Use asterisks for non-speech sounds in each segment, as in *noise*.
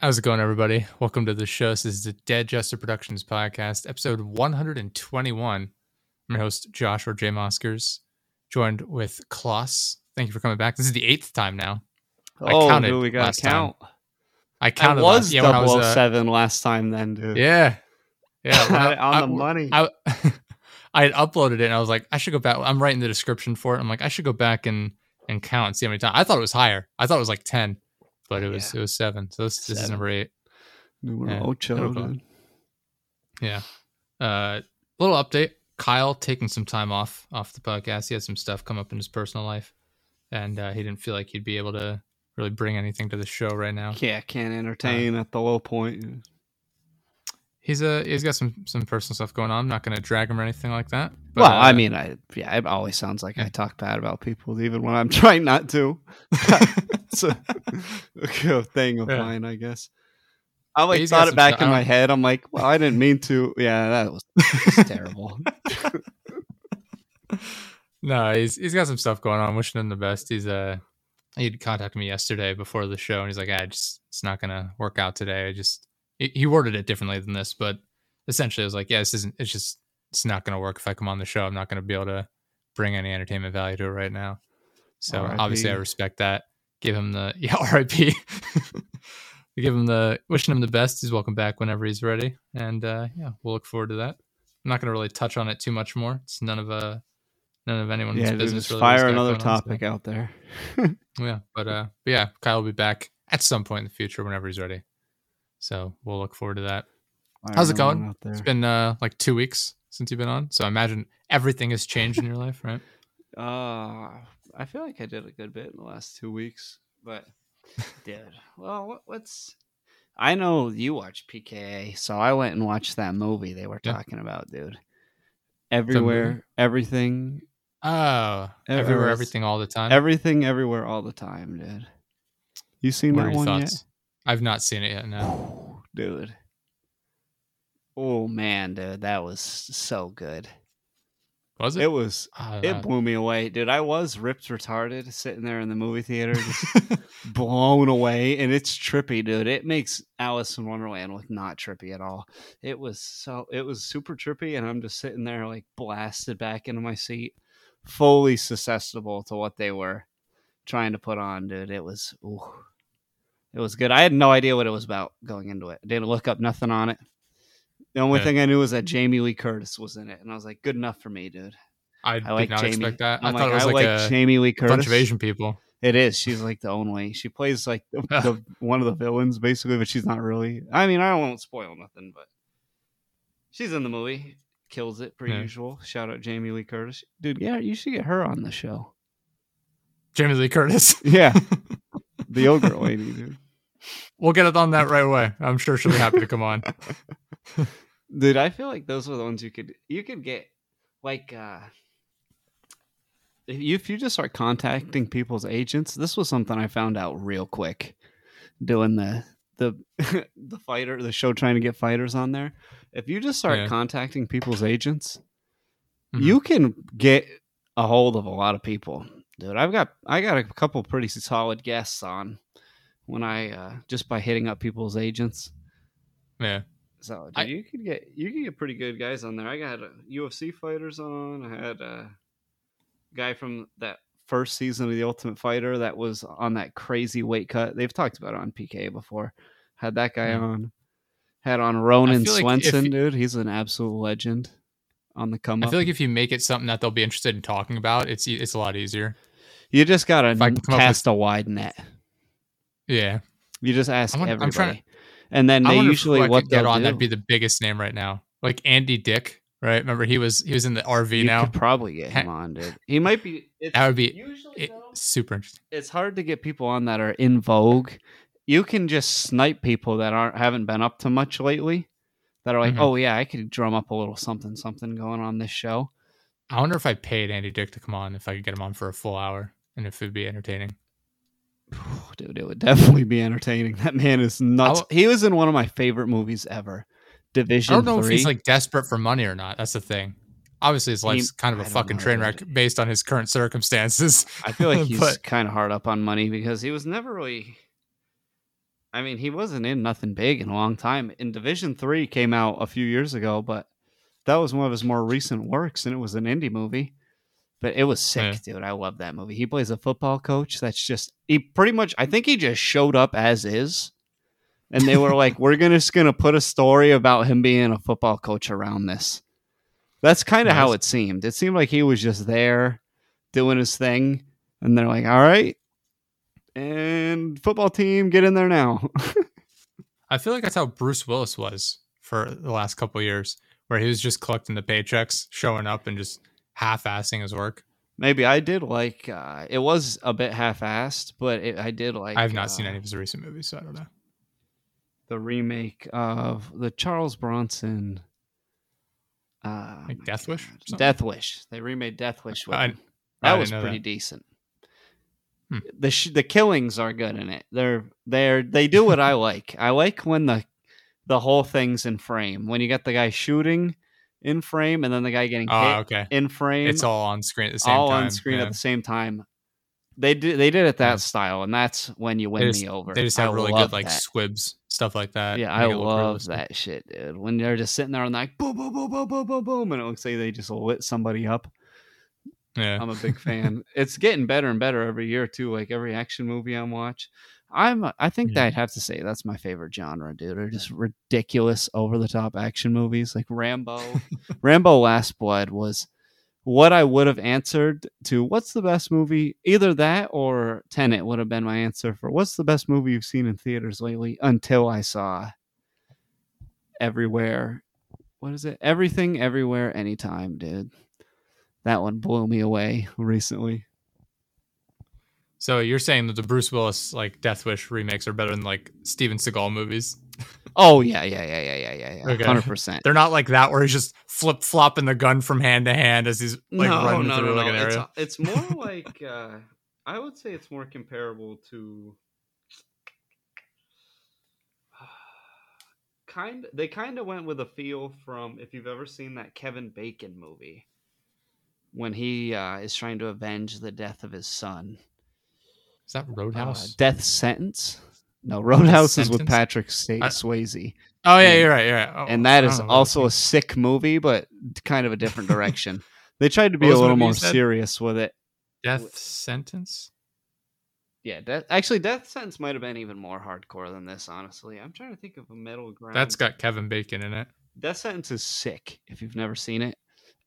How's it going, everybody? Welcome to the show. This is the Dead Jester Productions podcast, episode 121. I'm your host, Joshua J. Moskers, joined with Kloss. Thank you for coming back. This is the eighth time now. I Oh, counted dude, we got to count. I I counted was last, yeah, when I was, uh, 007 last time then, dude. yeah. Yeah. *laughs* I- on I- the money. I, *laughs* I had uploaded it and I was like, I should go back. I'm writing the description for it. I'm like, I should go back and, and count and see how many times. I thought it was higher. I thought it was like 10, but it was Yeah. it was seven. So this, this is Seven. number eight. Numero yeah, ocho, no problem. Yeah. Uh little update. Kyle taking some time off off the podcast. He had some stuff come up in his personal life. And uh, he didn't feel like he'd be able to really bring anything to the show right now. Yeah, can't entertain at the low point. He's a he's got some some personal stuff going on. I'm not gonna drag him or anything like that. But, well, I uh, mean, I yeah, it always sounds like Yeah. I talk bad about people, even when I'm *laughs* trying not to. *laughs* it's *laughs* a, a good thing of Yeah. mine, I guess. I like he's thought it back stu- in my head. I'm like, well, I didn't mean to. Yeah, that was, was *laughs* terrible. No, he's he's got some stuff going on. Wishing him the best. He's uh he'd contacted me yesterday before the show, and he's like, "I just it's not gonna work out today." I just he, he worded it differently than this, but essentially, I was like, "Yeah, this isn't. It's just it's not gonna work if I come on the show. I'm not gonna be able to bring any entertainment value to it right now." So obviously, I respect that. Give him the *laughs* yeah, R.I.P. Give him the wishing him the best. He's welcome back whenever he's ready, and uh, yeah, we'll look forward to that. I'm not gonna really touch on it too much more. It's none of uh none of anyone's yeah, business. just really fire another going topic out there. *laughs* yeah, but uh, but yeah, Kyle will be back at some point in the future whenever he's ready. So we'll look forward to that. Fire How's it going? It's been uh like two weeks since you've been on, so I imagine everything has changed in your life, right? Uh, I feel like I did a good bit in the last two weeks, but *laughs* dude, well, what, what's? I know you watch PKA, so I went and watched that movie they were Yeah. talking about, dude. Everywhere, everything, Oh, Ev- everywhere, everything, all the time. everything, everywhere, all the time, dude. You seen what that one thoughts? I've not seen it yet. No. dude? Oh man, dude, that was so good. Was it? It was. Ah, It uh, blew me away, dude. I was ripped retarded sitting there in the movie theater, just *laughs* blown away and it's trippy dude it makes alice in wonderland look not trippy at all it was so it was super trippy and i'm just sitting there like blasted back into my seat fully susceptible to what they were trying to put on dude it was ooh, it was good i had no idea what it was about going into it didn't look up nothing on it the only Yeah. thing i knew was that jamie lee curtis was in it and i was like good enough for me dude I, i did like not jamie expect that. I'm I thought like, it was I like, like a jamie lee curtis bunch of Asian people. it is. She's like the only. She plays like the, *laughs* the one of the villains, basically, but she's not really. I mean, I won't spoil nothing, but she's in the movie. Kills it per Yeah. usual. Shout out Jamie Lee Curtis, dude. Yeah, you should get her on the show. Jamie Lee Curtis. *laughs* Yeah, *laughs* the yogurt lady, dude. we'll get it on that right away. I'm sure she'll be happy to come on. Dude, I feel like those were the ones you could you could get like uh if you, if you just start contacting people's agents. This was something I found out real quick doing the the *laughs* the fighter the show trying to get fighters on there. If you just start Yeah. contacting people's agents, Mhm. you can get a hold of a lot of people. Dude, I've got I got a couple pretty solid guests on when I uh just by hitting up people's agents. Yeah. So dude, I- you could get you could get pretty good guys on there. I got uh, UFC fighters on. I had a guy from that first season of the Ultimate Fighter that was on that crazy weight cut. They've talked about it on PK before. Had that guy Yeah. on. Had on Ronan feel like if Swenson, dude. He's an absolute legend on the come up. I feel like if you make it something that they'll be interested in talking about, it's it's a lot easier. you just gotta if I can come up cast a wide net. Yeah. You just ask I'm everybody, trying and then they wonder usually who what get on do. that'd be the biggest name right now. Like Andy Dick, right? Remember he was he was in the RV you now. could probably get him on, dude. He might be. It's, That would be usually it, though, super interesting. it's hard to get people on that are in vogue. You can just snipe people that aren't haven't been up to much lately. That are like, Mhm. oh yeah, I could drum up a little something something going on this show. I wonder if I paid Andy Dick to come on, if I could get him on for a full hour, and if it'd be entertaining. *sighs* Dude, it would definitely be entertaining. That man is nuts. He was in one of my favorite movies ever. Division. I don't know if he's like desperate for money or not. That's the thing. Obviously, his life's kind of a fucking train wreck based on his current circumstances. *laughs* I feel like *laughs* he's but- kind of hard up on money because he was never really. I mean, he wasn't in nothing big in a long time. In Division Three came out a few years ago, but that was one of his more recent works, and it was an indie movie. But it was sick, dude. I love that movie. He plays a football coach that's just he pretty much I think he just showed up as is. And they were like, *laughs* We're gonna just gonna put a story about him being a football coach around this. That's kind of how it seemed. It seemed like he was just there doing his thing, and they're like, All right, and football team, get in there now. *laughs* I feel like that's how Bruce Willis was for the last couple of years, where he was just collecting the paychecks, showing up, and just half-assing his work. Maybe I did like uh, it was a bit half-assed, but it, I did like. I have not seen uh, any of his recent movies, so I don't know. the remake of the Charles Bronson. Uh, Like Death Wish God. or? Death Wish. They remade Death Wish. With I-. I that didn't was pretty that. decent. Hmm. The sh- the killings are good in it. They're they're they do what I *laughs* like. I like when the the whole thing's in frame. When you got the guy shooting in frame and then the guy getting Oh, hit ah, okay. in frame. It's all on screen at the same all time. on screen yeah. at the same time. They did they did it that Yeah. style, and that's when you win just- me over. They just have I really good like that. squibs, stuff like that. Yeah, I love realistic. that shit, dude. When they're just sitting there and like boom, boom, boom, boom, boom, boom, boom, and it looks like they just lit somebody up. Yeah. I'm a big *laughs* fan. it's getting better and better every year too. Like every action movie I'm watch, I'm. Uh, I think Yeah. that I'd have to say that's my favorite genre, dude. They're just ridiculous, over the top action movies like Rambo. *laughs* Rambo: Last Blood was what I would have answered to. What's the best movie? Either that or Tenet would have been my answer for what's the best movie you've seen in theaters lately. Until I saw Everywhere. What is it? Everything, everywhere, anytime, dude. That one blew me away recently. So you're saying that the Bruce Willis like Death Wish remakes are better than like Steven Seagal movies? *laughs* Oh yeah, yeah, yeah, yeah, yeah, yeah, yeah. Okay. Hundred percent. They're not like that where he's just flip flopping the gun from hand to hand as he's like no, running no, through no, like no. an It's, area. it's more *laughs* like uh, I would say it's more comparable to *sighs* kind. They kind of went with a feel from if you've ever seen that Kevin Bacon movie when he uh, is trying to avenge the death of his son. Is that Uh, Roadhouse? death sentence. No, Roadhouse is with Patrick I- Swayze, oh yeah, and- you're right. You're right. Oh, and that is also a sick movie, but kind of a different *laughs* direction. they tried to be a little more serious with it. death sentence. Yeah, death, actually, Death Sentence might have been even more hardcore than this. Honestly, I'm trying to think of a middle ground. That's got Kevin Bacon in it. Death Sentence is sick. If you've never seen it,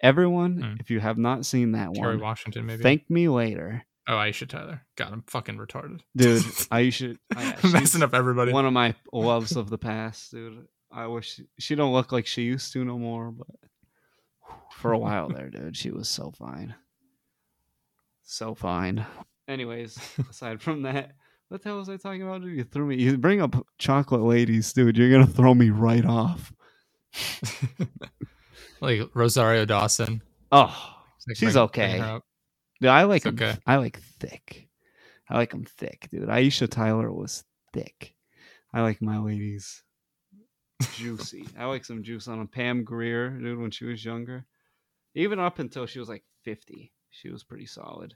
everyone, Hmm. if you have not seen that Terry one, Washington, maybe. thank me later, oh, Aisha Tyler. God, I'm fucking retarded, dude. I should. I, yeah, I'm she's messing up everybody. One of my loves of the past, dude. I wish she don't look like she used to no more, but for a while there, *laughs* dude, she was so fine, so fine. Anyways, aside from that, what the hell was I talking about? Dude, you threw me. You bring up chocolate ladies, dude. You're gonna throw me right off. *laughs* like Rosario Dawson. Oh, like She's okay. Dude, I like It's 'em- okay. I like thick. I like them thick, dude. Aisha Tyler was thick. I like my ladies juicy. *laughs* I like some juice on them. Pam Grier, dude, when she was younger, even up until she was like fifty, she was pretty solid.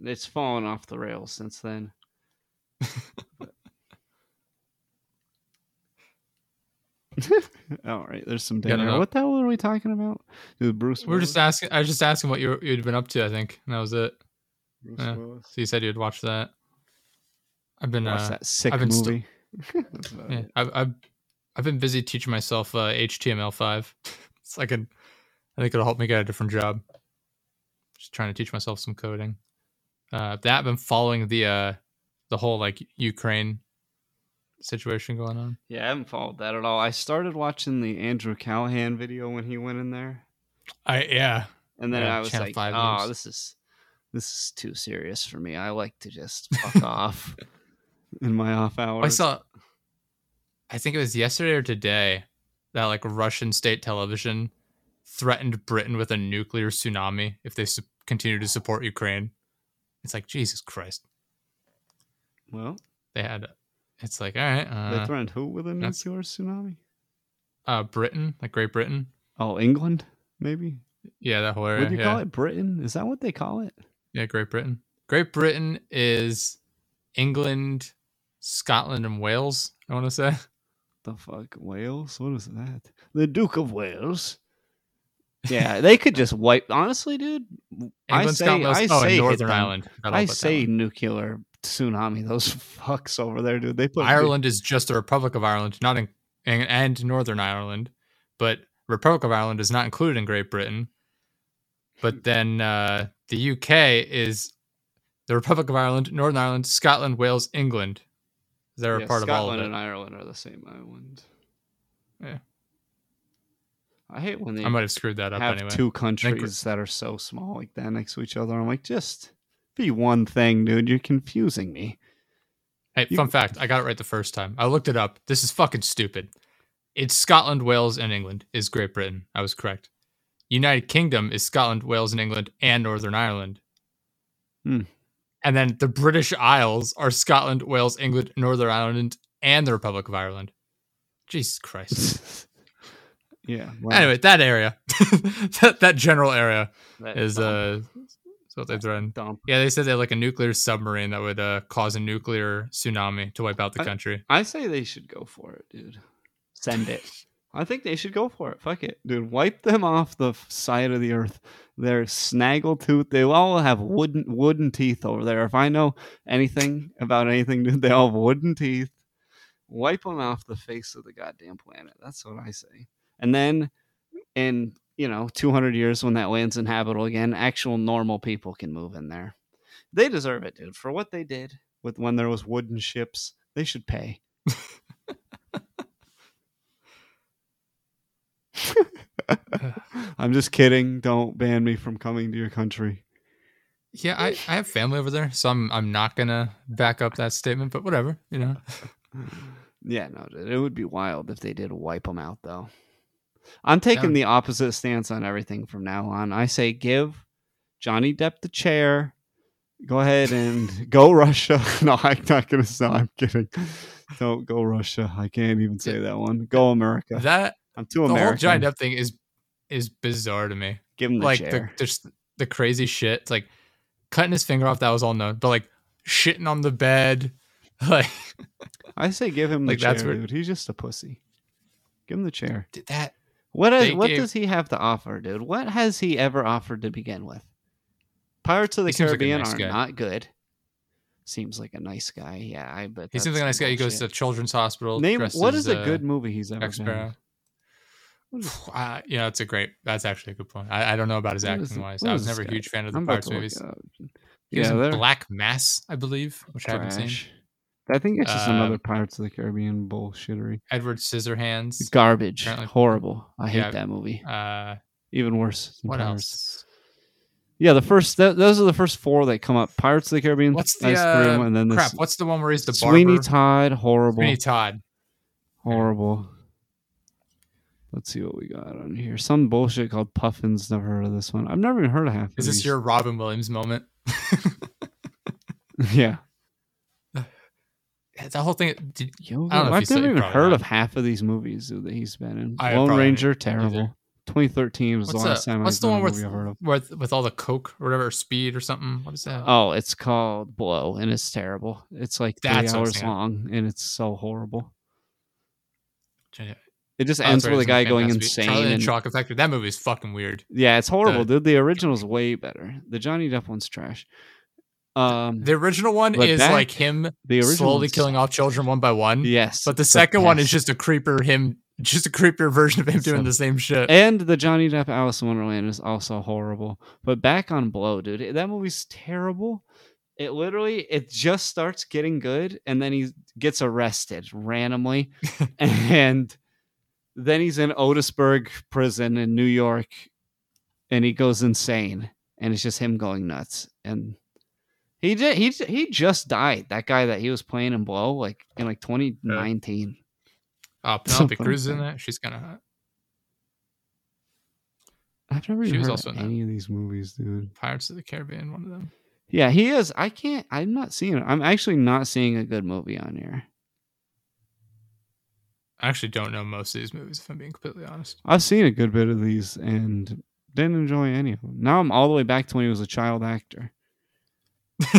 It's fallen off the rails since then. But- *laughs* *laughs* All right, there's some dinner. What the hell are we talking about? Dude, Bruce. We were just asking. I was just asking what you you'd been up to. I think and that was it. Bruce yeah. Willis. So you said you'd watch that. I've been. Watch Uh, that sick I've been movie. About *laughs* yeah. *laughs* I've, I've I've been busy teaching myself uh, HTML5. so I can. I think it'll help me get a different job. Just trying to teach myself some coding. Uh, that I've been following the uh, the whole like Ukraine situation going on. Yeah, I haven't followed that at all. I started watching the Andrew Callaghan video when he went in there, I yeah. and then Yeah, I was Channel like, 5 "Oh, news." this is this is too serious for me. I like to just fuck *laughs* off in my off hours." I saw. I think it was yesterday or today that like Russian state television threatened Britain with a nuclear tsunami if they su- continue to support Ukraine. It's like Jesus Christ. Well, They had. It's like all right. they Uh, threatened who with a nuclear tsunami? uh, Britain, like Great Britain. Oh, England, maybe. Yeah, that whole area. Do you yeah. call it? Britain? Is that what they call it? Yeah, Great Britain. Great Britain is England, Scotland and Wales. I want to say. *laughs* The fuck Wales? What is that? The Duke of Wales. Yeah, they could just wipe. Honestly, dude, I say, Scotland, I oh, say, Northern. Ireland. All I say nuclear tsunami. Those *laughs* fucks over there, dude. They put Ireland is just the Republic of Ireland, not in and, and Northern Ireland, but Republic of Ireland is not included in Great Britain. But then uh, the UK is the Republic of Ireland, Northern Ireland, Scotland, Wales, England. They're Yeah, a part Scotland of all of it. and Ireland are the same island. Yeah. I hate when they I might have screwed that up have anyway. two countries that are so small like that next to each other. I'm like, just be one thing, dude. You're confusing me. Hey, You- fun fact: I got it right the first time. I looked it up. This is fucking stupid. It's Scotland, Wales, and England is Great Britain. I was correct. United Kingdom is Scotland, Wales, and England, and Northern Ireland. Hmm. And then the British Isles are Scotland, Wales, England, Northern Ireland, and the Republic of Ireland. Jesus Christ. *laughs* yeah. well, anyway, that area, *laughs* that, that general area that is dump- uh, is what they threatened. dump. Yeah, they said they had like a nuclear submarine that would uh, cause a nuclear tsunami to wipe out the I- country. I say they should go for it, dude. Send it. *laughs* I think they should go for it. Fuck it, dude. Wipe them off the side of the earth. They're snaggletooth. They all have wooden wooden teeth over there. If I know anything about anything, dude, they all have wooden teeth. Wipe them off the face of the goddamn planet. That's what I say. And then, in you know, two hundred years when that land's inhabitable again, actual normal people can move in there. They deserve it, dude, for what they did with when there was wooden ships. They should pay. *laughs* I'm just kidding. Don't ban me from coming to your country. Yeah, I, I have family over there, so I'm I'm not gonna back up that statement, but whatever, you know. *laughs* Yeah, no, dude, it would be wild if they did wipe them out, though. I'm taking Down. the opposite stance on everything from now on. I say give Johnny Depp the chair. Go ahead and *laughs* go Russia. *laughs* No, I'm not gonna. No, I'm kidding. *laughs* Don't go Russia. I can't even say that one. Go America. That I'm too the whole American. Johnny Depp thing is is bizarre to me. Give him the like the chair. there's the crazy shit. It's like cutting his finger off, that was all known. But like shitting on the bed, like I say give him the like, chair, that's where- dude. He's just a pussy. Give him the chair. did that What is, They what gave- does he have to offer, dude? What has he ever offered to begin with? Pirates of the He seems like Caribbean nice are guy. not good. Seems like a nice guy. Yeah, I bet. he seems like a nice guy. He goes to Children's Hospital. name. What as, is a uh, good movie he's ever Jack been? Sparrow. What is- Uh, yeah, that's a great. That's actually a good point. I, I don't know about his What acting wise. I was never a huge fan of the I'm Pirates movies. He was Yeah, in Black Mass, I believe, which I haven't seen. I think it's just Uh, another Pirates of the Caribbean bullshittery. Edward Scissorhands. Garbage. apparently- Horrible. I hate Yeah, that movie. Uh, Even worse. what Pirates. else? Yeah, the first. Th- those are the first four that come up. Pirates of the Caribbean. What's the that's three of uh, and then this crap? What's the one where he's the Sweeney barber? Todd. Horrible. Sweeney Todd. Horrible. Let's see what we got on here. Some bullshit called Puffins. Never heard of this one. I've never even heard of half. Is this these. your Robin Williams moment? *laughs* *laughs* yeah? That whole thing. Did, Yo, I don't know I've never even heard not. of half of these movies that he's been in. I Lone Ranger, either. terrible. 2013 was what's the last the, time. what's I've the one with, movie I've heard of. with with all the coke or whatever speed or something? What is that? Oh, it's called Blow, and it's terrible. It's like three That's hours long, and it's so horrible. It just Oh, ends with a guy going Charlie insane. and And, Factory. That movie is fucking weird. yeah, it's horrible, The- dude. The original's way better. The Johnny Depp one's trash. Um, The original one is that- like him the original slowly killing off children one by one. Yes, But the second one is just a creeper him just a creepier version of him doing the same shit. And the Johnny Depp Alice in Wonderland is also horrible. But back on Blow, dude, that movie's terrible. It literally it just starts getting good, and then he gets arrested randomly, *laughs* and then he's in Otisburg prison in New York, and he goes insane, and it's just him going nuts. And he did he he just died. That guy that he was playing in Blow, like in like 2019. Oh, *laughs* Penelope Cruz in that. She's kind of hot. I've never She even was heard of in any of these movies, dude. Pirates of the Caribbean, one of them. Yeah, he is. I can't. I'm not seeing it. I'm actually not seeing a good movie on here. I actually don't know most of these movies, if I'm being completely honest. I've seen a good bit of these and didn't enjoy any of them. Now I'm all the way back to when he was a child actor. *laughs*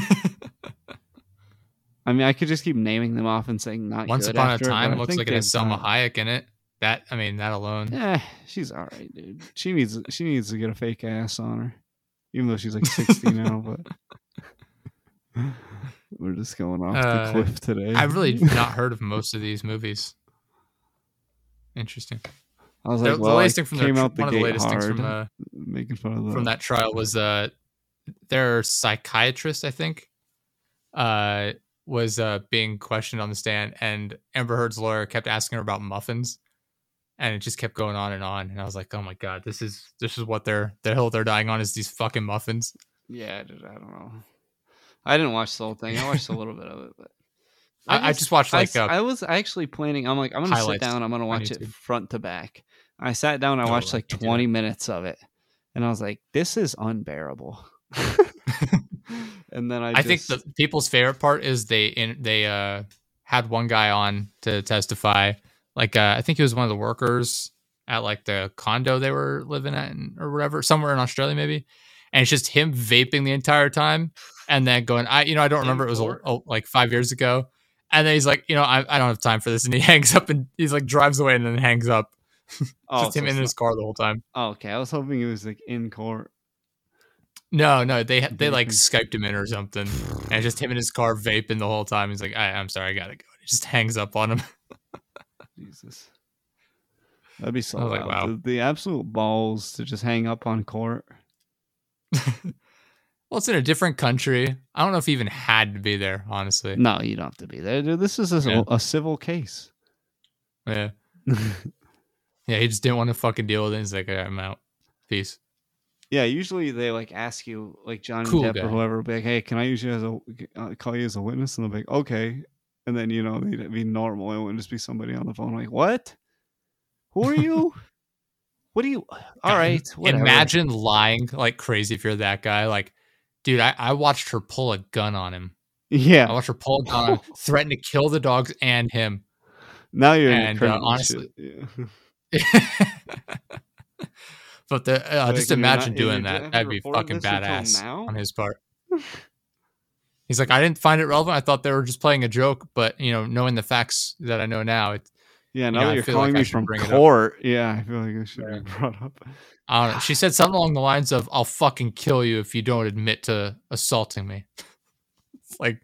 I mean, I could just keep naming them off and saying not Once Upon a it, Time I looks like it has Salma Hayek in it. That I mean, that alone. Yeah, she's all right, dude. She needs she needs to get a fake ass on her, even though she's like sixty *laughs* now. But *laughs* we're just going off Uh, the cliff today. I've really not heard of most of these movies. Interesting. I was like, the well, latest I thing from came tr- out the one of the latest hard, things from uh, making fun of the from that trial was uh their psychiatrist, I think, uh was uh being questioned on the stand and Amber Heard's lawyer kept asking her about muffins and it just kept going on and on and I was like, "Oh my god, this is this is what they're the hill they're dying on is these fucking muffins." Yeah, dude, I don't know. I didn't watch the whole thing. I watched a little bit of it, but *laughs* I, I just watched like s- uh, I was actually planning. I'm like, I'm gonna sit down. I'm gonna watch it front to back. I sat down. I Oh, watched I like 20 minutes of it, and I was like, this is unbearable. *laughs* and then I, I think the people's favorite part is they in they uh had one guy on to testify. Like uh, I think he was one of the workers at like the condo they were living at in, or whatever, somewhere in Australia maybe. And it's just him vaping the entire time and then going, I you know, I don't remember it was a, court? oh, like five years ago. And then he's like, you know, I, I don't have time for this. And he *laughs* hangs up and he's like drives away and then hangs up. *laughs* oh, just him so in it's his car the whole time. oh, okay. I was hoping it was like in court. No, no, they they like Skyped him in or something. And just him in his car vaping the whole time. He's like, I, I'm sorry, I gotta go. He just hangs up on him. *laughs* Jesus, that'd be so I was like, wow. The, the absolute balls to just hang up on court. *laughs* Well, it's in a different country. I don't know if he even had to be there, honestly. No, you don't have to be there. Dude, this is a, Yeah. a civil case. Yeah. *laughs* Yeah, he just didn't want to fucking deal with it. He's like, "All right, I'm out. Peace. Yeah, usually they like ask you, like Johnny Cool Depp guy. or whoever, be like, "Hey, can I use you as a uh, call you as a witness?" And they'll be like, "Okay," and then you know they'd be normal. It wouldn't just be somebody on the phone like, "What? Who are you? *laughs* what do you? *sighs* All God, right, whatever." Imagine lying like crazy if you're that guy. Like, dude, I, I watched her pull a gun on him. Yeah, I watched her pull a gun, on him, *laughs* threaten to kill the dogs and him. now you're in and, uh, honestly- Yeah. *laughs* but the uh, just you're not- imagine doing that. That'd be fucking badass on his part. *laughs* He's like, I didn't find it relevant. I thought they were just playing a joke, but you know, knowing the facts that I know now, it, yeah, now know, that you're calling like me from bring it up. court, yeah, I feel like it should Yeah. be brought up. I don't know. She said something along the lines of, "I'll fucking kill you if you don't admit to assaulting me." *laughs* it's like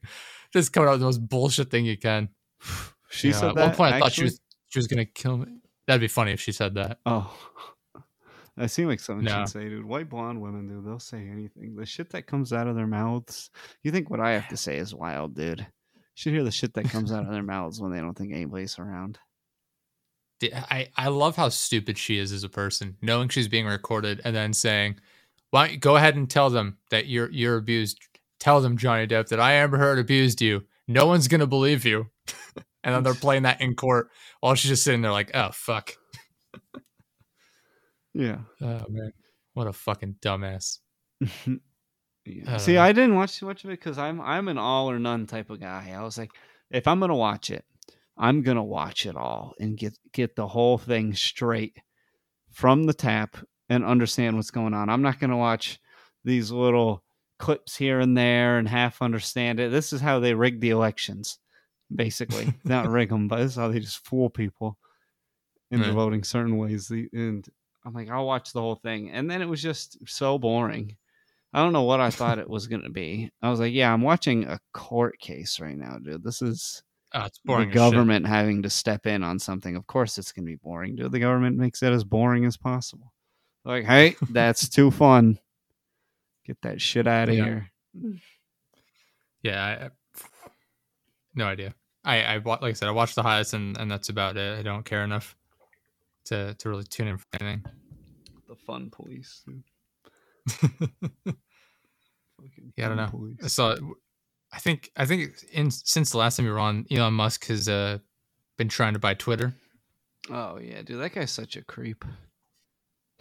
just coming out with the most bullshit thing you can. She You know, said at that. one point, I thought she was she was gonna kill me. That'd be funny if she said that. Oh, that seemed like something No. she'd say, dude. White blonde women, dude, they'll say anything. The shit that comes out of their mouths. You think what I have to say is wild, dude? You should hear the shit that comes out of their mouths when they don't think anybody's around. I, I love how stupid she is as a person, knowing she's being recorded and then saying, "Why don't you go ahead and tell them that you're you're abused? Tell them Johnny Depp that I Amber Heard abused you. No one's gonna believe you." and then they're *laughs* playing that in court while she's just sitting there like, "Oh fuck." Yeah. Oh man, what a fucking dumbass. *laughs* yeah. I See, know. I didn't watch too much of it because I'm I'm an all or none type of guy. I was like, if I'm gonna watch it, I'm gonna watch it all and get get the whole thing straight from the tap and understand what's going on. I'm not gonna watch these little clips here and there and half understand it. This is how they rig the elections, basically. *laughs* not rig them, but this is how they just fool people into Right. voting certain ways. The- And I'm like, I'll watch the whole thing, and then it was just so boring. I don't know what I thought it was going to be. I was like, yeah, I'm watching a court case right now, dude. This is Oh, it's boring. the as shit. government having to step in on something. Of course, it's going to be boring, dude. The government makes it as boring as possible. Like, hey, *laughs* that's too fun. Get that shit out of Yeah. here. Yeah, I, I- no idea. I, I like I said, I watched the highlights and, and that's about it. I don't care enough to to really tune in for anything. The fun police. *laughs* Fucking Yeah, I don't know. police. I saw. I think I think in since the last time you were on, Elon Musk has uh, been trying to buy Twitter. Oh yeah, dude, that guy's such a creep.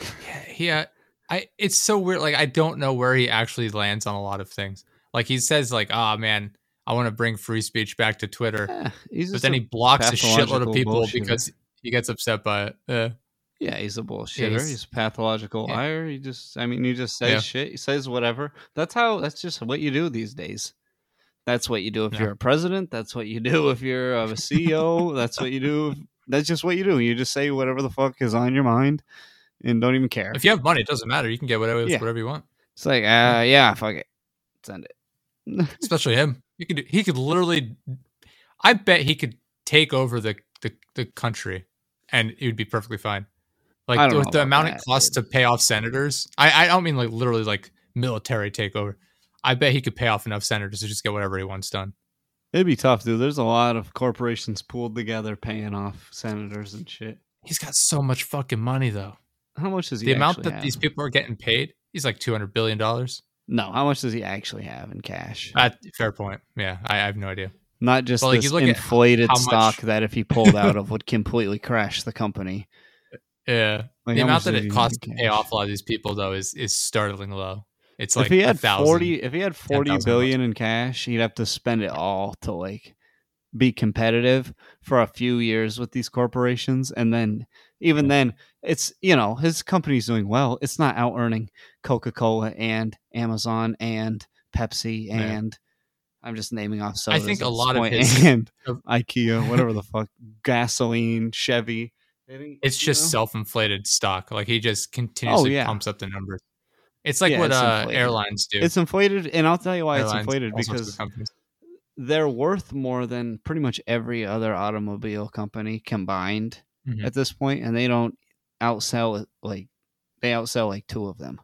Yeah, he. Uh, I. It's so weird. Like I don't know where he actually lands on a lot of things. Like he says, like, "Ah, man, I want to bring free speech back to Twitter," Yeah, but then he blocks a shitload of people bullshitter. because he gets upset by it. Uh, Yeah, he's a bullshitter. he's- he's, a pathological yeah. liar. He just, I mean, he just says Yeah. shit. He says whatever. That's how. That's just what you do these days. That's what you do if Yeah. you're a president. That's what you do if you're a CEO. that's what you do. That's just what you do. You just say whatever the fuck is on your mind and don't even care. If you have money, it doesn't matter. You can get whatever Yeah. whatever you want. It's like, uh, yeah, fuck it. Send it. *laughs* Especially him. You could he could literally I bet he could take over the the, the country and it would be perfectly fine. Like with the amount that, it costs dude. to pay off senators. I, I don't mean like literally like military takeover. I bet he could pay off enough senators to just get whatever he wants done. It'd be tough, dude. There's a lot of corporations pooled together paying off senators and shit. He's got so much fucking money though. How much does he The amount that have? these people are getting paid, he's like two hundred billion dollars. No, how much does he actually have in cash? Fair point. Yeah, I, I have no idea. Not just like, this you look at inflated how much- stock that if he pulled out of would completely crash the company. *laughs* Yeah, Like, the amount that it costs to pay off a lot of these people though is is startling low. It's like if he had thousand. forty, if he had forty 10,000 billion in cash, he'd have to spend it all to like be competitive for a few years with these corporations, and then even then, it's you know his company's doing well. It's not out earning Coca Cola and Amazon and Pepsi Yeah. And I'm just naming off. So I think a this lot of point, his- *laughs* and of- IKEA, whatever the *laughs* fuck, gasoline, Chevy. It's just know? self-inflated stock. Like he just continuously Oh, yeah. pumps up the numbers. It's like Yeah, what it's uh, airlines do. it's inflated, and I'll tell you why it's inflated all sorts of because they're worth more than pretty much every other automobile company combined Mhm. at this point, and they don't outsell it like they outsell like two of them.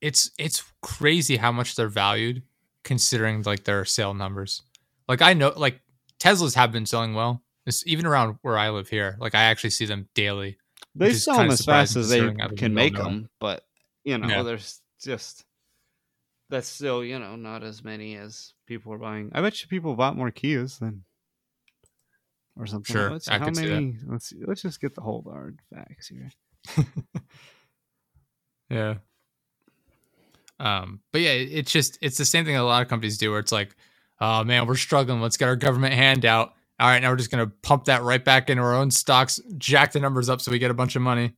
it's it's crazy how much they're valued considering like their sale numbers. Like I know like Teslas have been selling well. It's even around where I live here. Like I actually see them daily. They sell them as fast as they considering I live can make Illinois. them, but you know, Yeah. there's just that's still you know not as many as people are buying. I bet you people bought more Kias than or something. Sure, let's, I how could see that. many? Let's see, let's just get the whole hard facts here. *laughs* Yeah. Um, but yeah, it's just it's the same thing that a lot of companies do where it's like, oh man, we're struggling. Let's get our government handout. All right, now we're just gonna pump that right back into our own stocks, jack the numbers up so we get a bunch of money.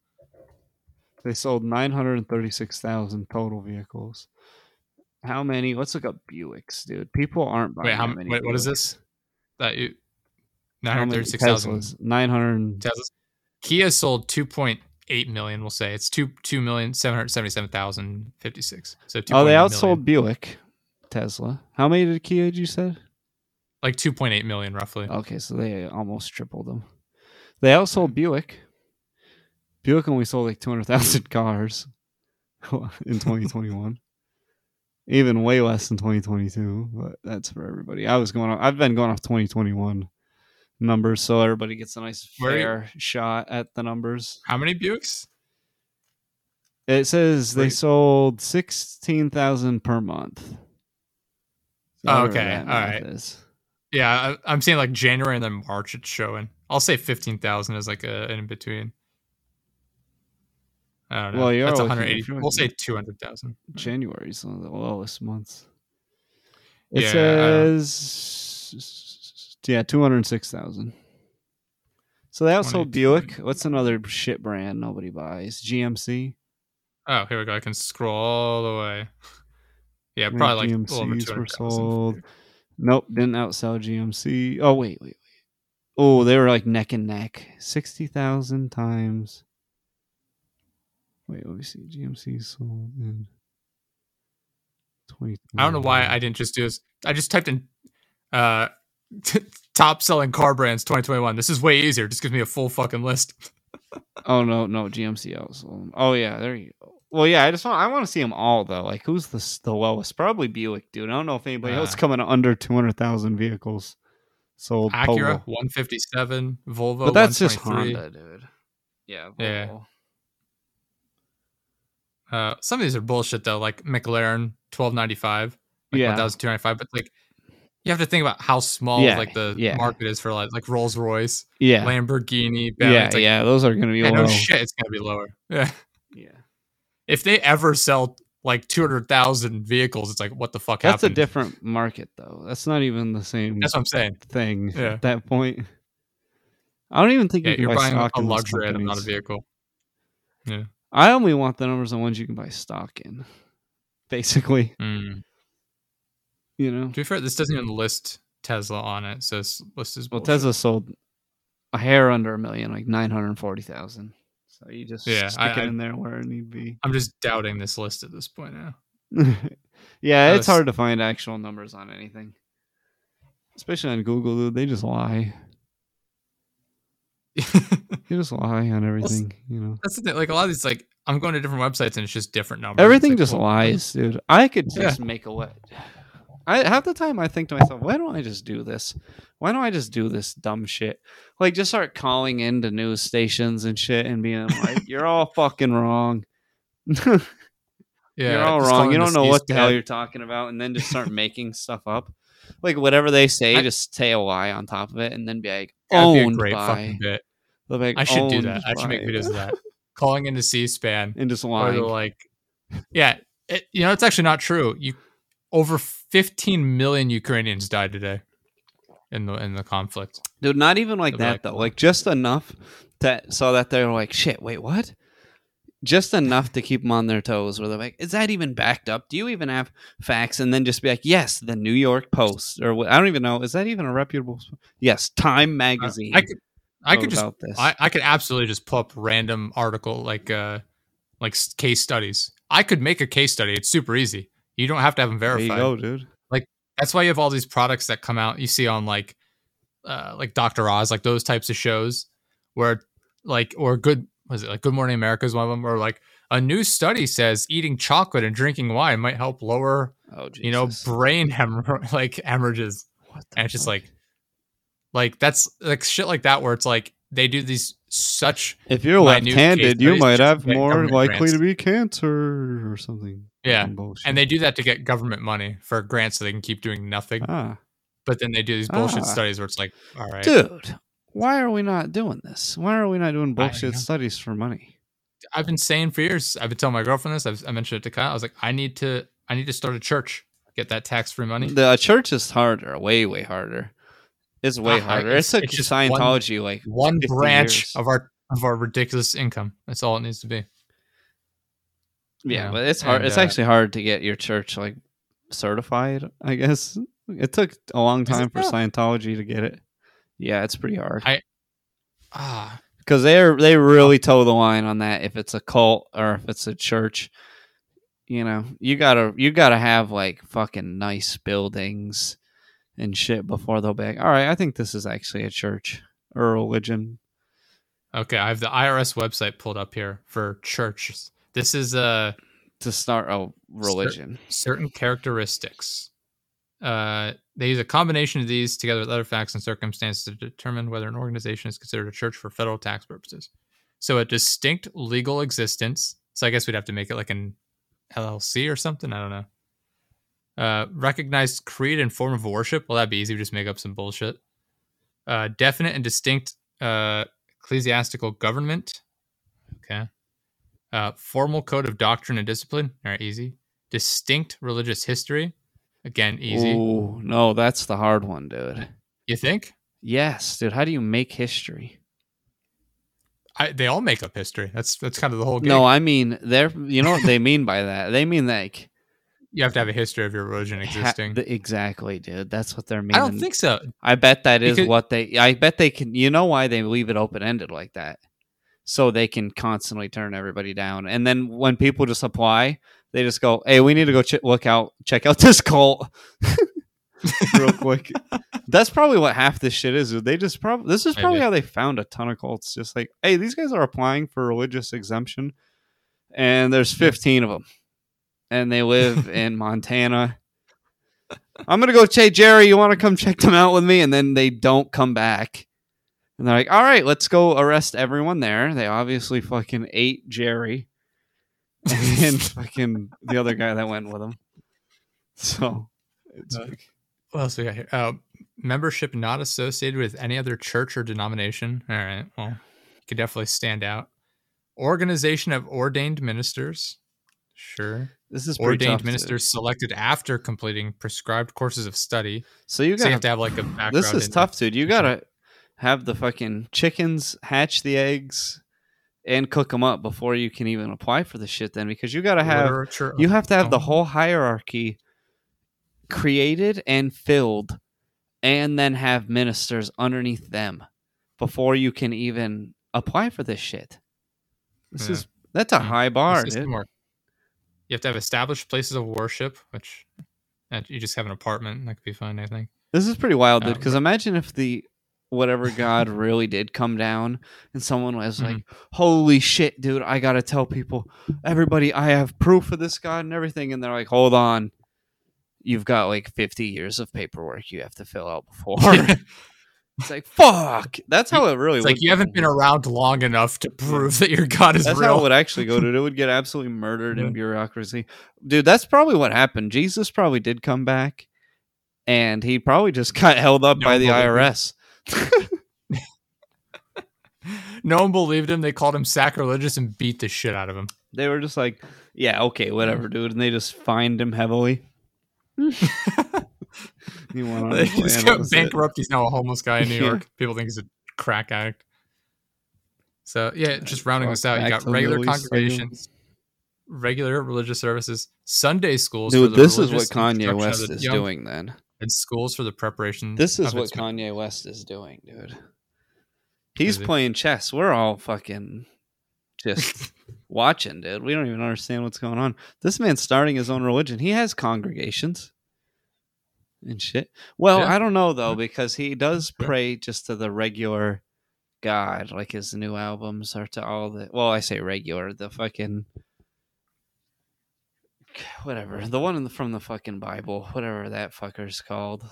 They sold 936,000 total vehicles. How many? Let's look up Buicks, dude. People aren't buying Wait, how many wait, what is this? That you nine hundred many thirty six thousand? 900. Teslas. Kia sold two point eight million. We'll say it's two two million seven hundred seventy seven thousand fifty six. So two. Oh, they outsold Buick, Tesla. How many did Kia? Did you said? like two point eight million roughly. Okay, so they almost tripled them. They outsold hmm. Buick. Buick only sold like 200,000 *laughs* cars *laughs* in 2021. Even way less than 2022, but that's for everybody. I was going off, I've been going off 2021 numbers so everybody gets a nice fair shot at the numbers. How many Buicks? It says they Wait. sold 16,000 per month. So Oh, okay, all right. is. Yeah, I, I'm seeing like January and then March. It's showing. I'll say fifteen thousand is like a in between. I don't know. Well, you're That's 180. We'll say looking- two hundred thousand. January's one of the lowest months. It Yeah, says, yeah, two hundred six thousand. So they outsold 22. Buick. What's another shit brand nobody buys? GMC. Oh, here we go. I can scroll all the way. *laughs* Yeah, probably like GMCs were sold. Nope, didn't outsell GMC. Oh wait, wait, wait. Oh, they were like neck and neck. Sixty thousand times. Wait, let me see. GMC sold in twenty. I don't know why I didn't just do this. I just typed in uh *laughs* top selling car brands 2021. This is way easier. Just gives me a full fucking list. *laughs* Oh no, no GMC outsold. Oh yeah, there you go. Well, yeah, I just want I want to see them all though. Like, who's the the lowest? Probably Buick, dude. I don't know if anybody else Uh, coming under two hundred thousand vehicles sold. Acura total. 157, Volvo but that's just 123. Honda, dude. Yeah, Yeah. Uh, some of these are bullshit though, like McLaren 1295, like Yeah. 1295. But like, you have to think about how small Yeah, like the yeah. market is for like like Rolls Royce, yeah, Lamborghini, Bentley. yeah, like, yeah. Those are gonna be yeah, low. no shit, it's gonna be lower. Yeah, Yeah, if they ever sell like 200,000 vehicles, it's like what the fuck happened? that's a different market though. That's not even the same That's what I'm saying. thing Yeah. at that point. I don't even think Yeah, you can you're buy buying stock a in those luxury item, not a vehicle. Yeah. I only want the numbers on ones you can buy stock in. Basically, Mm. You know, To be fair, this doesn't even list Tesla on it, so it's listed as well, bullshit. Tesla sold a hair under a million, like nine hundred forty thousand. So you just Yeah, stick I- it in there where it need be. I'm just doubting this list at this point now. *laughs* yeah, That it's hard to find actual numbers on anything, especially on Google. Dude, they just lie. *laughs* They just lie on everything. You know, That's the thing. Like a lot of these, like I'm going to different websites and it's just different numbers. Everything like, just well, lies, dude. I could Yeah. just make a way. I half the time I think to myself, why don't I just do this? Why don't I just do this dumb shit? Like just start calling into news stations and shit and being *laughs* like, "You're all fucking wrong. Yeah, you're all wrong. You don't know what the hell you're talking about," and then just start *laughs* making stuff up. Like whatever they say, I- just say a lie on top of it, and then be like, be great by." fucking bit. Like, I should do "Owned that. I should make videos of that. *laughs* Calling into C-SPAN and just lying. they're like, yeah, it, you know, it's actually not true. You over 15 million Ukrainians died today in the in the conflict. Dude, not even like They'll be that like, though. Like just enough that so that they're like, shit, wait, what? Just enough to keep them on their toes. Where they're like, is that even backed up? Do you even have facts? And then just be like, yes, the New York Post or? I don't even know. Is that even a reputable? Yes, Time Magazine. Uh, I could I could just this. I, I could absolutely just pull up random article like uh like case studies. I could make a case study. It's super easy. You don't have to have them there verified. you go, dude. Like that's why you have all these products that come out. You see on like, uh, like Doctor Oz, like those types of shows, where like or good was it like Good Morning America is one of them, or like a new study says eating chocolate and drinking wine might help lower Oh, you know brain hemorrh- *laughs* like hemorrhages, What the and it's just like, like that's like shit like that where it's like they do these such if you're left-handed, you might have more likely grants. to be cancer or something. yeah, and they do that to get government money for grants so they can keep doing nothing. ah, But then they do these bullshit Ah. studies where it's like, all right, dude. Why are we not doing this? Why are we not doing bullshit studies for money? I've been saying for years. I've been telling my girlfriend this. I've, I mentioned it to Kyle. I was like, I need to, I need to start a church, get that tax free money. The church is harder, way way harder. It's way I- harder. it's- It took it's just one- Scientology like One branch years. of our of our ridiculous income. That's all it needs to be. yeah, Yeah, but it's hard. and, it's uh, actually hard to get your church like certified. I guess it took a long time for? Scientology to get it. Yeah, it's pretty hard I- Ah, because they're they really toe the line on that. If it's a cult or if it's a church, you know, you gotta you gotta have like fucking nice buildings and shit before they'll be like, all right, I think this is actually a church or a religion. okay. I have the IRS website pulled up here for churches. This is uh to start a religion. certain characteristics. Uh, they use a combination of these together with other facts and circumstances to determine whether an organization is considered a church for federal tax purposes. So, a distinct legal existence. So, I guess we'd have to make it like an LLC or something. I don't know. Uh, recognized creed and form of worship. Well, that'd be easy. We just make up some bullshit. Uh, definite and distinct uh, ecclesiastical government. Okay. Uh, formal code of doctrine and discipline. All right, easy. Distinct religious history. Again, easy. Ooh, no, that's the hard one, dude. You think? Yes, dude. How do you make history? I, they all make up history. That's that's kind of the whole game. No, I mean they're. You know what they mean by that? They mean like you have to have a history of your religion existing. the- exactly, dude. That's what they're meaning. I don't think so. I bet that is Because- what they. I bet they can. You know why they leave it open ended like that? So they can constantly turn everybody down, and then when people just apply, they just go, "Hey, we need to go ch- look out, check out *laughs* this cult." *laughs* real quick. *laughs* That's probably what half this shit is. They just probably this is probably how they found a ton of cults. Just like, hey, these guys are applying for religious exemption, and there's 15 of them, and they live *laughs* in Montana. I'm gonna go. Hey, Jerry, you want to come check them out with me? And then they don't come back, and they're like, all right, let's go arrest everyone there. They obviously fucking ate Jerry *laughs* and fucking the other guy that went with him. So. It's Uh, What else we got here? Uh, membership not associated with any other church or denomination. All right. Well, you could definitely stand out. Organization of ordained ministers. Sure. This is Ordained ministers selected after completing prescribed courses of study. So you So you have to have like a background. this is tough, dude. You gotta have the fucking chickens hatch the eggs and cook them up before you can even apply for the shit. Then because you gotta have literature. you have to have the whole hierarchy created and filled and then have ministers underneath them before you can even apply for this shit. This Yeah. is that's a Mm. high bar, dude. You have to have established places of worship, which you just have an apartment. That could be fine, I think. This is pretty wild, dude. Um, Because imagine if the whatever God really did come down and someone was Mhm. like, "Holy shit, dude! I gotta tell people, everybody, I have proof of this God and everything," and they're like, "Hold on, you've got like fifty years of paperwork you have to fill out before." *laughs* it's like, fuck. That's how it really. It's like you haven't been around long enough to prove that your God is That's how real. it would actually go, dude. It would get *laughs* absolutely murdered in bureaucracy, dude. That's probably what happened. Jesus probably did come back, and he probably just *laughs* got held up No by the IRS. *laughs* no one believed him. They called him sacrilegious and beat the shit out of him. They were just like, "Yeah, okay, whatever, dude," and they just fined him heavily. He went on *laughs* They his way, just got it. bankrupt. He's now a homeless guy in New *laughs* Yeah. York. People think he's a crack addict. So yeah, just rounding this out, you got regular congregations, regular religious services, Sunday schools. for Dude, the this is what Kanye West is doing. Then and schools for the preparation. this is what Kanye West is doing, dude. He's playing chess. We're all fucking just *laughs* watching, dude. We don't even understand what's going on. This man's starting his own religion. He has congregations and shit. Well, Yeah. I don't know though because he does pray just to the regular God, like his new albums are to all the. Well, I say regular, the fucking whatever, the one in the, from the fucking Bible, whatever that fucker's called.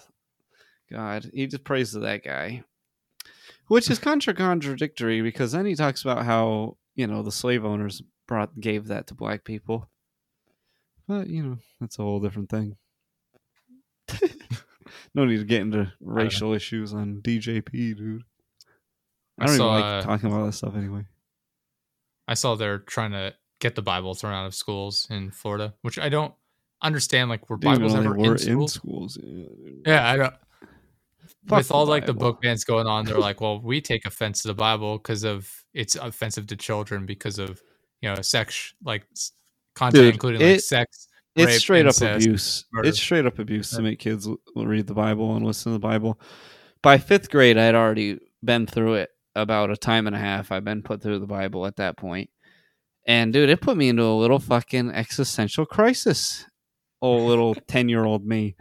God, he just prays to that guy, which is *laughs* contra contradictory because then he talks about how you know the slave owners brought gave that to black people, but you know that's a whole different thing. *laughs* no need to get into racial issues on DJP, dude. I I don't saw, even like uh, talking about that stuff anyway. I saw they're trying to get the Bible thrown out of schools in Florida, which I don't understand. Like, were Bibles ever were in schools? Yeah. Yeah, I don't. Fuck with the all like the book bans going on, they're like, well, we take offense to the Bible because of it's offensive to children because of you know sex like content, Dude, including like sex. It's straight up abuse. murder. It's straight up abuse to make kids read the Bible and listen to the Bible. By fifth grade, I had already been through it about a time and a half. I've been put through the Bible at that point. And dude, it put me into a little fucking existential crisis. Oh, *laughs* little 10 year old me.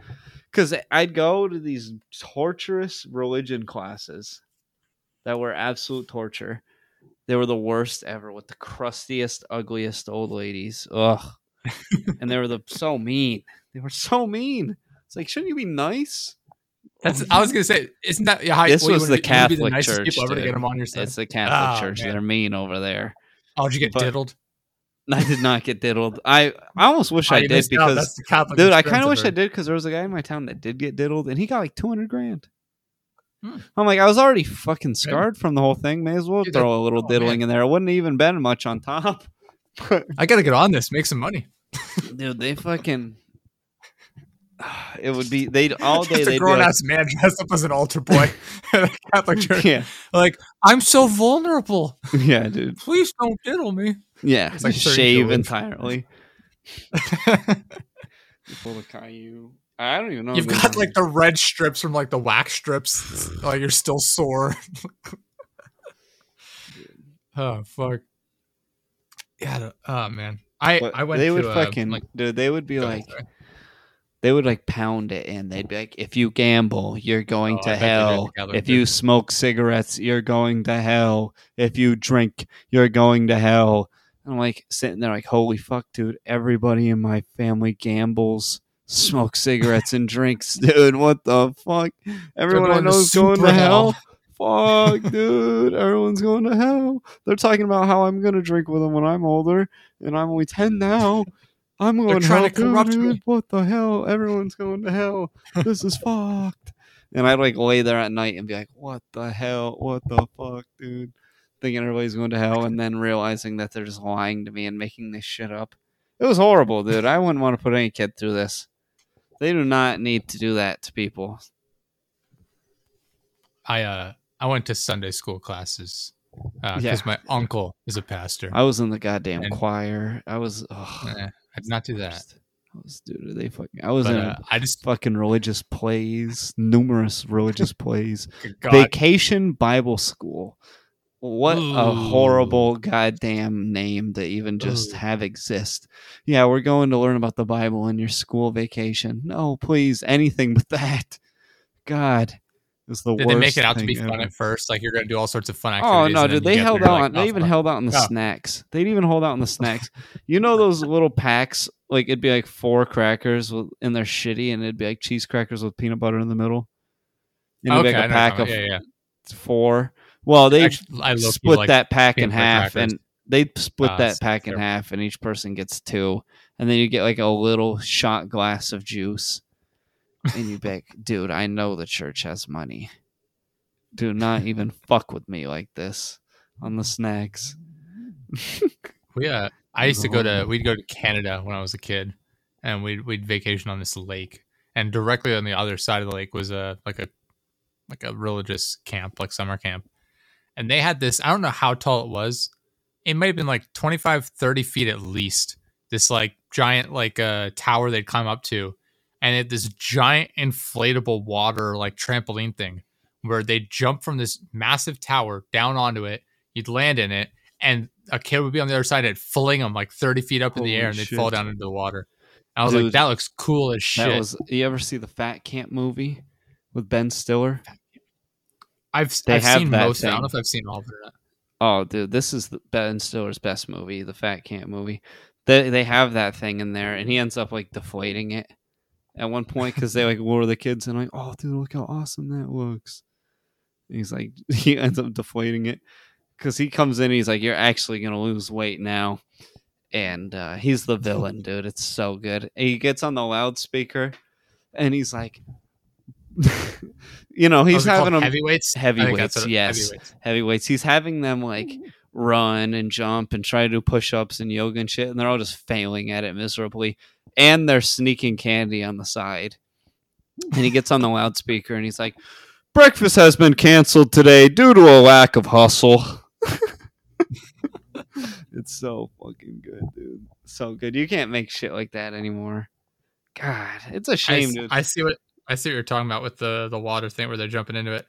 Because I'd go to these torturous religion classes that were absolute torture. They were the worst ever with the crustiest, ugliest old ladies. Ugh. And they were the so mean. They were so mean. It's like, shouldn't you be nice? That's I was gonna say, isn't that how This what was the be- you wanna Catholic nicest Church, people ever to get them on your side? It's the Catholic Oh, Church. man. They're mean over there. Oh, did you get but- diddled? *laughs* I did not get diddled. I I almost wish Oh, I did because that's the dude, I kind of wish I did because there was a guy in my town that did get diddled and he got like two hundred grand. Hmm. I'm like, I was already fucking scarred from the whole thing. May as well Dude, throw a little oh, diddling man. in there. It wouldn't even been much on top. *laughs* I gotta get on this, make some money. Dude, they fucking. *sighs* It would be they'd all day Just a they'd be grown like, ass man dressed up as an altar boy *laughs* *laughs* at a Catholic *laughs* church. yeah, Like, I'm so vulnerable. yeah, dude, Please don't diddle me. yeah, It's like shave kilos. entirely. Pull the Caillou. I don't even know. You've got they- like the red strips from like the wax strips. like you're still sore. oh fuck. Yeah. Oh man. I But I went. they to, would fucking like. dude. They would be like, sorry. they would like pound it in. They'd be like, if you gamble, you're going Oh, to I bet they did, hell. If you smoke cigarettes, you're going to hell. If you drink, you're going to hell. I'm like sitting there, like, holy fuck, dude! Everybody in my family gambles, smoke cigarettes, and drinks, dude. What the fuck? Everyone I going to know is going to hell. hell. Fuck, dude! Everyone's going to hell. They're talking about how I'm gonna drink with them when I'm older, and I'm only ten now. I'm going to trying hell, to corrupt dude. me. What the hell? Everyone's going to hell. This is fucked. And I'd like lay there at night and be like, "What the hell? What the fuck, dude?" Thinking everybody's going to hell, and then realizing that they're just lying to me and making this shit up. It was horrible, dude. I wouldn't want to put any kid through this. They do not need to do that to people. I uh I went to Sunday school classes because Yeah. my uncle is a pastor. I was in the goddamn And- choir. I was. ugh. I did not do that. I was, dude, they fucking. I was But, in uh, I just fucking religious plays, numerous religious *laughs* plays. God, Vacation Bible School. What a horrible goddamn name to even just Ooh. have exist. Yeah, we're going to learn about the Bible in your school vacation. No, please, anything but that. God, was the did worst. they make it out to thing be fun ever. at first? Like you're gonna do all sorts of fun activities. Oh no, and then dude! They held out. like, they oh, even fuck. held out on the Oh. snacks. They'd even hold out on the *laughs* snacks. You know those little packs? Like it'd be like four crackers, with, and they're shitty, and it'd be like cheese crackers with peanut butter in the middle. And it'd Okay, be I like a know pack what of you're talking about. yeah, four. Well, they yeah. Actually, split like that pack in half, crackers. and they split Ah, that that's pack in terrible. half, and each person gets two, and then you get like a little shot glass of juice, and you be like, dude, I know the church has money. Do not even *laughs* fuck with me like this on the snacks. We uh, *laughs* I used to go to we'd go to Canada when I was a kid, and we'd we'd vacation on this lake, and directly on the other side of the lake was a like a like a religious camp, like summer camp, and they had this. I don't know how tall it was. It might have been like 25, 30 feet at least. This like giant like uh tower they'd climb up to, and it this giant inflatable water like trampoline thing where they'd jump from this massive tower down onto it. You'd land in it, and a kid would be on the other side and fling them like 30 feet up in the air and they'd fall down into the water. I was like, that looks cool as shit. That was. You ever see the Fat Camp movie with Ben Stiller? I've, they I've have seen most. of it. I don't know if I've seen all of it. Oh, dude, this is the Ben Stiller's best movie, the Fat Camp movie. They they have that thing in there, and he ends up like deflating it at one point because they like *laughs* lure the kids and like, oh, dude, look how awesome that looks. And he's like, *laughs* he ends up deflating it because he comes in, he's like, you're actually gonna lose weight now, and uh, he's the villain, *laughs* dude. It's so good. And he gets on the loudspeaker, and he's like, you know, he's is it called having them heavyweights. I think that's heavyweights, what yes. heavyweights. heavyweights. He's having them like run and jump and try to do push ups and yoga and shit, and they're all just failing at it miserably. And they're sneaking candy on the side. And he gets on the loudspeaker and he's like, Breakfast has been canceled today due to a lack of hustle. *laughs* it's so fucking good, dude. So good. You can't make shit like that anymore. God, it's a shame, s- dude. I see what I see what you're talking about with the the water thing where they're jumping into it.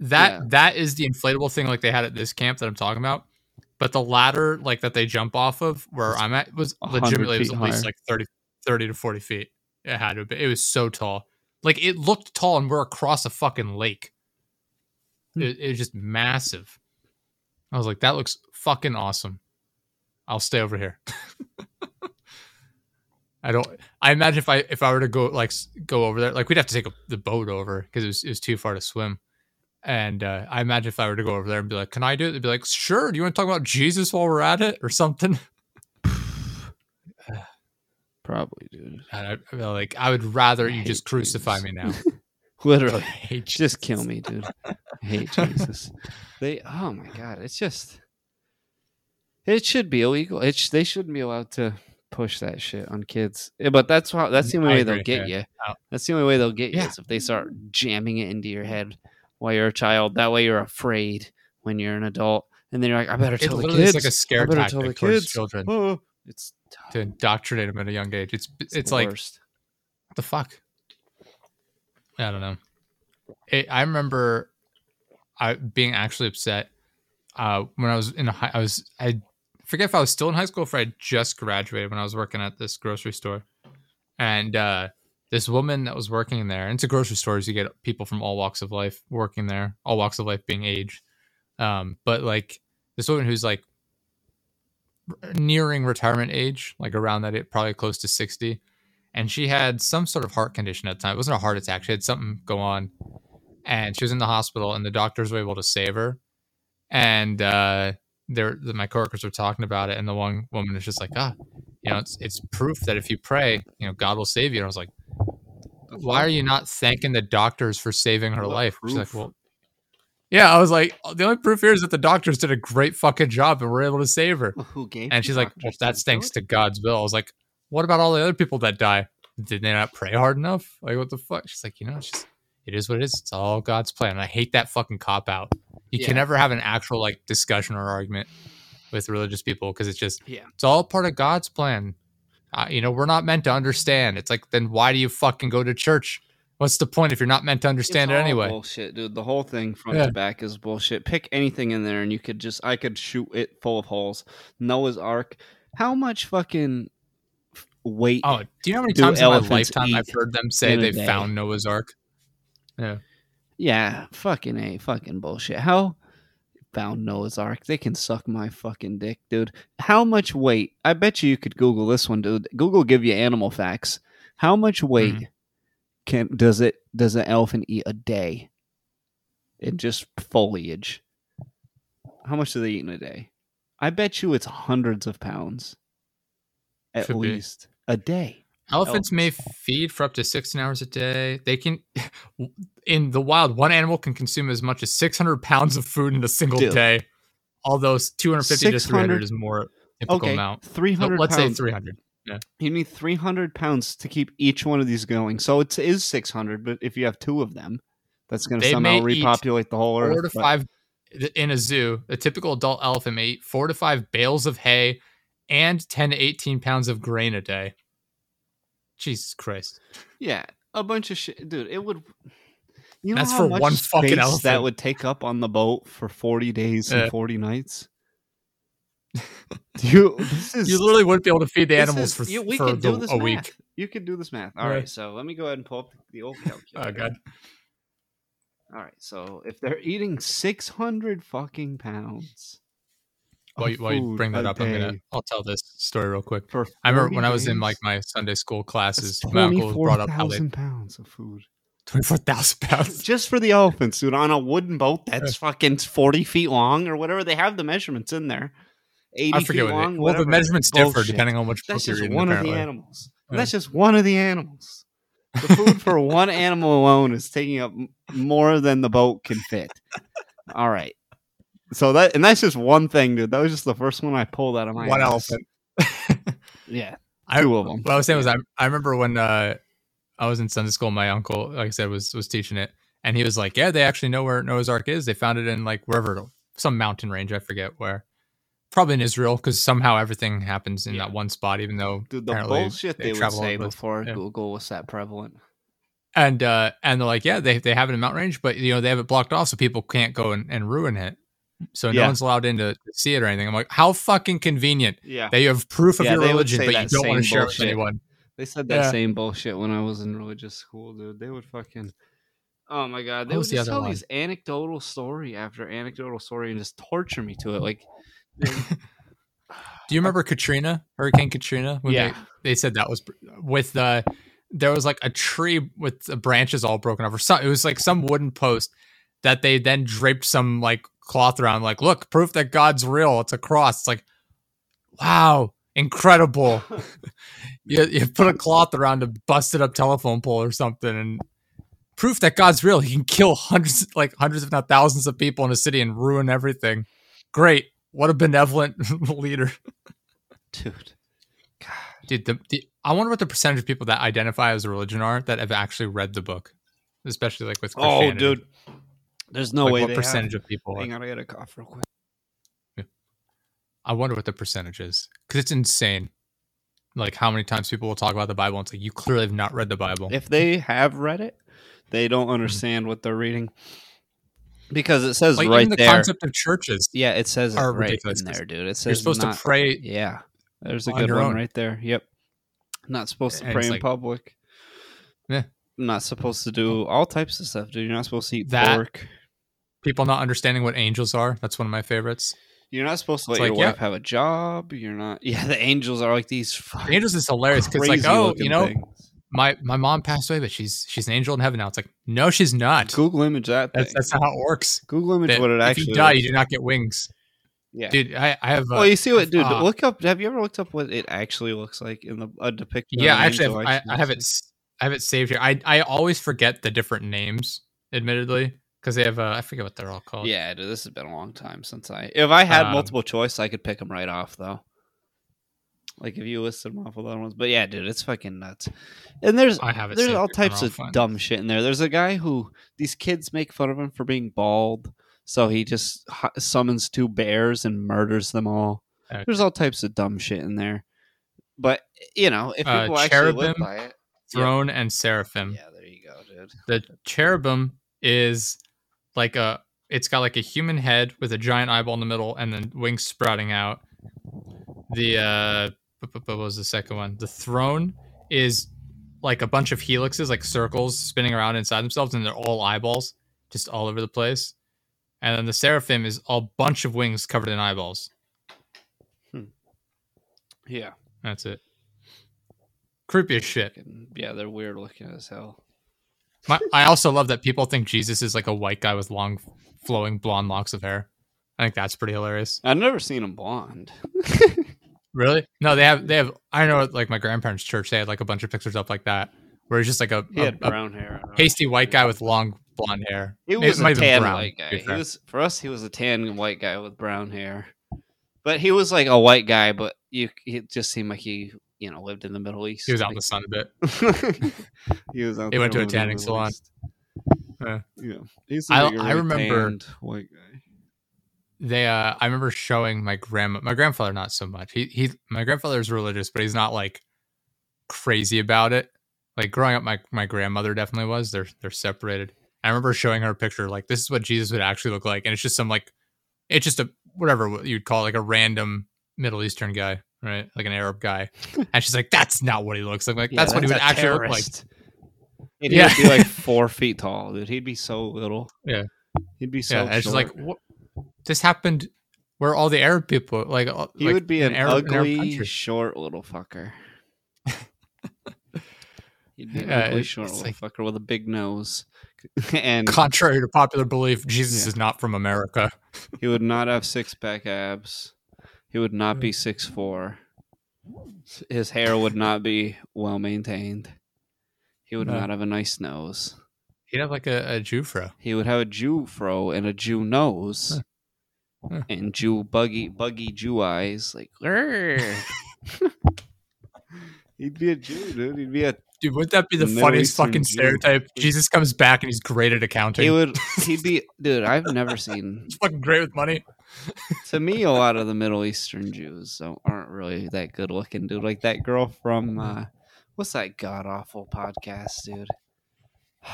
That Yeah. that is the inflatable thing like they had at this camp that I'm talking about. But the ladder like that they jump off of where I'm at was legitimately it was at least higher. like 30, 30 to 40 feet. It had to be. It was so tall. Like it looked tall and we're across a fucking lake. Hmm. It, it was just massive. I was like, that looks fucking awesome. I'll stay over here. *laughs* I don't. I imagine if I if I were to go like go over there, like we'd have to take a, the boat over because it was it was too far to swim. And uh, I imagine if I were to go over there and be like, "Can I do it?" They'd be like, "Sure." Do you want to talk about Jesus while we're at it or something? *laughs* Probably, dude. And I'd be like, I would rather I you just crucify Jesus. me now. *laughs* Literally. *laughs* hate just kill me, dude. I hate Jesus. They, oh my god, it's just, it should be illegal. It sh- they shouldn't be allowed to push that shit on kids. Yeah, but that's how. That's the only I way they'll get you. Oh. That's the only way they'll get you is if they start jamming it into your head while you're a child. That way, you're afraid when you're an adult, and then you're like, I better It tell the kids. is like a scare I tell the tactic towards kids. children Oh, it's to indoctrinate them at a young age. It's it's, it's like worst. what the fuck? I don't know. It, I remember I being actually upset uh, when I was in a high. I was I forget if I was still in high school or if I just graduated when I was working at this grocery store, and uh, this woman that was working there. And it's a grocery store, so you get people from all walks of life working there. All walks of life being age, um, but like this woman who's like nearing retirement age, like around that, probably close to sixty and she had some sort of heart condition at the time. It wasn't a heart attack. She had something go on, and she was in the hospital, and the doctors were able to save her. And uh, there, the, my coworkers were talking about it, and the one woman was just like, "Ah, you know, it's it's proof that if you pray, you know, God will save you." And I was like, "Why are you not thanking the doctors for saving her life?" She's like, "Well." Yeah, I was like, oh, the only proof here is that the doctors did a great fucking job and were able to save her. Well, who gave? And she's like, well, doctors that do stinks it? to God's will. I was like, what about all the other people that die? Did they not pray hard enough? Like, what the fuck? She's like, you know, it's just, it is what it is. It's all God's plan. And I hate that fucking cop out. You Yeah. can never have an actual like discussion or argument with religious people because it's just, Yeah. it's all part of God's plan. Uh, you know, we're not meant to understand. It's like, then why do you fucking go to church? What's the point if you're not meant to understand It's it anyway? Bullshit, dude. The whole thing front Yeah. to back is bullshit. Pick anything in there, and you could just I could shoot it full of holes. Noah's Ark. How much fucking weight? Oh, do you know how many times in my lifetime I've heard them say they found Noah's Ark? Yeah. Yeah, fucking a fucking bullshit. How found Noah's Ark? They can suck my fucking dick, dude. How much weight? I bet you you could Google this one, dude. Google give you animal facts. How much weight Mm-hmm. can does it does an elephant eat a day? In just foliage. How much do they eat in a day? I bet you it's hundreds of pounds. At be. least a day. Elephants may feed for up to 16 hours a day. They can, *laughs* in the wild, one animal can consume as much as 600 pounds of food in a single Dude. day. Although 250 to 300 is more typical Okay, amount. three So let's pounds. say 300. Yeah. You need 300 pounds to keep each one of these going. So it is 600, but if you have two of them, that's going to somehow repopulate the whole earth. Four to but- five in a zoo. A typical adult elephant may eat four to five bales of hay and 10 to 18 pounds of grain a day. Jesus Christ. Yeah, a bunch of shit. Dude, it would. You know That's how for much one fucking space elephant. that would take up on the boat for 40 days and 40 nights? *laughs* You, this is, You literally wouldn't be able to feed the this animals is- for, you- we for can do the- this a math. week. You can do this math. All right, Yeah. so let me go ahead and pull up the old *laughs* oh, calculator. Oh, God. All right, so if they're eating 600 fucking pounds. While you, while you bring that up, I'm gonna I'll tell this story real quick. I remember 40 when I was in like my Sunday school classes, my uncle brought up how they 24,000 pounds of food. twenty four thousand pounds. *laughs* Just for the elephants, dude, on a wooden boat that's fucking 40 feet long or whatever. They have the measurements in there. 80 I forget feet what long. it, well the whatever. measurements differ depending on which book That's you're just reading. one apparently. of the animals. Yeah. That's just one of the animals. The food for *laughs* one animal alone is taking up more than the boat can fit. All right. So that and that's just one thing, dude. That was just the first one I pulled out of my One ass. elephant. *laughs* Yeah, I, two of them. What I was saying was I, I remember when uh, I was in Sunday school, my uncle, like I said, was was teaching it, and he was like, "Yeah, they actually know where Noah's Ark is. They found it in like wherever, some mountain range, I forget where, probably in Israel, because somehow everything happens in Yeah. that one spot, even though Dude, the bullshit they they, would say before yeah. Google was that prevalent. and uh, and they're like, yeah, they they have it in mountain range, but you know they have it blocked off so people can't go and, and ruin it. So no Yeah. one's allowed in to see it or anything. I'm like, how fucking convenient Yeah. that you have proof of Yeah, your religion, but you don't want to share it with anyone. They said that Yeah. same bullshit when I was in religious school, dude. They would fucking Oh my god, they What would was the tell these anecdotal story after anecdotal story and just torture me to it. Like *laughs* Do you remember Katrina, Hurricane Katrina? Yeah. they, they said that was with the there was like a tree with the branches all broken off, or some. It was like some wooden post that they then draped some like cloth around. Like, look, proof that God's real. It's a cross. It's like, wow, incredible. *laughs* you, you put a cloth around a busted up telephone pole or something, and proof that God's real. He can kill hundreds, like hundreds, if not thousands, of people in a city and ruin everything. Great. What a benevolent *laughs* leader. dude. Dude, the, the I wonder what the percentage of people that identify as a religion are that have actually read the book, especially like with Oh, dude. There's no like way what percentage have. of people? Hang on, I gotta cough real quick. I wonder what the percentage is because it's insane. Like how many times people will talk about the Bible and it's like you clearly have not read the Bible. If they have read it, they don't mm-hmm. understand what they're reading. Because it says like right even the there. concept of churches, yeah, it says are right ridiculous in there, dude. It says you're supposed not- to pray. Yeah, there's a on good one own. right there. Yep. Not supposed to And pray in like- public. Yeah. Not supposed to do all types of stuff, dude. You're not supposed to eat That- pork. People not understanding what angels are. That's one of my favorites. You're not supposed to let It's your like, yeah. wife have a job. You're not. *laughs* Yeah, the angels are like these. Angels is hilarious because like oh you know things. my my mom passed away but she's she's an angel in heaven now. It's like no she's not. Google image that. Thing. That's that's not how it works. Google image That what it actually. if you die, is. you do not get wings, yeah. dude. I, I have. Uh, well, you see what, dude? uh, look up. Have you ever looked up what it actually looks like in the a depiction? yeah, an actually, I've- I, I have it. I have it saved here. I I always forget the different names, admittedly, because they have. Uh, I forget what they're all called. Yeah, dude. This has been a long time since I. If I had Um, multiple choice, I could pick them right off though. Like if you listed them off with other ones, but yeah, dude, it's fucking nuts. And there's I have it. there's all types I'll of it. dumb shit in there. There's a guy who these kids make fun of him for being bald, so he just summons two bears and murders them all. Okay. There's all types of dumb shit in there. but you know, if Uh, people actually live cherubim, by it, Yeah. Throne and seraphim. yeah, there you go, dude. The cherubim is like a. It's got like a human head with a giant eyeball in the middle, and then wings sprouting out. The uh, what was the second one? The throne is like a bunch of helixes, like circles spinning around inside themselves, and they're all eyeballs, just all over the place. And then the seraphim is a bunch of wings covered in eyeballs. Hmm. Yeah, That's it. Creepy as shit. yeah, they're weird looking as hell. My, I also love that people think Jesus is like a white guy with long, flowing blonde locks of hair. I think that's pretty hilarious. I've never seen him blonde. *laughs* *laughs* Really? No, they have. They have. I know, like my grandparents' church, they had like a bunch of pictures up like that, where he's just like a, He a, had a brown hair. Pasty white guy with long blonde hair. He was it a tan brown, white guy. He fair. was for us. He was a tan white guy with brown hair, but he was like a white guy. But you, it just seemed like he, you know, lived in the Middle East. He was out in the sun a bit. *laughs* he was out. He went to a in tanning salon. East. Yeah. Yeah, he's I- a I really remember- white guy. They, uh, I remember showing my grandma, my grandfather, not so much. He, he, my grandfather is religious, but he's not like crazy about it. Like growing up, my my grandmother definitely was. They're they're separated. I remember showing her a picture like this is what Jesus would actually look like, and it's just some like, it's just a whatever you'd call it, like a random Middle Eastern guy, right? Like an Arab guy, and she's like, that's not what he looks like. Like Yeah, that's what he would a actually look like. terrorist. And he Yeah. would be like four feet tall, dude. He'd be so little. Yeah. he'd be so. yeah, and it's just like short. what, this happened where all the Arab people like uh, he like, would be in an Arab- in Arab ugly, short little fucker. *laughs* He'd be an Yeah, ugly, short it's little fucker with a big nose, *laughs* and Contrary to popular belief, Jesus Yeah. is not from America. he would not have *laughs* six pack abs. He would not be hmm. six four. His hair would not be well maintained. He would No. not have a nice nose. He'd have like a, a Jew fro. He would have a Jew fro and a Jew nose. Huh. Huh. And Jew buggy buggy Jew eyes like. *laughs* He'd be a Jew, dude. He'd be a Dude, wouldn't that be the funniest fucking Jew. stereotype? Jesus comes back and he's great at accounting. he would *laughs* he'd be dude, I've never seen he's fucking great with money. To me a lot of the Middle Eastern Jews aren't really that good looking, dude. Like that girl from uh what's that god awful podcast, dude? *sighs*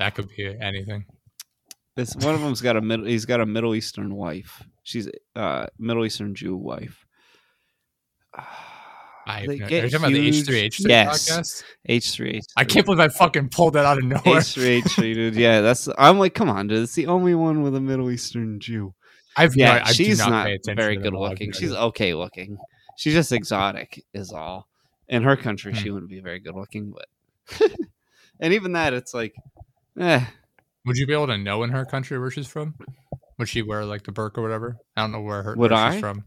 That could be anything. This one of them's got a middle. He's got a Middle Eastern wife. She's uh Middle Eastern Jew wife. *sighs* I no, are you talking about the H3H3 Yes. podcast? H three H. I can't believe I fucking pulled that out of nowhere. H three H three, dude. Yeah, that's. I'm like, come on, dude. It's the only one with a Middle Eastern Jew. I've Yeah, no, I do she's not, not, very good them all. I have looking. She's okay looking. She's just exotic, is all. In her country, Hmm. she wouldn't be very good looking, but. *laughs* and even that, it's like, eh. Would you be able to know in her country where she's from? Would she wear like the burqa or whatever? I don't know where her Would where I? she's from.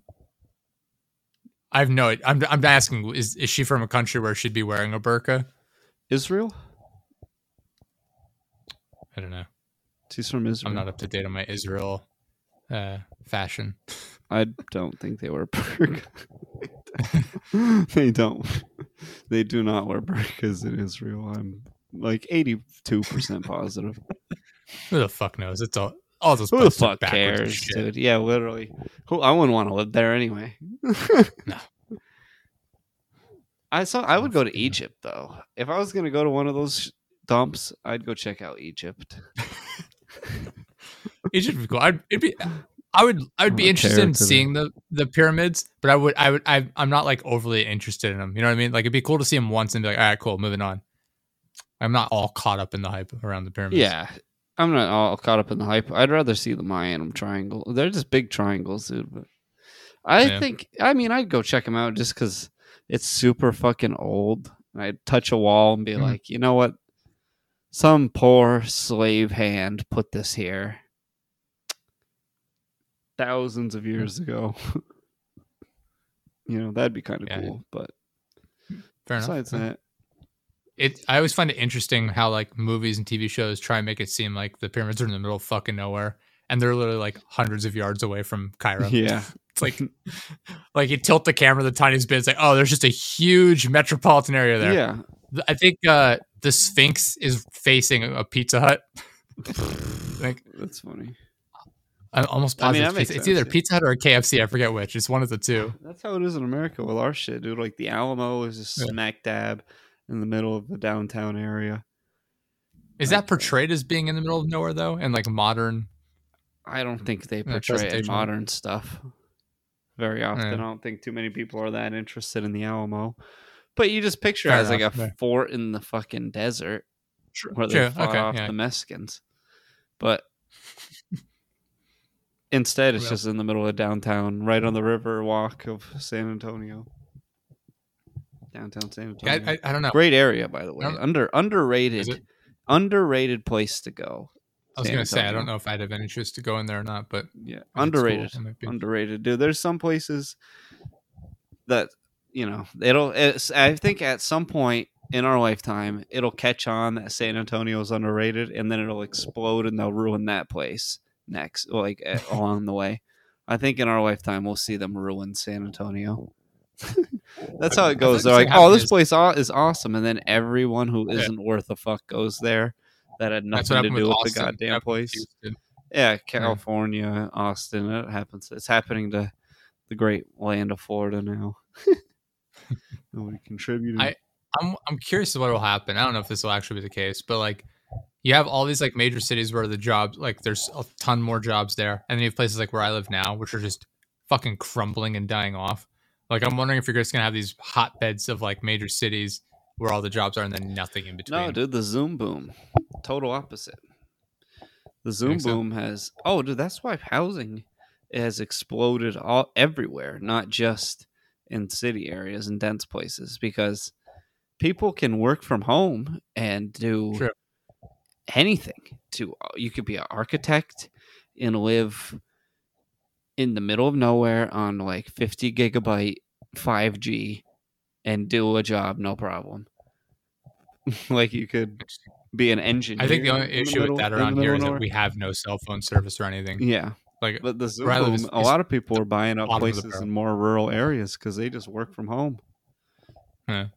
I have no. I'm I'm asking. Is is she from a country where she'd be wearing a burqa? Israel. I don't know. She's from Israel. I'm not up to date on my Israel uh, fashion. I don't think they wear burqa. *laughs* they don't. They do not wear burqas in Israel. I'm like 82% positive. Who the fuck knows? It's all all those Who the fuck cares, dude? Yeah, literally. Who I wouldn't want to live there anyway. No. I saw. I would go to. Egypt though. If I was gonna go to one of those dumps, I'd go check out Egypt. *laughs* Egypt would be cool. I'd it'd be. I would I would be Oh, interested in seeing the the pyramids, but I would I would I I'm not like overly interested in them. You know what I mean? Like it'd be cool to see them once and be like, all right, cool, moving on. I'm not all caught up in the hype around the pyramids. Yeah, I'm not all caught up in the hype. I'd rather see the Mayan triangle. They're just big triangles, dude. But I Yeah. think. I mean, I'd go check them out just because it's super fucking old. And I'd touch a wall and be Mhm. like, you know what? Some poor slave hand put this here thousands of years ago. *laughs* you know, that'd be kind of Yeah. cool. But fair enough. besides that, it I always find it interesting how like movies and TV shows try and make it seem like the pyramids are in the middle of fucking nowhere and they're literally like hundreds of yards away from Cairo. *laughs* yeah. *laughs* It's like like you tilt the camera the tiniest bit, it's like, oh, there's just a huge metropolitan area there. Yeah. I think uh the Sphinx is facing a Pizza Hut. like That's funny. I'm almost I mean, positive makes pizza- it's sense, either yeah. Pizza Hut or KFC. I forget which. It's one of the two. That's how it is in America with our shit, dude. Like the Alamo is just Yeah. smack dab in the middle of the downtown area. Is Like, that uh, portrayed as being in the middle of nowhere though, and like modern? I don't think they portray it modern stuff very often. Yeah. I don't think too many people are that interested in the Alamo. But you just picture Fair it as like a yeah. fort in the fucking desert where they Sure, fought okay, off yeah. the Mexicans. But instead, it's just in the middle of downtown, right on the river walk of San Antonio. Downtown San Antonio. I, I, I don't know. Great area, by the way. Under underrated, underrated place to go. I was San gonna say I don't know if I'd have any interest to go in there or not, but Yeah, it's cool, underrated. it might be. underrated, dude. There's some places that you know it'll. I think at some point in our lifetime, it'll catch on that San Antonio is underrated, and then it'll explode, and they'll ruin that place next, like along the way. I think in our lifetime, we'll see them ruin San Antonio. *laughs* That's how it goes. They're like "Oh, this place is awesome," and then everyone who Yeah. isn't worth a fuck goes there. That had nothing to do with Austin. the goddamn place. Houston. Yeah, California, Austin. It happens. It's happening to the great land of Florida now. *laughs* Nobody contributed. I- I'm I'm curious to what will happen. I don't know if this will actually be the case, but like you have all these like major cities where the jobs like there's a ton more jobs there, and then you have places like where I live now, which are just fucking crumbling and dying off. Like I'm wondering if you're just gonna have these hotbeds of like major cities where all the jobs are, and then nothing in between. no, dude, the Zoom boom, total opposite. The Zoom Think so? boom has. Oh, dude, that's why housing has exploded all everywhere, not just in city areas and dense places, because people can work from home and do Sure. Anything. To uh, you could be an architect and live in the middle of nowhere on like 50 gigabyte 5G and do a job no problem. *laughs* like you could be an engineer. I think the only in the issue middle- with that around here is that we have no cell phone service or anything. yeah, Like but the Zoom Where I live boom, is- a lot of people are buying up bottom of the places in more rural areas because they just work from home. Yeah,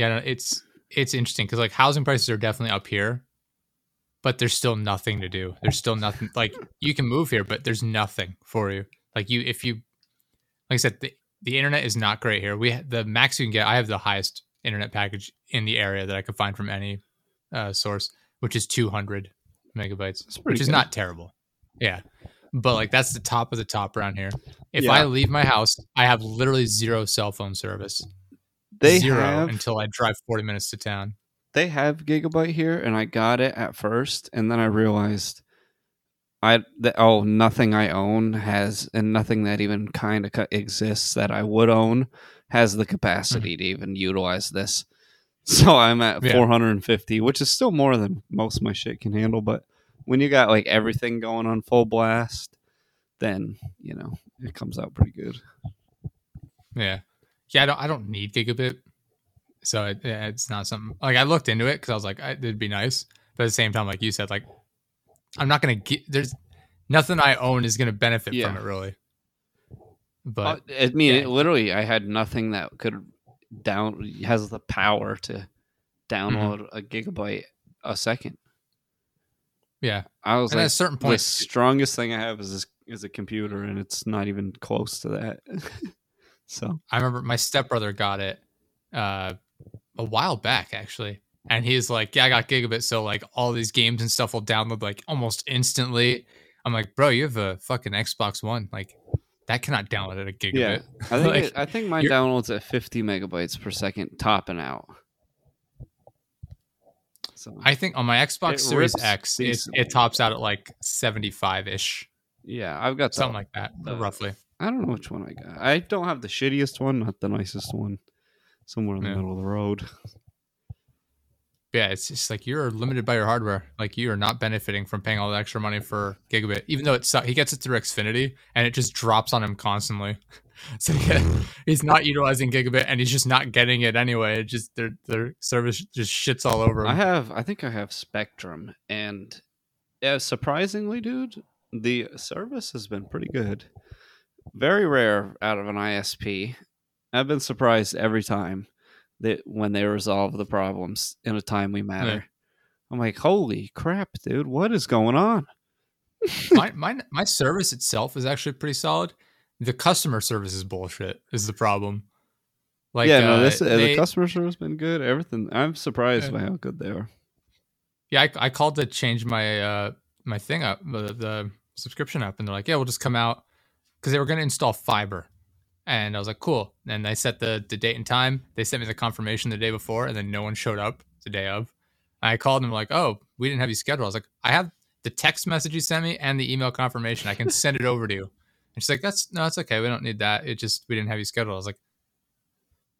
no, it's it's interesting because like housing prices are definitely up here, but there's still nothing to do. There's still nothing like you can move here, but there's nothing for you. Like you, if you, like I said, the, the internet is not great here. We the max you can get. I have the highest internet package in the area that I could find from any uh, source, which is 200 megabytes, which is not terrible. Yeah, but like that's the top of the top around here. If Yeah. I leave my house, I have literally zero cell phone service They zero have until I drive 40 minutes to town. they have gigabyte here, and I got it at first, and then I realized I that oh nothing I own has, and nothing that even kind of exists that I would own has the mm-hmm. capacity to even utilize this. *laughs* So I'm at Yeah. 450, which is still more than most of my shit can handle. But when you got like everything going on full blast, then you know it comes out pretty good. Yeah, yeah. I don't. I don't need gigabit, so it, it's not something like I looked into it because I was like, it'd be nice, but at the same time, like you said, like I'm not gonna get. There's nothing I own is gonna benefit Yeah. from it really. But Uh, I mean, yeah. it, literally, I had nothing that could down has the power to download Mm-hmm. a gigabyte a second. yeah, I was and at a certain point, the strongest thing I have is this, is a computer, and it's not even close to that. *laughs* so I remember my stepbrother got it uh, a while back actually, and he's like, "Yeah, I got gigabit, so like all these games and stuff will download like almost instantly." I'm like, "Bro, you have a fucking Xbox One, like that cannot download at a gigabit." yeah, I think *laughs* Like, it, I think mine downloads at 50 megabytes per second, topping out. So I think on my Xbox Series X, it, it tops out at like 75 ish, yeah, I've got the, something like that, the- roughly. I don't know which one I got. I don't have the shittiest one, not the nicest one. Somewhere in the Yeah. middle of the road. Yeah, it's just like you're limited by your hardware. Like you are not benefiting from paying all the extra money for gigabit, even though it's he gets it through Xfinity and it just drops on him constantly. *laughs* So yeah, he's not utilizing gigabit and he's just not getting it anyway. It just their their service just shits all over him. I have, I think I have Spectrum, and yeah, surprisingly, dude, the service has been pretty good. Very rare out of an ISP. I've been surprised every time that when they resolve the problems in a timely manner. I'm like, holy crap, dude, what is going on? *laughs* *laughs* my my my service itself is actually pretty solid. The customer service is bullshit. Is the problem? Like yeah, no, uh, this, uh, they, the customer service has been good. Everything. I'm surprised yeah. by how good they are. Yeah, I, I called to change my uh my thing up the, the subscription up, and they're like, yeah, we'll just come out because they were going to install fiber. And I was like, cool. And I set the, the date and time. They sent me the confirmation the day before, and then no one showed up the day of. And I called them like, oh, we didn't have you scheduled. I was like, I have the text message you sent me and the email confirmation. I can send it over to you. And she's like, that's no, it's okay. We don't need that. It just we didn't have you scheduled. I was like,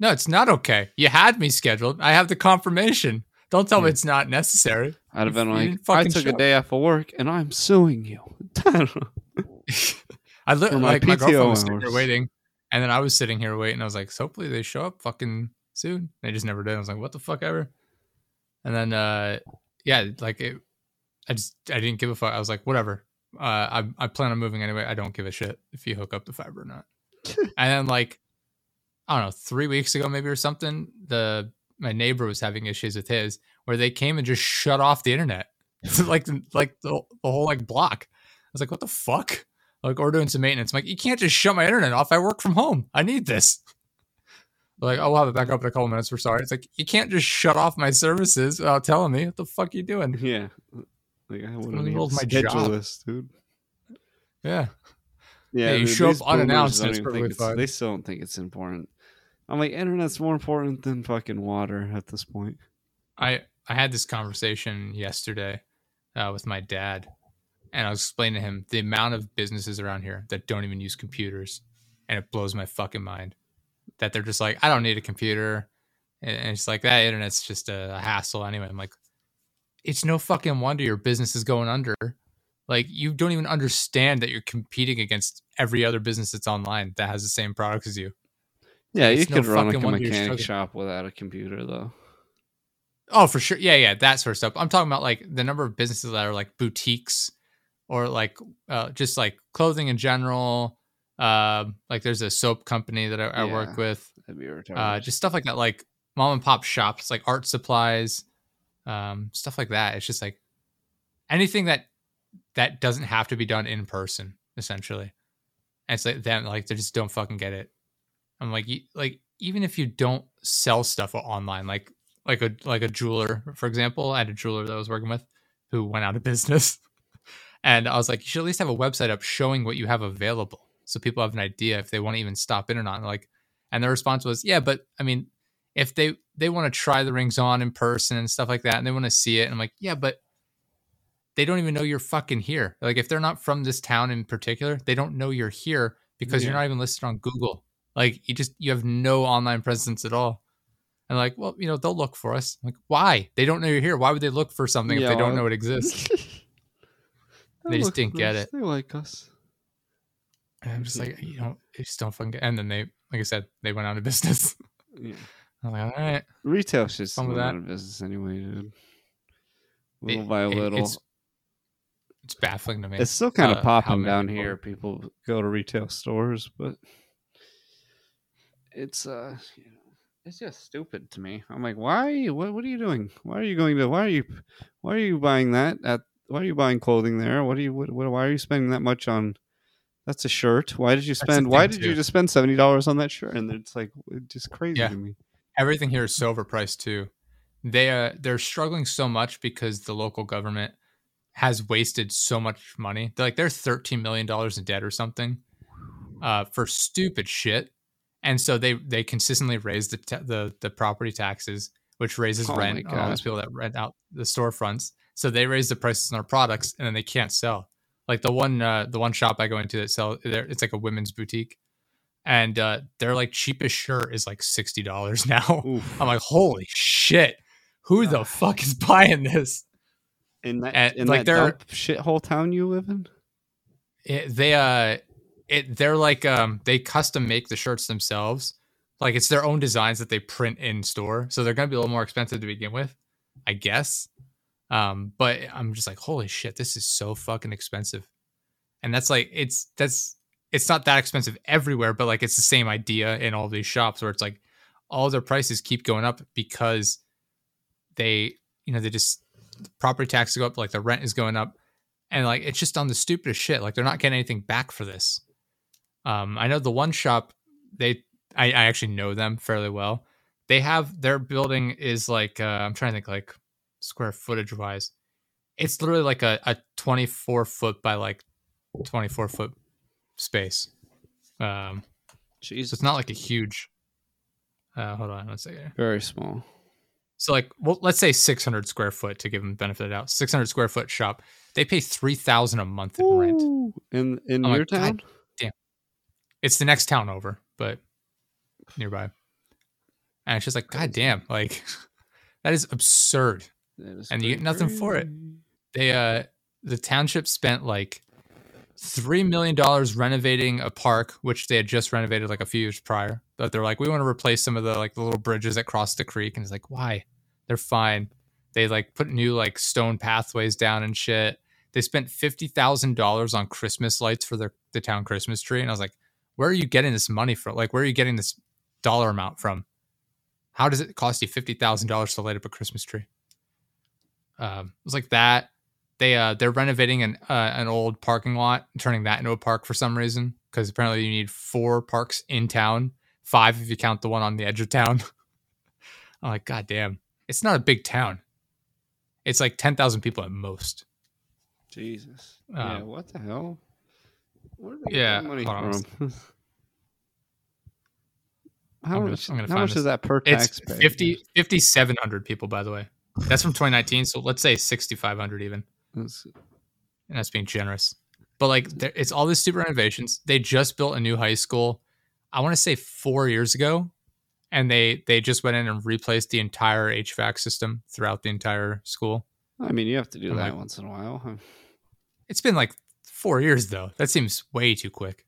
no, it's not okay. You had me scheduled. I have the confirmation. Don't tell yeah. me it's not necessary. I'd have been like, I took a day off of work and I'm suing you. *laughs* *laughs* I li- like my girlfriend was sitting here waiting, and then I was sitting here waiting. I was like, hopefully they show up fucking soon. They just never did. I was like, what the fuck ever. And then, uh, yeah, like it, I just I didn't give a fuck. I was like, whatever. Uh, I I plan on moving anyway. I don't give a shit if you hook up the fiber or not. *laughs* and then like, I don't know, three weeks ago maybe or something, the my neighbor was having issues with his where they came and just shut off the internet, *laughs* like like the, the whole like block. I was like, what the fuck? Like or doing some maintenance. I'm like, you can't just shut my internet off. I work from home. I need this. *laughs* like, I'll have it back up in a couple minutes. We're sorry. It's like you can't just shut off my services without telling me what the fuck you doing. *laughs* Yeah, like I want to my schedule this, dude. Yeah, yeah. you show up unannounced. It's it's, they still don't think it's important. I'm like, internet's more important than fucking water at this point. I I had this conversation yesterday uh, with my dad and I was explaining to him the amount of businesses around here that don't even use computers, and it blows my fucking mind that they're just like, I don't need a computer, and it's like that internet's just a, hassle anyway. I'm like, it's no fucking wonder your business is going under. Like you don't even understand that you're competing against every other business that's online that has the same products as you. Yeah, it's you could run like a mechanic shop without a computer though. Oh, for sure. Yeah, yeah, that sort of stuff. I'm talking about like the number of businesses that are like boutiques or like uh, just like clothing in general. Uh, like there's a soap company that I, I yeah, work with. Uh, just stuff like that, like mom and pop shops, like art supplies, um, stuff like that. It's just like anything that that doesn't have to be done in person, essentially. And it's like them, like they just don't fucking get it. I'm like, like even if you don't sell stuff online, like like a like a jeweler, for example, I had a jeweler that I was working with who went out of *laughs* business. And I was like, you should at least have a website up showing what you have available so people have an idea if they want to even stop in or not. And like, and the response was, yeah, but I mean, if they they want to try the rings on in person and stuff like that, and they want to see it, and I'm like, yeah, but they don't even know you're fucking here. Like, if they're not from this town in particular, they don't know you're here because yeah. you're not even listed on Google. Like, you just you have no online presence at all. And like, well, you know, they'll look for us. I'm like, why? They don't know you're here. Why would they look for something yeah, if they don't know it exists? *laughs* they just didn't get it. They like us. And I'm just like, you don't, you just don't fucking get. And then they, like I said, they went out of *laughs* business. Yeah. *laughs* I'm like, all right. Retail just went out of business anyway, dude. Little it, by little. It's, it's, baffling to me. It's still kind of uh, popping down here. People go to retail stores, but it's uh, you know, it's just stupid to me. I'm like, why? What? What are you doing? Why are you going to? Why are you? Why are you buying that at why are you buying clothing there? What are you? What, why are you spending that much on? That's a shirt. Why did you spend? Why did too. you just spend seventy dollars on that shirt? And it's like it's just crazy yeah. to me. Everything here is so overpriced too. They uh they're struggling so much because the local government has wasted so much money. They're like they're thirteen million dollars in debt or something, uh, for stupid shit. And so they they consistently raise the the the property taxes, which raises oh rent on all those people that rent out the storefronts. So they raise the prices on their products and then they can't sell. Like the one uh, the one shop I go into that sell it's like a women's boutique. And uh, their like cheapest shirt is like sixty dollars *laughs* now. Oof. I'm like, holy shit! Who the fuck is buying this? In that and, in like that shithole town you live in? It, they uh, it they're like um they custom make the shirts themselves. Like it's their own designs that they print in store, so they're gonna be a little more expensive to begin with, I guess. Um, but I'm just like, holy shit, this is so fucking expensive. And that's like, it's, that's, it's not that expensive everywhere, but like it's the same idea in all these shops where it's like all their prices keep going up because they, you know, they just, property taxes go up, like the rent is going up. and like it's just on the stupidest shit. Like they're not getting anything back for this. Um, I know the one shop they I, I actually know them fairly well. They have their building is like uh, I'm trying to think like square footage wise. It's literally like a, a 24 foot by like 24 foot space. Um, so it's not like a huge. Uh, hold on one second. Very small. So like, well, let's say 600 square foot to give them benefit of the doubt. 600 square foot shop. They pay 3,000 a month in rent. In in I'm your like, town? It's the next town over, but nearby. And it's just like, God damn, like *laughs* that is absurd. And you get nothing for it. They uh the township spent like three million dollars renovating a park, which they had just renovated like a few years prior. But they're like, we want to replace some of the like the little bridges that cross the creek, and it's like, why? They're fine. They like put new like stone pathways down and shit. They spent fifty thousand dollars on Christmas lights for their the town Christmas tree, and I was like, where are you getting this money from? Like, where are you getting this dollar amount from? How does it cost you fifty thousand dollars to light up a Christmas tree? Um, it was like that. They uh they're renovating an uh, an old parking lot, turning that into a park for some reason. Because apparently you need four parks in town, five if you count the one on the edge of town. *laughs* I'm like, God damn, it's not a big town. It's like ten thousand people at most. Jesus. yeah, Um, what the hell? Where do they yeah, get money from? *laughs* how I'm much, gonna- I'm gonna how much this. is that per tax? It's taxpayer? 50 5,700 people, by the way. That's from 2019. So let's say 6,500 even. That's- and that's being generous. But like, there, it's all these super renovations. They just built a new high school. I want to say four years ago, and they they just went in and replaced the entire HVAC system throughout the entire school. I mean, you have to do I'm that like- once in a while. huh? It's been like four years though. That seems way too quick.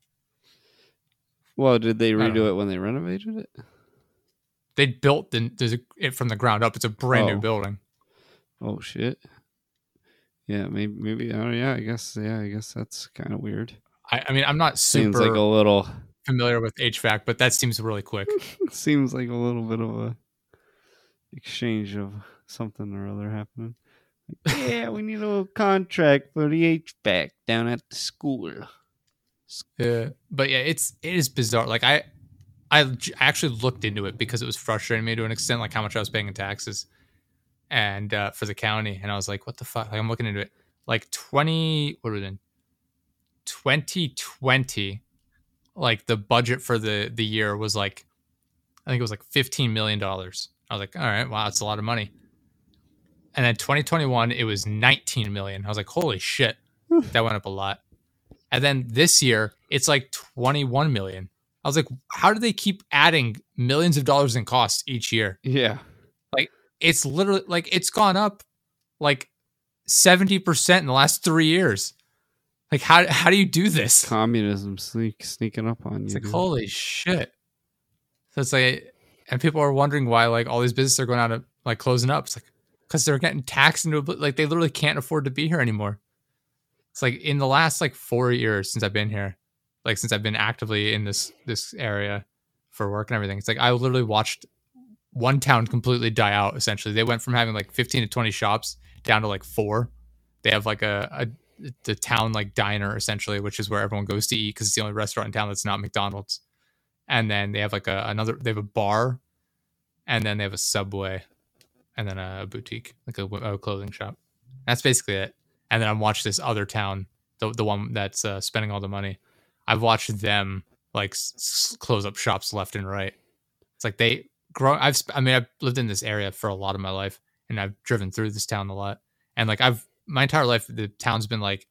Well, did they redo it when they renovated it? They built the, the it from the ground up. It's a brand Oh. new building. Oh shit. Yeah, maybe maybe oh yeah, I guess yeah, I guess that's kind of weird. I, I mean, I'm not Seems super like a little familiar with HVAC, but that seems really quick. *laughs* seems like a little bit of a exchange of something or other happening. Like, *laughs* yeah, we need a little contract for the HVAC down at the school. Yeah, but yeah, it's it is bizarre. Like I, I actually looked into it because it was frustrating me to an extent, like how much I was paying in taxes, and uh, for the county, and I was like, what the fuck? Like I'm looking into it. Like twenty, what was it? Twenty twenty, like the budget for the the year was like, I think it was like fifteen million dollars. I was like, all right, wow, that's a lot of money. And then 2021, it was 19 million. I was like, holy shit, that went up a lot. And then this year, it's like 21 million. I was like, how do they keep adding millions of dollars in costs each year? Yeah. Like it's literally like it's gone up like 70% in the last three years. Like, how, how do you do this? Communism sneak sneaking up on It's you. like, dude. holy shit. So it's like, and people are wondering why like all these businesses are going out of like closing up. It's like, because they're getting taxed into a, like they literally can't afford to be here anymore. It's like in the last like four years since I've been here, like since I've been actively in this this area for work and everything. It's like I literally watched one town completely die out. Essentially, they went from having like fifteen to twenty shops down to like four. They have like a, a the town like diner essentially, which is where everyone goes to eat because it's the only restaurant in town that's not McDonald's. And then they have like a another they have a bar, and then they have a Subway, and then a boutique like a, a clothing shop. That's basically it. And then I watched this other town, the the one that's uh, spending all the money. I've watched them like s- close up shops left and right. It's like they grow. I've sp- I mean I've lived in this area for a lot of my life, and I've driven through this town a lot. And like I've my entire life, the town's been like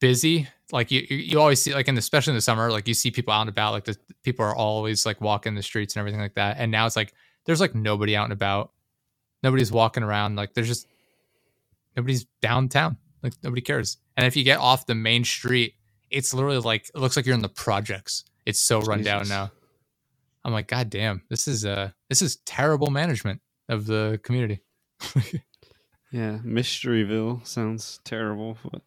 busy. Like you, you you always see like in the, especially in the summer, like you see people out and about. Like the people are always like walking the streets and everything like that. And now it's like there's like nobody out and about. Nobody's walking around. Like there's just nobody's downtown. Like nobody cares. And if you get off the main street, it's literally like it looks like you're in the projects. It's so run down now. I'm like, God damn, this is uh this is terrible management of the community. *laughs* Yeah, Mysteryville sounds terrible, but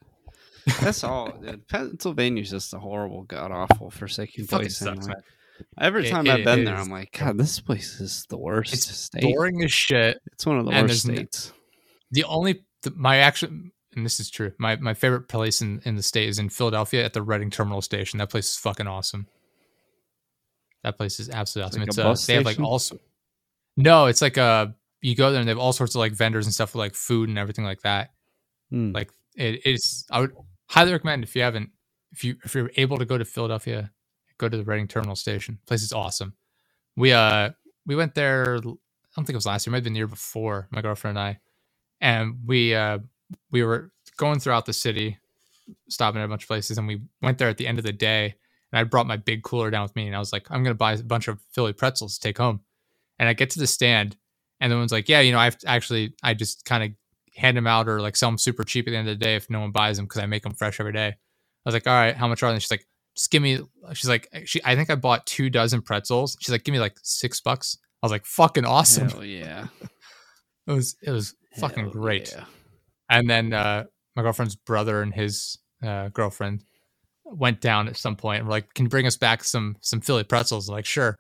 that's all. *laughs* Pennsylvania's just a horrible, god awful, forsaken place. sucks, man. Every time it I've been there, is. I'm like, God, this place is the worst It's state. Boring as shit. It's one of the worst states. The only th- my actual and this is true. My my favorite place in, in the state is in Philadelphia at the Reading Terminal Station. That place is fucking awesome. That place is absolutely awesome. like It's, uh, bus they have like all No, it's like a you go there and they have all sorts of like vendors and stuff with like food and everything like that. Hmm. Like it is I would highly recommend if you haven't if you if you're able to go to Philadelphia, go to the Reading Terminal Station. place is awesome. We uh we went there I don't think it was last year, it might have been the year before, my girlfriend and I. And we uh we were going throughout the city, stopping at a bunch of places, and we went there at the end of the day. And I brought my big cooler down with me, and I was like, I'm gonna buy a bunch of Philly pretzels to take home. And I get to the stand, and the one's like, Yeah, you know, I've actually I just kind of hand them out or like sell them super cheap at the end of the day if no one buys them because I make them fresh every day. I was like, All right, how much are they? And she's like, Just give me. She's like, she. I think I bought two dozen pretzels. She's like, Give me like six bucks. I was like, Fucking awesome. Hell yeah. *laughs* It was it was fucking great. yeah. And then uh, my girlfriend's brother and his uh, girlfriend went down at some point and were like, "Can you bring us back some some Philly pretzels?" I'm like, sure.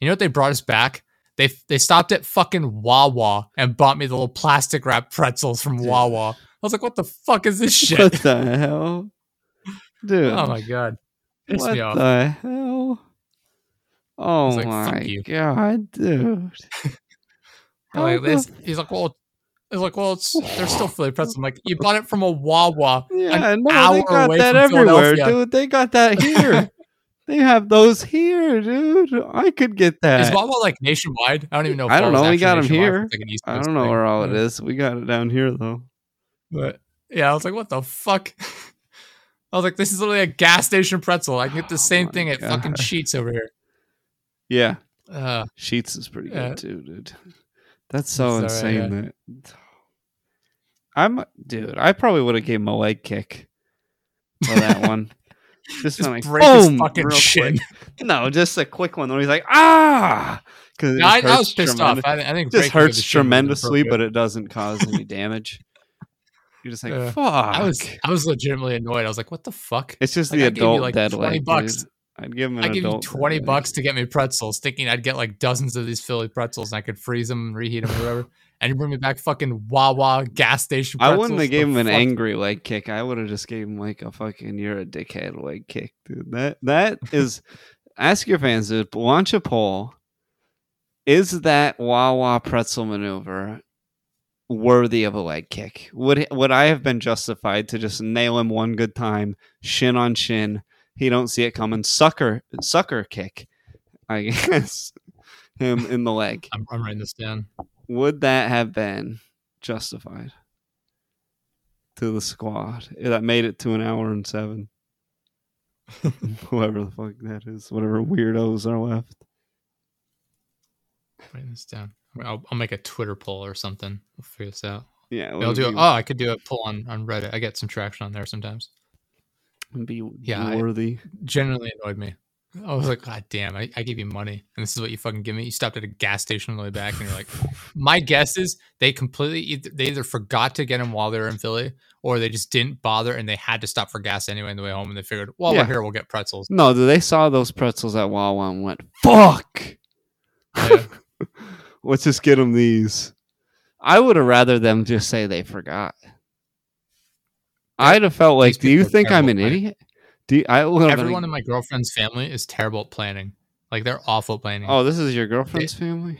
You know what they brought us back? They they stopped at fucking Wawa and bought me the little plastic wrap pretzels from Dude. Wawa. I was like, "What the fuck is this shit?" What the hell? Dude. oh my god, pissed what the hell? Oh like, my god, dude. *laughs* Like this, he's like, "Well." He's like, well, it's they're still *laughs* Philly pretzels. I'm like, you bought it from a Wawa. Yeah, an no, hour they got away that everywhere, dude. They got that *laughs* here. they have those here, dude. I could get that. Is Wawa like nationwide? I don't even know. If I don't know. We got them here. Like I don't know thing. where all it Yeah. We got it down here though. But yeah, I was like, what the fuck? *laughs* I was like, this is literally a gas station pretzel. I can get the Oh same thing at fucking Sheetz over here. Yeah, Uh, Sheetz is pretty good too, dude. That's so alright, insane that I'm dude, I probably would have gave him a leg kick for that *laughs* one. Just, just kinda like, his boom, fucking real shin. quick. No, just a quick one where he's like, ah, because No, I, I was pissed off. I, I think It just hurts the shin was tremendously, but it doesn't cause any damage. You're just like, Yeah. fuck. I was I was legitimately annoyed. I was like, what the fuck? It's just Like, the I gave you, adult like, dead 20 leg. bucks. dude. I'd give him an I give you twenty bucks to get me pretzels, thinking I'd get like dozens of these Philly pretzels and I could freeze them and reheat them or whatever. And you bring me back fucking Wawa gas station. I wouldn't have gave him an fuck? angry leg kick. I would have just gave him like a fucking "you're a dickhead" leg kick, dude. That that *laughs* is. ask your fans, dude. Launch a poll. Is that Wawa pretzel maneuver worthy of a leg kick? Would would I have been justified to just nail him one good time, shin on shin? He don't see it coming. Sucker sucker kick. I *laughs* guess him in the leg. I'm, I'm writing this down. Would that have been justified to the squad that made it to an hour and seven? *laughs* Whoever the fuck that is, whatever weirdos are left. Writing this down. I'll, I'll make a Twitter poll or something. We'll figure this out. Yeah, I'll do it. Oh, I could do a poll on, on Reddit. I get some traction on there sometimes. Be Yeah, worthy. Genuinely annoyed me. I was like, God damn, I, I gave you money. And this is what you fucking give me. You stopped at a gas station on the way back and you're like, *laughs* my guess is they completely either, they either forgot to get him while they were in Philly or they just didn't bother and they had to stop for gas anyway on the way home and they figured, well, Yeah. we're here, we'll get pretzels. No, they saw those pretzels at Wawa and went, "Fuck, Yeah. *laughs* let's just get them these." I would have rather them just say they forgot. I'd have felt like, "Do you think I'm an idiot?" Do you, I would Everyone like, in my girlfriend's family is terrible at planning. Like they're awful at planning. Oh, this is your girlfriend's family.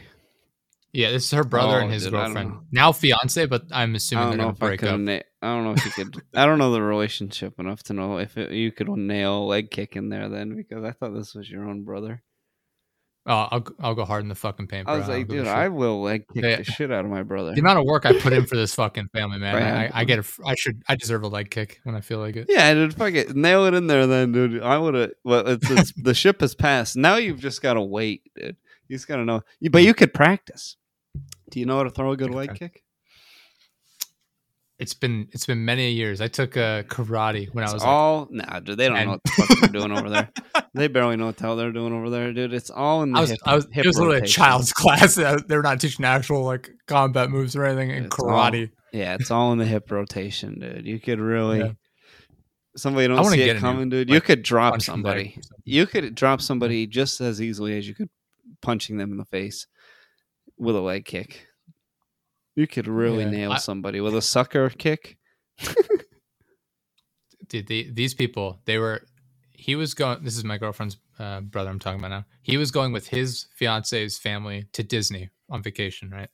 Yeah, this is her brother Oh, and his dude, girlfriend. Now fiance, but I'm I assuming don't they're know gonna if I could. up. Na- I don't know if you could. I don't know the relationship enough to know if it, you could nail a leg kick in there. Then because I thought this was your own brother. Oh, I'll I'll go hard in the fucking paint. I bro. was I like, dude. I will leg kick Yeah. the shit out of my brother. the amount of work I put in for this fucking family, man. Right. I, I get a, I should, I deserve a leg kick when I feel like it. Yeah, dude, fuck it, nail it in there, then, dude. I would have. Well, it's, it's the *laughs* ship has passed. Now you've just got to wait, dude. You just got to know. But hmm. you could practice. Do you know how to throw a good Okay. leg kick? It's been, it's been many years. I took uh, karate when I It's was like, all nah, dude. They don't and- know what the fuck they're doing over there. *laughs* They barely know what the hell they're doing over there, dude. It's all in the I was, hip. I was, hip it was literally a child's *laughs* class. They were not teaching actual like combat moves or anything in It's all- karate. Yeah, it's all in the hip rotation, dude. You could really. Yeah. Somebody don't see get it coming, dude. you could drop somebody somebody. or something. You could drop somebody just as easily as you could punching them in the face with a leg kick. You could really Yeah, nail I- somebody with a sucker kick. *laughs* Dude, the, these people, they were. He was going. This is my girlfriend's uh, brother. I'm talking about now. He was going with his fiance's family to Disney on vacation, right?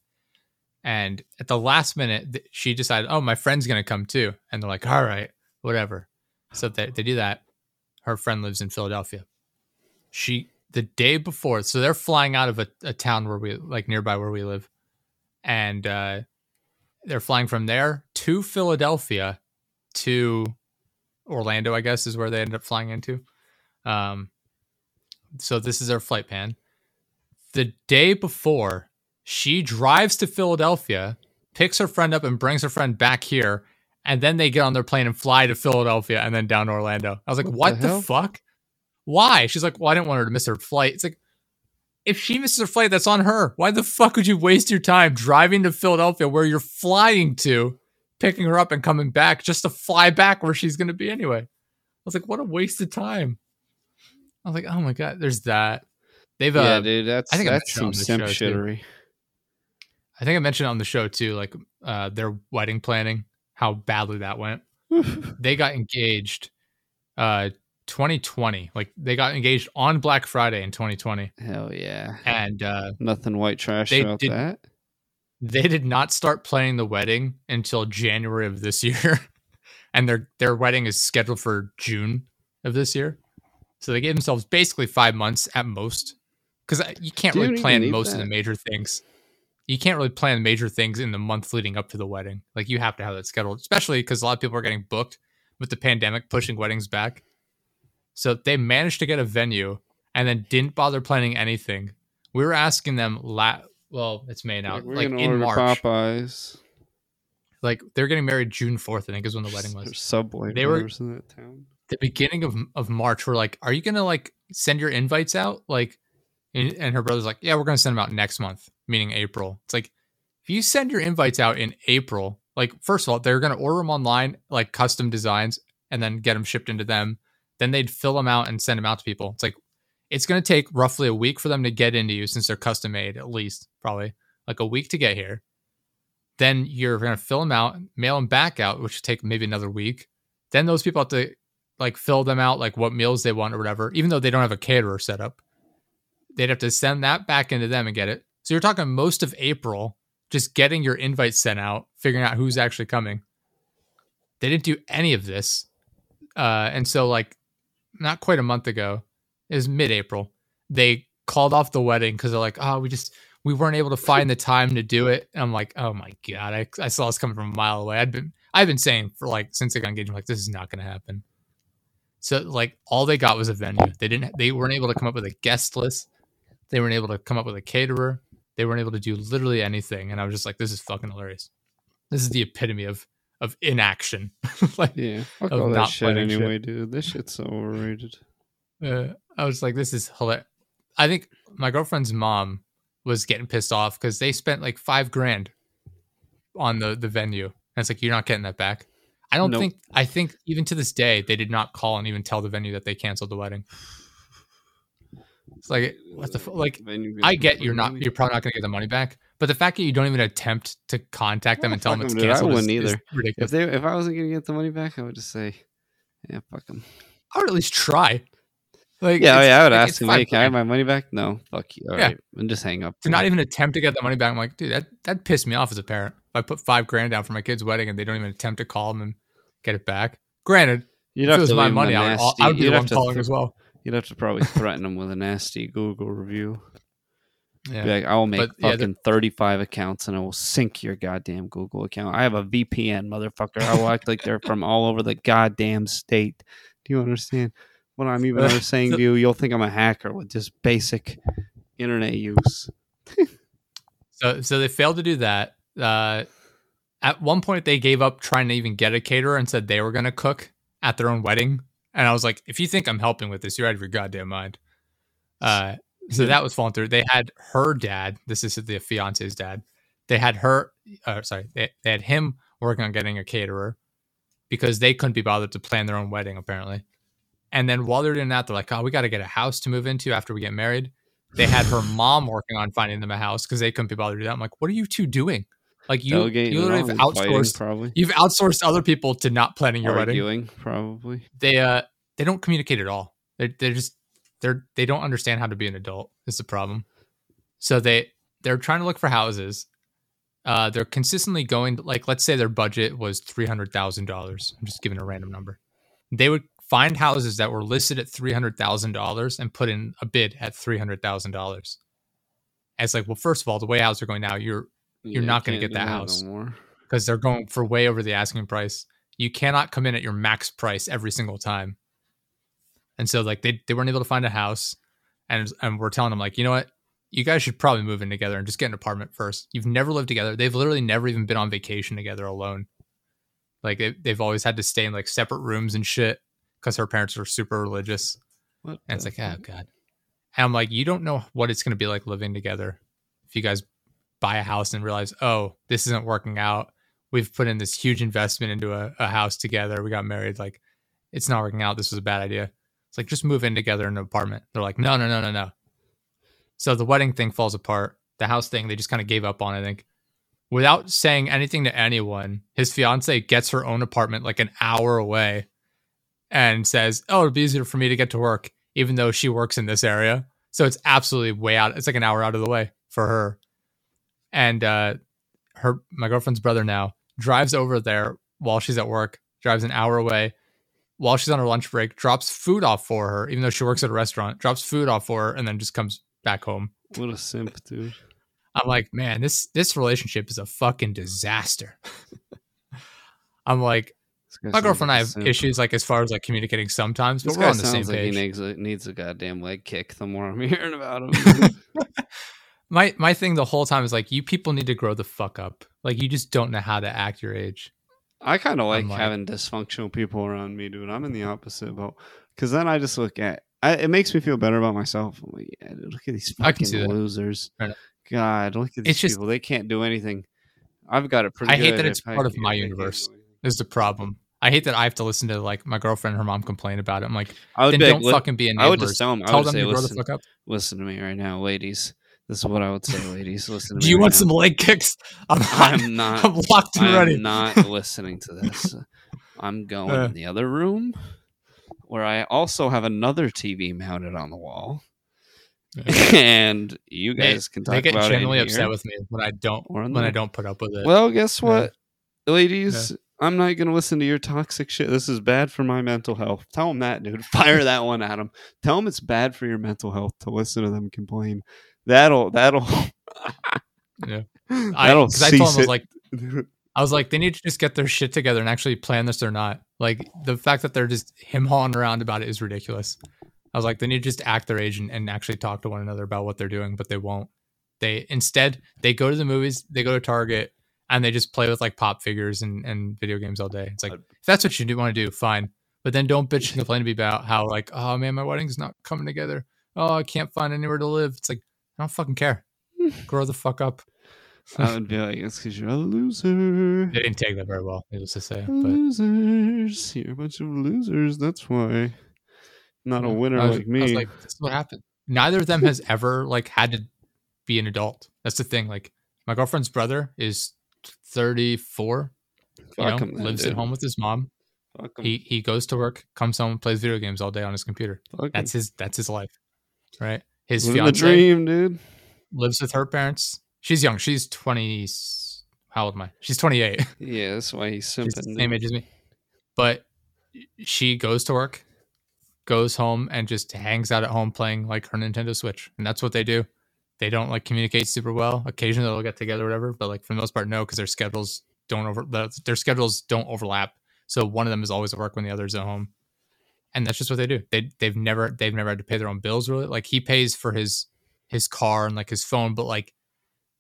And at the last minute, th- she decided, "Oh, my friend's gonna come too." And they're like, "All right, whatever." So they they do that. Her friend lives in Philadelphia. She the day before, so they're flying out of a, a town where we like nearby where we live, and uh, they're flying from there to Philadelphia to Orlando, I guess, is where they end up flying into. Um, so this is their flight plan. The day before, she drives to Philadelphia, picks her friend up, and brings her friend back here. And then they get on their plane and fly to Philadelphia and then down to Orlando. I was like, What what, the the, fuck? Why? She's like, well, I didn't want her to miss her flight. It's like, if she misses her flight, that's on her. Why the fuck would you waste your time driving to Philadelphia where you're flying to, picking her up and coming back just to fly back where she's going to be anyway? I was like, what a waste of time. I was like, oh my God, there's that. They've, yeah, uh, dude, that's I think that's some simp show, too. shittery. I think I mentioned on the show too, like uh, their wedding planning, how badly that went. *laughs* They got engaged uh 2020. Like they got engaged on Black Friday in 2020. Hell yeah, And uh nothing white trash about did- that. they did not start planning the wedding until January of this *laughs* year. and their their wedding is scheduled for June of this year. So they gave themselves basically 5 months at most cuz you can't you really plan most of the major things. You can't really plan major things in the month leading up to the wedding. Like you have to have that scheduled, especially cuz a lot of people are getting booked with the pandemic pushing weddings back. So they managed to get a venue and then didn't bother planning anything. We were asking them la- well, it's May now. Like, we're Like, in March. Popeyes. Like they're getting married June 4th, I think is when the wedding There's was. Subway They were- in that town. The beginning of of March, we're like, "Are you going to like send your invites out?" Like and, and her brother's like, "Yeah, we're going to send them out next month, meaning April." It's like if you send your invites out in April, like first of all, they're going to order them online, like custom designs and then get them shipped into them. Then they'd fill them out and send them out to people. It's like it's going to take roughly a week for them to get into you since they're custom made, at least probably like a week to get here. Then you're going to fill them out, mail them back out, which would take maybe another week. Then those people have to like fill them out, like what meals they want or whatever, even though they don't have a caterer set up. They'd have to send that back into them and get it. So you're talking most of April just getting your invite sent out, figuring out who's actually coming. They didn't do any of this. Uh, and so, like, not quite a month ago, it was mid April, they called off the wedding because they're like, oh, we just, we weren't able to find the time to do it. And I'm like, oh my God, I, I saw this coming from a mile away. I'd been, I've been saying for like, since they got engaged, I'm like, this is not going to happen. So, like, all they got was a venue. They didn't, they weren't able to come up with a guest list. They weren't able to come up with a caterer. They weren't able to do literally anything. And I was just like, this is fucking hilarious. This is the epitome of, of inaction. *laughs* like, Yeah, fuck of all that shit planning shit. dude. This shit's so overrated. Uh, I was like, this is hilarious. I think my girlfriend's mom was getting pissed off because they spent like five grand on the the venue. And it's like, you're not getting that back. I don't Nope. think, I think even to this day, they did not call and even tell the venue that they canceled the wedding. It's like, what the? Like, I get you're not, you're probably not going to get the money back. But the fact that you don't even attempt to contact them Oh, and tell them it's it's 'em, dude. I canceled is, wouldn't is either. ridiculous. If they, if I wasn't gonna get the money back, I would just say, yeah, fuck them. I would at least try. Like, Yeah, oh, it's- yeah, I would like, ask them, hey, can I have my money back? No, fuck you. All Yeah. right, and just hang up. to not even attempt to get that money back. I'm like, dude, that that pissed me off as a parent. If I put five grand down for my kid's wedding and they don't even attempt to call them and get it back. Granted, You'd if have it was my leave 'em a money, I would, I would be the one calling th- as well. You'd have to probably threaten them with a nasty Google review. Yeah. Like, I will make But, yeah, fucking 35 accounts and I will sync your goddamn Google account. I have a VPN, motherfucker. I will act like they're from all over the goddamn state. Do you understand what I'm even *laughs* saying to you? You'll think I'm a hacker with just basic internet use. So so they failed to do that. Uh, at one point, they gave up trying to even get a caterer and said they were going to cook at their own wedding. And I was like, if you think I'm helping with this, you're out of your goddamn mind. Uh, so that was falling through. They had her dad. This is the fiance's dad. They had her. Uh, sorry, they, they had him working on getting a caterer because they couldn't be bothered to plan their own wedding apparently. And then while they're doing that, they're like, "Oh, we got to get a house to move into after we get married." They had her mom working on finding them a house because they couldn't be bothered to do that. I'm like, "What are you two doing? Like you, Delegate you literally have and fighting, outsourced. probably. You've outsourced other people to not planning your wedding. Probably. They uh they don't communicate at all. They they're just they're they don't understand how to be an adult. Is the problem. So they they're trying to look for houses. Uh, they're consistently going like let's say their budget was three hundred thousand dollars. I'm just giving a random number. They would find houses that were listed at three hundred thousand dollars and put in a bid at three hundred thousand dollars. And it's like, well, first of all, the way houses are going now, you're You're Yeah, not gonna get do that house. No because they're going for way over the asking price. You cannot come in at your max price every single time. And so like they, they weren't able to find a house and and we're telling them like, you know what? You guys should probably move in together and just get an apartment first. You've never lived together. They've literally never even been on vacation together alone. Like they, they've always had to stay in like separate rooms and shit because her parents are super religious. What And it's like, oh god. And I'm like, you don't know what it's gonna be like living together. If you guys buy a house and realize, oh, this isn't working out. We've put in this huge investment into a, a house together. We got married. Like, it's not working out. This was a bad idea. It's like just move in together in an apartment. They're like, no, no, no, no, no. So the wedding thing falls apart. The house thing, they just kind of gave up on, I think. Without saying anything to anyone, his fiance gets her own apartment like an hour away and says, Oh, it'll be easier for me to get to work, even though she works in this area. So it's absolutely way out. It's like an hour out of the way for her. And uh her my girlfriend's brother now drives over there while she's at work, drives an hour away while she's on her lunch break, drops food off for her, even though she works at a restaurant, drops food off for her, and then just comes back home. What a simp, dude. I'm like, man, this this relationship is a fucking disaster. *laughs* I'm like, my girlfriend and I have simp. issues like as far as like communicating sometimes, but This we're on the same sounds like page. he needs a, needs a goddamn leg kick. The more I'm *laughs* hearing about him, *laughs* my my thing the whole time is like, you people need to grow the fuck up. Like you just don't know how to act your age. I kind of like like- having dysfunctional people around me, dude. I'm in the opposite boat because then I just look at I, it makes me feel better about myself. I'm like, yeah, dude, look at these I fucking losers. God, look at these It's just- people. They can't do anything. I've got it pretty. I hate that it's I part of my universe. Is the problem. I hate that I have to listen to like my girlfriend and her mom complain about it. I'm like, I would then be don't "Li- fucking be I would just tell them. I Tell would them say, to grow the fuck up. listen to me right now, ladies. This is what I would say, ladies. Listen to Do you want now. some leg kicks? I'm, *laughs* I'm not. *laughs* I'm locked and ready. I'm not *laughs* listening to this. I'm going Uh. in the other room where I also have another TV mounted on the wall. and you They- guys can they talk get about genuinely it upset with me when I don't when I don't put up with it. Well, guess Yeah. what, ladies? I'm not going to listen to your toxic shit. This is bad for my mental health. Tell them that, dude. Fire that one at them. Tell them it's bad for your mental health to listen to them complain. That'll that'll *laughs* Yeah. *laughs* I, that'll 'cause I told him I was like, I was like, they need to just get their shit together and actually plan this or not. Like the fact that they're just him hawing around about it is ridiculous. I was like, they need to just act their age and, and actually talk to one another about what they're doing, but they won't. They instead they go to the movies, they go to Target, and they just play with like pop figures and, and video games all day. It's like if that's what you do want to do, fine. But then don't bitch and complain to me about how like, oh man, my wedding's not coming together. Oh, I can't find anywhere to live. It's like I don't fucking care. *laughs* Grow the fuck up. I would be like, it's because you're a loser. They didn't take that very well, needless to say. But Losers. You're a bunch of losers. That's why. Not a winner was, like I was me. like, this is what happened. Neither of them has *laughs* ever like had to be an adult. That's the thing. Like my girlfriend's brother is 34. You Fuck know, 'em lives dude. at home with his mom. Fuck 'em. He he goes to work, comes home, plays video games all day on his computer. Fuck 'em. That's his that's his life. Right? His Living the dream, dude. lives with her parents. She's young. She's 20 how old am I? She's 28. *laughs* Yeah, that's why he's She's simping. the same age as me. But she goes to work, goes home, and just hangs out at home playing like her Nintendo Switch. And that's what they do. They don't like communicate super well. Occasionally they'll get together, or whatever, but like for the most part, no, because their schedules don't over their schedules don't overlap. So one of them is always at work when the other's at home. And that's just what they do. They they've never they've never had to pay their own bills really. Like he pays for his his car and like his phone, but like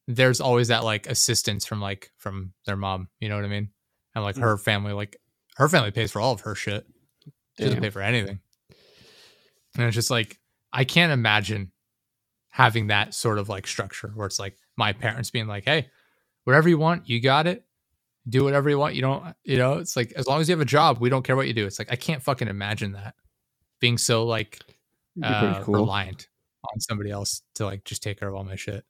there's always that like assistance from like from their mom. You know what I mean? And like Mm. her family, like her family pays for all of her shit. She doesn't pay for anything. And it's just like I can't imagine having that sort of like structure where it's like my parents being like, "Hey, whatever you want, you got it. Do whatever you want. You don't, you know." It's like as long as you have a job, we don't care what you do. It's like I can't fucking imagine that being so like It'd be pretty uh, cool. reliant on somebody else to like just take care of all my shit.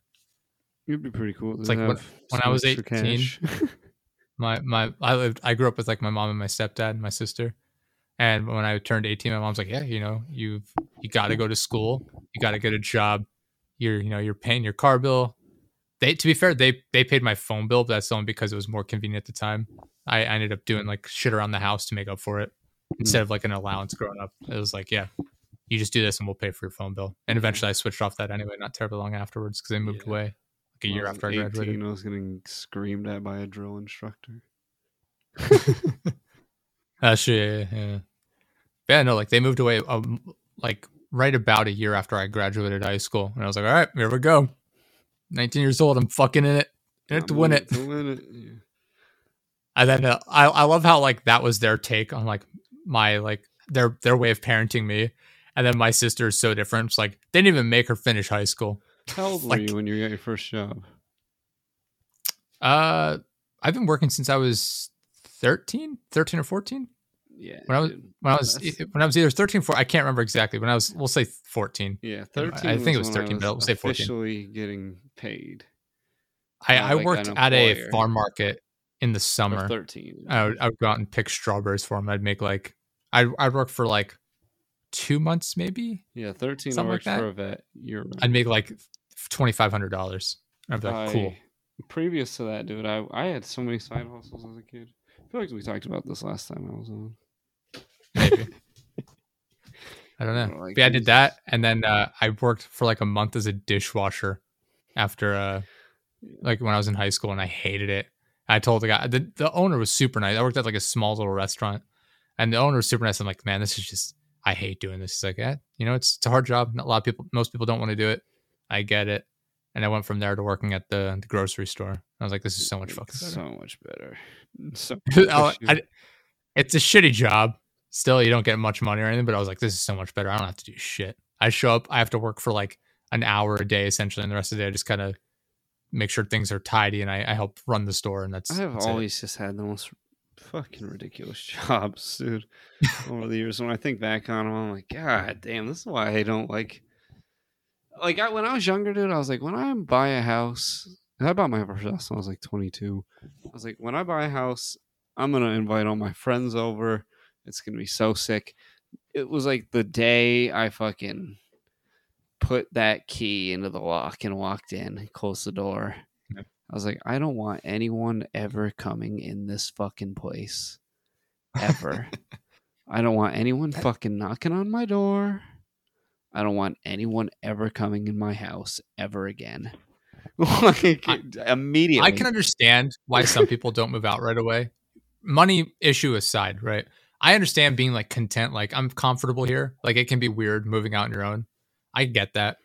It'd be pretty cool. It's like when- when I was 18, *laughs* my my I lived I grew up with like my mom and my stepdad and my sister. And when I turned 18, my mom's like, "Yeah, you know, you've you got to go to school. You got to get a job. You're, you know, you're paying your car bill. They to be fair, they they paid my phone bill, but that's only because it was more convenient at the time. I, I ended up doing like shit around the house to make up for it instead of like an allowance growing up. It was like, yeah, you just do this and we'll pay for your phone bill. And eventually I switched off that anyway, not terribly long afterwards because I moved Yeah. away like a year after I graduated. I was getting screamed at by a drill instructor. *laughs* Sure, yeah, yeah. Yeah, no, like they moved away, um, like right about a year after I graduated high school, and I was like, all right, here we go. 19 years old, I'm fucking in it, in it to win it. To win it. Yeah. And then uh, I, I love how like that was their take on like my like their their way of parenting me, and then my sister is so different. It's like they didn't even make her finish high school. How old were you when you got your first job? Uh, I've been working since I was 13, 13 or 14. Yeah. When I was-. When I was when I was either 13 or 14, I can't remember exactly. When I was, we'll say 14. yeah, thirteen. I 13. think it was when 13, but I'll say 14. Officially getting paid. I, I like worked at a farm market in the summer. 13. I would, I would go out and pick strawberries for them. I'd make like, I'd, I'd work for like two months maybe. yeah, 13 I something like worked that. for a vet. You're I'd make like $2,500. I'd be like, cool. Previous to that, dude, I, I had so many side hustles as a kid. I feel like we talked about this last time I was on. Maybe. *laughs* I don't know. Or, like, But yeah, I did that. And then uh, I worked for like a month as a dishwasher after, uh, like when I was in high school and I hated it. I told the guy, the, the owner was super nice. I worked at like a small little restaurant and the owner was super nice. I'm like, man, this is just, I hate doing this. He's like, yeah, you know, it's, it's a hard job. Not a lot of people, most people don't want to do it. I get it. And I went from there to working at the, the grocery store. I was like, this is so much fucking better. So much better. *laughs* So I- *laughs* I- it's a shitty job. Still, you don't get much money or anything, but I was like, this is so much better. I don't have to do shit. I show up, I have to work for like an hour a day essentially, and the rest of the day I just kind of make sure things are tidy and I, I help run the store. And that's, I have that's it. always just had the most fucking ridiculous *laughs* jobs, dude. over the years, when I think back on them, I'm like, God damn, this is why I don't like. Like I, when I was younger, dude, I was like, when I buy a house, and I bought my first house when I was like 22. I was like, when I buy a house, I'm gonna invite all my friends over. It's gonna be so sick. It was like the day I fucking put that key into the lock and walked in, and closed the door. Yep. I was like, I don't want anyone ever coming in this fucking place. Ever. *laughs* I don't want anyone fucking knocking on my door. I don't want anyone ever coming in my house ever again. *laughs* like I- immediately. I can understand why some people don't move out right away. Money issue aside, right? I understand being like content, like I'm comfortable here. Like it can be weird moving out on your own. I get that.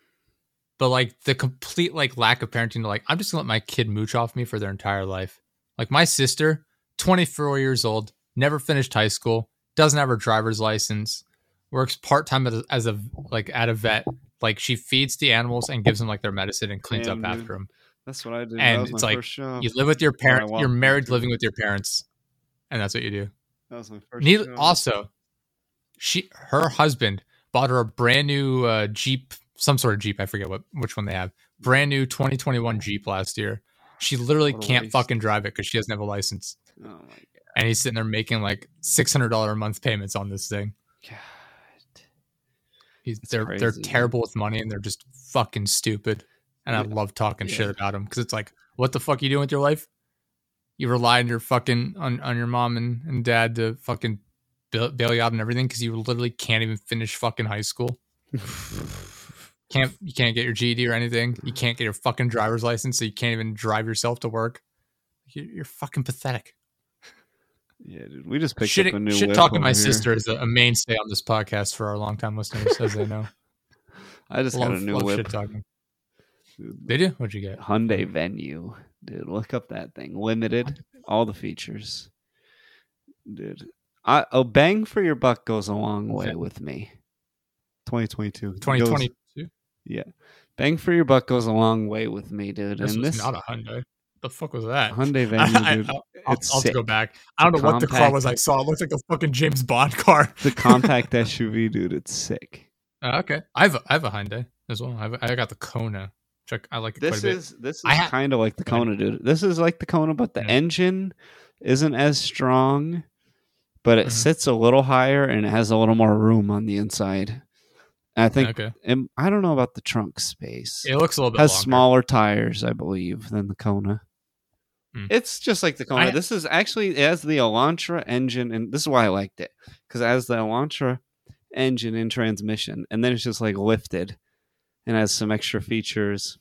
But like the complete like lack of parenting, like I'm just gonna let my kid mooch off me for their entire life. Like my sister, 24 years old, never finished high school, doesn't have her driver's license, works part time as, as a like at a vet. Like she feeds the animals and gives them like their medicine and cleans Damn, up dude. after them. That's what I did. And it's like. You live with your parents. You're married, living with your parents, and that's what you do. That was my first job. also, she her husband bought her a brand new uh, Jeep, some sort of Jeep. I forget what which one they have. Brand new 2021 Jeep last year. She literally can't waste. fucking drive it because she doesn't have a license, Oh my and he's sitting there making like six hundred dollar a month payments on this thing. god. He's That's they're they're terrible with money and they're just fucking stupid. And I love talking Yeah. shit about them because it's like, what the fuck are you doing with your life? You rely on your fucking on, on your mom and, and dad to fucking bail, bail you out and everything because you literally can't even finish fucking high school. *laughs* Can't you can't get your GED or anything. You can't get your fucking driver's license, so you can't even drive yourself to work. You're, you're fucking pathetic. Yeah, dude. We just picked Shit, up a new shit talking my here. sister is a, a mainstay on this podcast for our longtime listeners, as they know. *laughs* I just love, got a new love whip. shit talking. dude. They do. What'd you get? Hyundai Venue, dude. Look up that thing. Limited, *laughs* all the features, dude. oh, bang for your buck goes a long way with me. 2022. It Twenty goes- Yeah, bang for your buck goes a long way with me, dude. This and this not a Hyundai. The fuck was that? Hyundai I, *laughs* Venue, I, dude. will I'll it's have to go back. I don't know what the car was I saw. It looked like a fucking James Bond *laughs* car. The compact SUV, dude. It's sick. Uh, okay, I have a, I have a Hyundai as well. I, have, I got the Kona. I, like it This quite a bit. is this is ha- kind of like the. Kona, dude. This is like the Kona, but the Yeah. engine isn't as strong, but it Mhm. sits a little higher and it has a little more room on the inside. And I think okay. and I don't know about the trunk space. It looks a little bit has longer. smaller tires, I believe, than the Kona. Hmm. It's just like the Kona. I- this is actually it has the Elantra engine, and this is why I liked it because it has the Elantra engine and transmission, and then it's just like lifted and has some extra features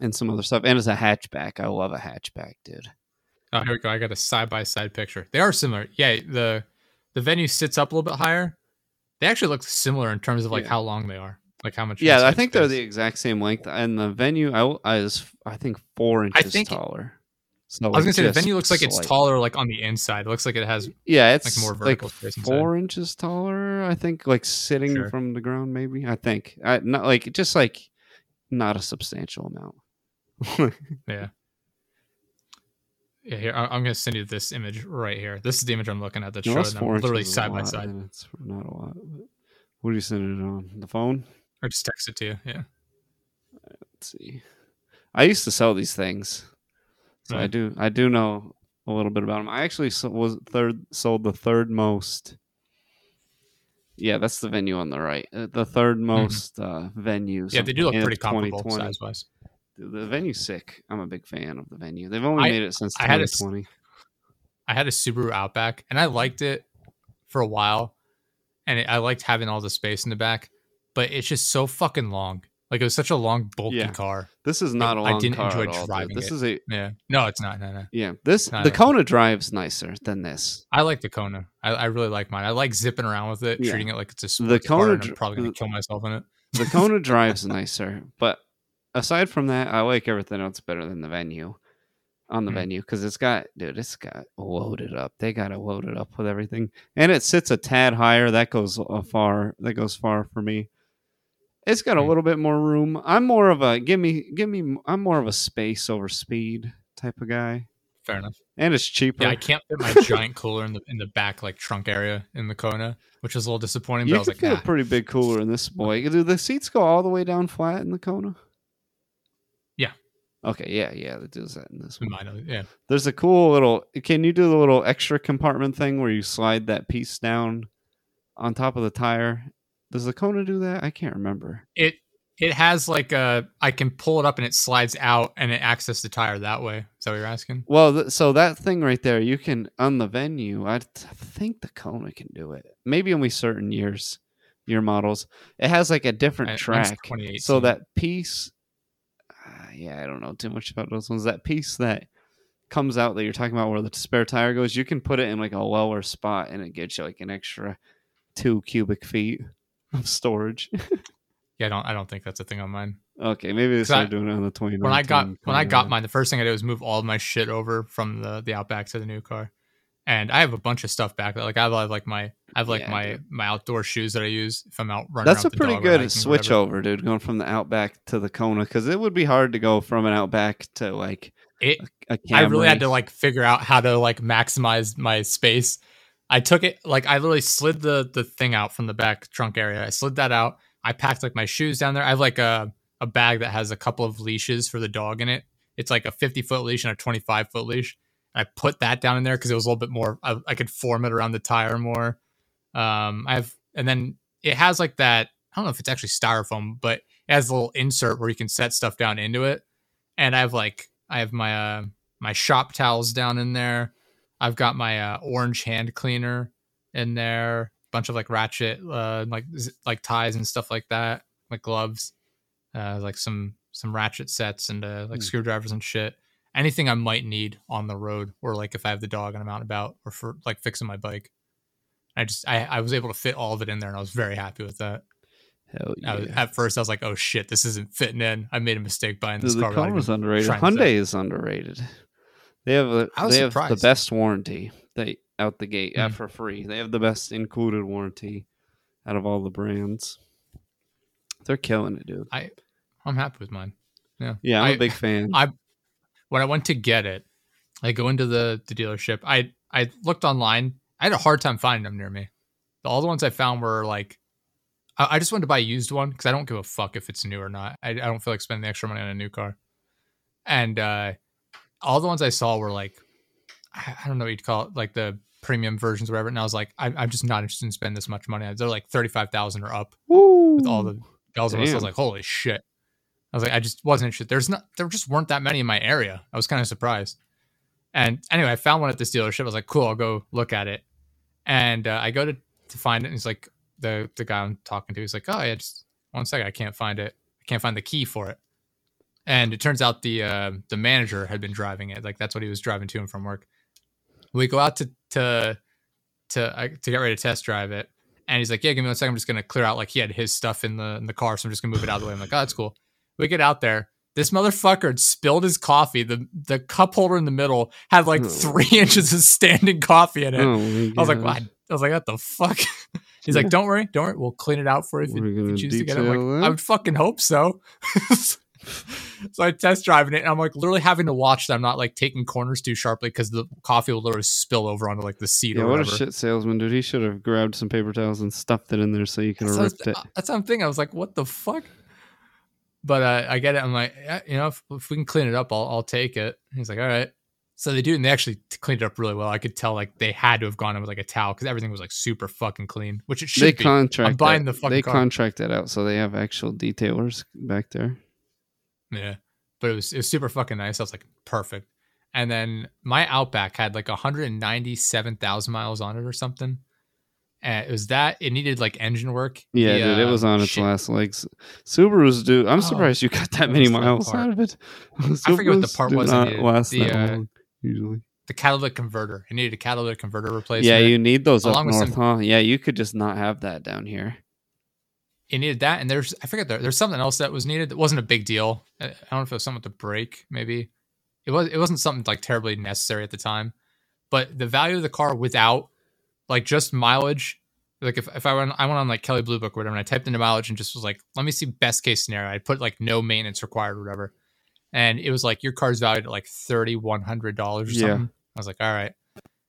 and some other stuff. And it's a hatchback. I love a hatchback, dude. Oh, here we go. I got a side by side picture. They are similar. Yeah, the the venue sits up a little bit higher. They actually look similar in terms of like Yeah. how long they are, like how much. Yeah, I think they're the exact same length, and the venue I, I is I think four inches think- taller. So I was gonna say the venue looks like it's slight- taller, like on the inside. It looks like it has. Yeah, it's more like vertical space inside. four inches taller. I think, like sitting Sure. from the ground. Maybe I think, I, not like just like not a substantial amount. *laughs* Yeah. Yeah, here I'm gonna send you this image right here. This is the image I'm looking at that No, shows that's them literally inches is a side by lot, side. It's not a lot. What are you sending it on the phone? Or just text it to you. Yeah. Let's see. I used to sell these things, so I do. I do know a little bit about them. I actually was third sold the third most. Yeah, that's the venue on the right. Uh, The third most uh, venues. Mm-hmm. Yeah, they do look pretty comparable size wise. The venue's sick. I'm a big fan of the venue. They've only I- made it since I had a 2020. I had a Subaru Outback and I liked it for a while, and it, I liked having all the space in the back, but it's just so fucking long. Like it was such a long, bulky Yeah. car. This is not a I long didn't car enjoy all, dude. driving This it. is a Yeah. No, it's not. No, no. yeah. This Not the a- Kona drives nicer than this. I like the Kona. I, I really like mine. I like zipping around with it, Yeah. treating it like it's a The sports car, Kona and I'm probably gonna the- kill myself in it. The Kona *laughs* drives nicer, but aside from that, I like everything else better than the venue. On the Hmm. venue, because it's got, dude, it's got loaded up. They got it loaded up with everything, and it sits a tad higher. That goes a far. That goes far for me. It's got a little bit more room. I'm more of a give me, give me. I'm more of a space over speed type of guy, Fair enough. and it's cheaper. Yeah, I can't fit my *laughs* giant cooler in the in the back like trunk area in the Kona, which is a little disappointing. But you I was like, fit nah. a pretty big cooler in this boy. Do the seats go all the way down flat in the Kona? Yeah. Okay. Yeah. Yeah. It does that in this one. Mine, yeah, There's a cool little. Can you do the little extra compartment thing where you slide that piece down on top of the tire? Does the Kona do that? I can't remember. it it has like a I can pull it up and it slides out and it access the tire that way. Is that what you're asking? Well, th- so that thing right there, you can on the venue. I th- think the Kona can do it. Maybe only certain years, year models. It has like a different I- track. So that piece, uh, yeah, I don't know too much about those ones. That piece that comes out that you're talking about, where the spare tire goes, you can put it in like a lower spot, and it gets you like an extra two cubic feet of storage. *laughs* Yeah, I don't I don't think that's a thing on mine. okay, maybe they 'Cause I- started doing it on the 20. When I got when I got mine, the first thing I did was move all of my shit over from the the Outback to the new car. And I have a bunch of stuff back. there. like I have like my I have like Yeah, my dude. my outdoor shoes that I use if I'm out running. That's a pretty dog or good switch over, dude. Going from the Outback to the Kona, because it would be hard to go from an Outback to like It a Camry. I really had to like figure out how to like maximize my space. I took it like I literally slid the the thing out from the back trunk area. I slid that out. I packed like my shoes down there. I have like a a bag that has a couple of leashes for the dog in it. It's like a 50 foot leash and a 25 foot leash. I put that down in there because it was a little bit more. I, I could form it around the tire more. Um, I have, and then it has like that. I don't know if it's actually styrofoam, but it has a little insert where you can set stuff down into it. And I have like I have my uh, my shop towels down in there. I've got my uh, orange hand cleaner in there. a Bunch of like ratchet, uh, like like ties and stuff like that, like gloves, uh, like some some ratchet sets and uh, like Hmm. screwdrivers and shit. Anything I might need on the road, or like if I have the dog and I'm out and about, or for like fixing my bike. I just I, I was able to fit all of it in there, and I was very happy with that. Hell yeah. I was, at first, I was like, "Oh shit, this isn't fitting in." I made a mistake buying this the car. without Kona's even underrated. Hyundai is underrated. They have a, I was they have the best warranty. They out the gate uh, Hmm. for free. They have the best included warranty out of all the brands. They're killing it, dude. I I'm happy with mine. Yeah, Yeah, I'm a I- big fan. I when I went to get it, I go into the the dealership. I I looked online. I had a hard time finding them near me. All the ones I found were like I, I just wanted to buy a used one because I don't give a fuck if it's new or not. I, I don't feel like spending the extra money on a new car. And uh, all the ones I saw were like, I, I don't know what you'd call it, like the premium versions, or whatever. And I was like, I, I'm just not interested in spending this much money. They're like thirty five thousand or up Woo. with all the bells and whistles. I was like, holy shit. I was like, I just wasn't interested. There's not, there just weren't that many in my area. I was kind of surprised. And anyway, I found one at this dealership. I was like, cool, I'll go look at it. And uh, I go to, to find it. And he's like, the, the guy I'm talking to, he's like, oh, yeah, just one second. I can't find it. I can't find the key for it. And it turns out the, uh, the manager had been driving it. Like that's what he was driving to and from work. We go out to, to, to, uh, to get ready to test drive it. And he's like, "Yeah, give me one second. I'm just gonna clear out like he had his stuff in the in the car, so I'm just gonna move it out of the way." I'm like, "Oh, that's cool." We get out there. This motherfucker had spilled his coffee. The the cup holder in the middle had like Oh. three *laughs* inches of standing coffee in it. Oh I was like, "What?" I was like, "What the fuck?" *laughs* He's like, "Don't worry, don't worry. We'll clean it out for you if you, if you choose to get it." I'm like. I would fucking hope so. *laughs* *laughs* so I test driving it, and I'm like literally having to watch that I'm not like taking corners too sharply because the coffee will literally spill over onto like the seat Yeah, what a shit salesman, dude. He should have grabbed some paper towels and stuffed it in there so you could have ripped it. that's what I'm thinking. I was like, what the fuck? But uh, I get it. I'm like, yeah, you know, if, if we can clean it up, I'll, I'll take it. He's like, all right. So they do, and they actually cleaned it up really well. I could tell like they had to have gone in with like a towel because everything was like super fucking clean, which it should They be. contract. I'm buying that- the fucking They car. contract that out, so they have actual detailers back there. Yeah, but it was it was super fucking nice. I was like, perfect. And then my Outback had like 197,000 miles on it or something. And it was that it needed like engine work. Yeah, The, dude, it uh, was on its shit- last legs. Subarus do. I'm Oh, surprised you got that many miles out of it. I forget what the part was not last The, that uh, long usually. The catalytic converter. It needed a catalytic converter replacement. Yeah, you need those up along with north, some- huh? Yeah, you could just not have that down here. It needed that and there's i forget there, there's something else that was needed that wasn't a big deal. I don't know if it was something with the brake maybe. It was it wasn't something like terribly necessary at the time but the value of the car without like just mileage like if, if i went i went on like Kelley Blue Book or whatever and i typed into mileage and just was like let me see best case scenario. I put like no maintenance required or whatever and it was like your car's valued at like $3100 or Yeah. something. I was like all right.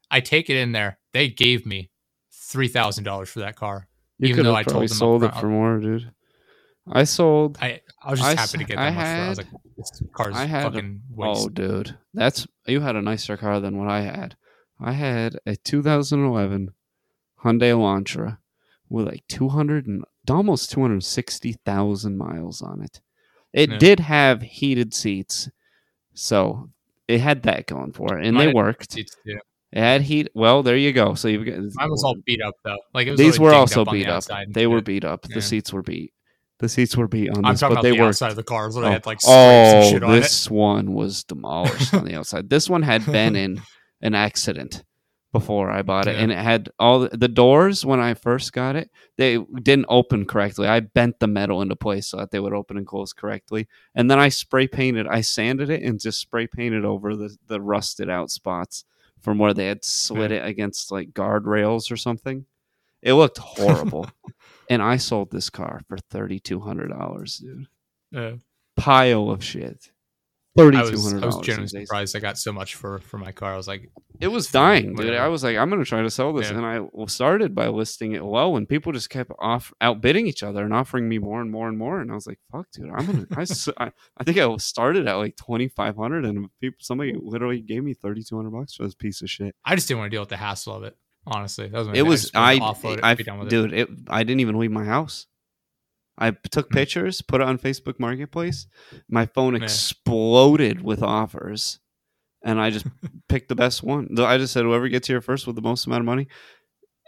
I take it in there they gave me $3000 for that car You Even could though have I told probably them sold it for more, dude. I sold. I I was just I happy to get I that much. for it. I was had- like, this car's I had a- fucking waste. Oh, dude, that's you had a nicer car than what I had. I had a 2011 Hyundai Elantra with like 200 and almost 260,000 miles on it. It Yeah. did have heated seats, so it had that going for it, and Mine they worked. Seats, too. It had heat. Well, there you go. So you've got Mine was all beat up though. Like it was these were also up on the beat up. They were beat up. Yeah. The seats were beat. The seats were beat on I'm this, talking but about they the outside of the cars Oh, had like oh shit on it. this one was demolished on the *laughs* outside. This one had been in an accident before I bought it, Yeah. and it had all the, the doors when I first got it. They didn't open correctly. I bent the metal into place so that they would open and close correctly, and then I spray painted. I sanded it and just spray painted over the the rusted out spots from where they had slid it against like guardrails or something. It looked horrible. *laughs* and I sold this car for thirty two hundred dollars, dude Yeah. pile of shit. Thirty I was hundred I was genuinely surprised I got so much for for my car. I was like, It was dying, dude. I was like, I'm gonna try to sell this, Yeah. and I started by listing it low, and people just kept off outbidding each other and offering me more and more and more, and I was like, fuck, dude, I'm gonna. I, I, I think I started at like twenty five hundred, and people somebody literally gave me thirty two hundred bucks for this piece of shit. I just didn't want to deal with the hassle of it. Honestly, that was my It was I to offload it, I done with it. dude, it. I didn't even leave my house. I took Hmm. pictures, put it on Facebook Marketplace. My phone Yeah. exploded with offers, and I just *laughs* picked the best one. I just said whoever gets here first with the most amount of money.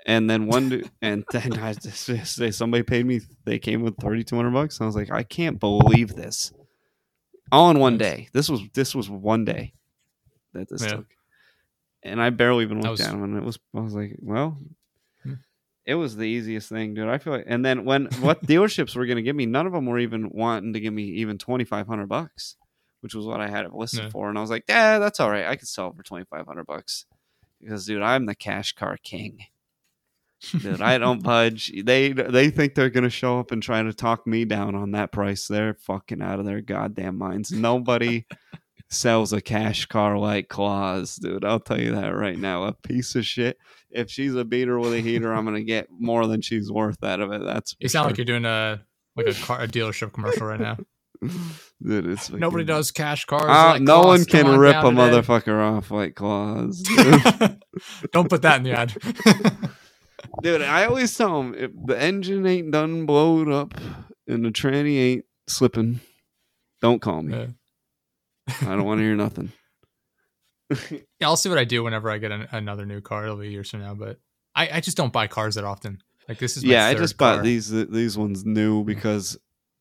And then one, *laughs* and then I just *laughs* say somebody paid me. They came with thirty two hundred bucks. I was like, I can't believe this. All in one day. This was this was one day that this Yeah. took, and I barely even looked was- at them. And it was I was like, well. It was the easiest thing, dude. I feel like, and then when what *laughs* dealerships were going to give me, none of them were even wanting to give me even twenty five hundred bucks, which was what I had it listed Yeah. for. And I was like, yeah, that's all right. I could sell it for twenty five hundred bucks because, dude, I'm the cash car king. Dude, I don't *laughs* budge. They they think they're gonna show up and try to talk me down on that price. They're fucking out of their goddamn minds. Nobody, *laughs* sells a cash car like Claus, dude. I'll tell you that right now. A piece of shit. If she's a beater with a heater, I'm gonna get more than she's worth out of it. That's You sound like you're doing a like a car a dealership commercial right now. dude. It's Nobody fucking- does cash cars. Uh, like no one can on rip a today. motherfucker off like Claus. dude. *laughs* *laughs* Don't put that in the ad. *laughs* Dude, I always tell them if the engine ain't done blowed up and the tranny ain't slipping, don't call me. Yeah. I don't want to hear nothing. Yeah, I'll see what I do whenever I get an, another new car. It'll be years from now, but I, I just don't buy cars that often. Like this is yeah, I just bought these uh, these ones new mm-hmm. because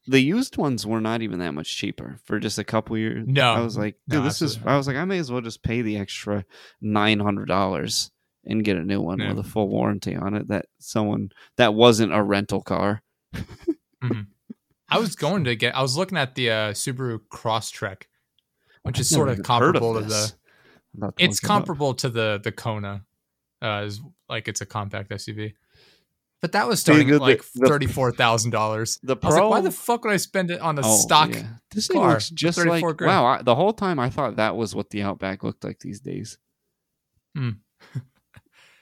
the used ones were not even that much cheaper for just a couple years. No. I was like, No, dude, this is. absolutely. I was like, I may as well just pay the extra nine hundred dollars and get a new one Yeah. with a full warranty on it. That someone that wasn't a rental car. Mm-hmm. *laughs* I was going to get. I was looking at the uh, Subaru Crosstrek, which is sort of comparable to this. the. It's comparable to the the Kona, uh, is like it's a compact SUV, but that was starting at like thirty four thousand dollars. The I was like, why the fuck would I spend it on a Oh, stock? yeah. This thing car looks just like grand? wow. I, the whole time I thought that was what the Outback looked like these days. Hmm.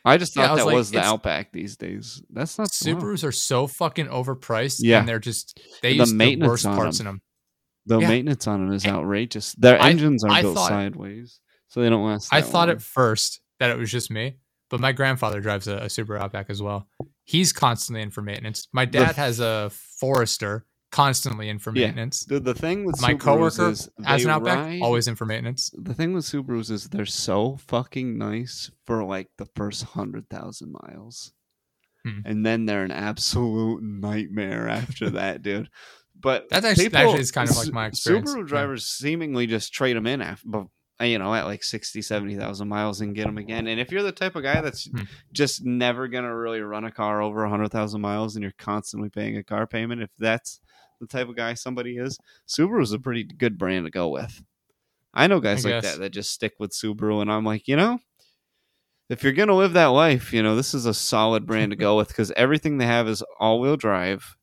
I just Yeah, I thought was that like, was the Outback these days. That's not wow. Subarus are so fucking overpriced. Yeah. and they're just they The use the worst parts them. in them. The Yeah. maintenance on them is outrageous. Their I- engines are I built thought- sideways, so they don't last. I thought long. at first that it was just me, but my grandfather drives a, a Subaru Outback as well. He's constantly in for maintenance. My dad f- has a Forester, constantly in for Yeah. maintenance. The, the thing with My Subarus coworker is has an Outback, ride- always in for maintenance. The thing with Subarus is they're so fucking nice for like the first hundred thousand miles, Hmm. and then they're an absolute nightmare after that, *laughs* dude. But That's actually- people- actually is kind of like my experience, Subaru yeah. drivers seemingly just trade them in after, you know, at like 60, 70,000 miles and get them again. And if you're the type of guy that's Hmm. just never gonna really run a car over a hundred thousand miles, and you're constantly paying a car payment, if that's the type of guy somebody is, Subaru is a pretty good brand to go with. I know guys I like guess. that that just stick with Subaru, and I'm like, you know, if you're gonna live that life, you know, this is a solid brand to go with because everything they have is all-wheel drive.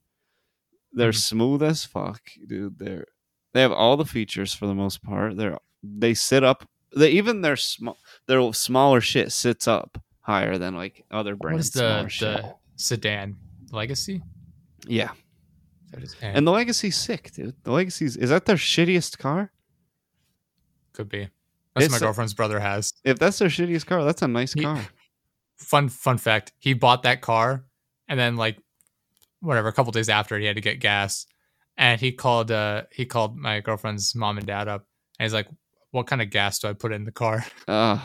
They're Mhm. smooth as fuck, dude. They're they have all the features for the most part. They're they sit up. They even their small their smaller shit sits up higher than like other brands. the the sedan Legacy? yeah? And the Legacy's sick, dude. The Legacy's is that their shittiest car? could be. That's what my It's a- girlfriend's brother has. If that's their shittiest car, that's a nice He- car. *laughs* Fun fun fact: he bought that car, and then like whatever, a couple days after, he had to get gas, and he called uh he called my girlfriend's mom and dad up, and he's like, "What kind of gas do I put in the car?" Uh,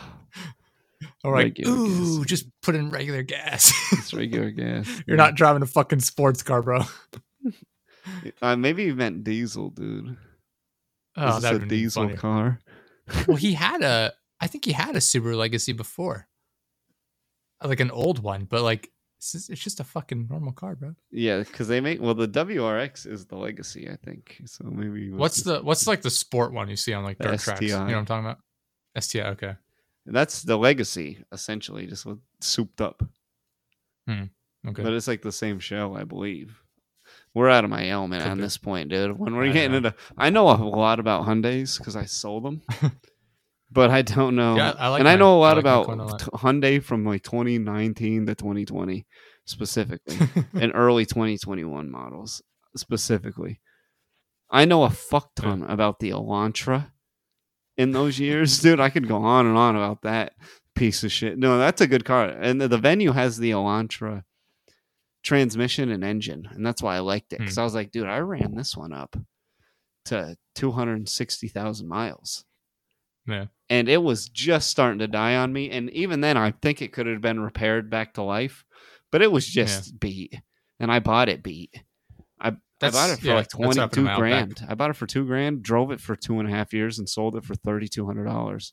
I'm *laughs* like, "Ooh, gas. just put in regular gas. it's regular *laughs* gas. You're not driving a fucking sports car, bro." *laughs* Uh, maybe you meant diesel, dude. Oh, Is that a diesel funny. car? Well, he had a, I think he had a Subaru Legacy before, like an old one, but like it's just, it's just a fucking normal car, bro. Yeah, because they make well the WRX is the Legacy, I think. So maybe What's just- the what's like the sport one you see on like dirt tracks? You know what I'm talking about? STI. Okay. that's the Legacy essentially, just with souped up. Hmm, okay. But it's like the same shell, I believe. We're out of my element Could on be. this point, dude. When we're I getting know. into, I know a lot about Hyundai's because I sold them, *laughs* but I don't know. Yeah, I like and I know a lot like about a lot. Hyundai from like 2019 to 2020 specifically, *laughs* and early 2021 models specifically. I know a fuck ton about the Elantra in those years, *laughs* dude. I could go on and on about that piece of shit. No, that's a good car, and the, the venue has the Elantra transmission and engine, and that's why I liked it because Hmm. I was like, dude, I ran this one up to 260,000 miles yeah. And it was just starting to die on me. And even then, I think it could have been repaired back to life, but it was just beat. And I bought it beat. I, I bought it for yeah, like that's what 22 my Outback. grand. I bought it for two grand, drove it for two and a half years, and sold it for $3,200.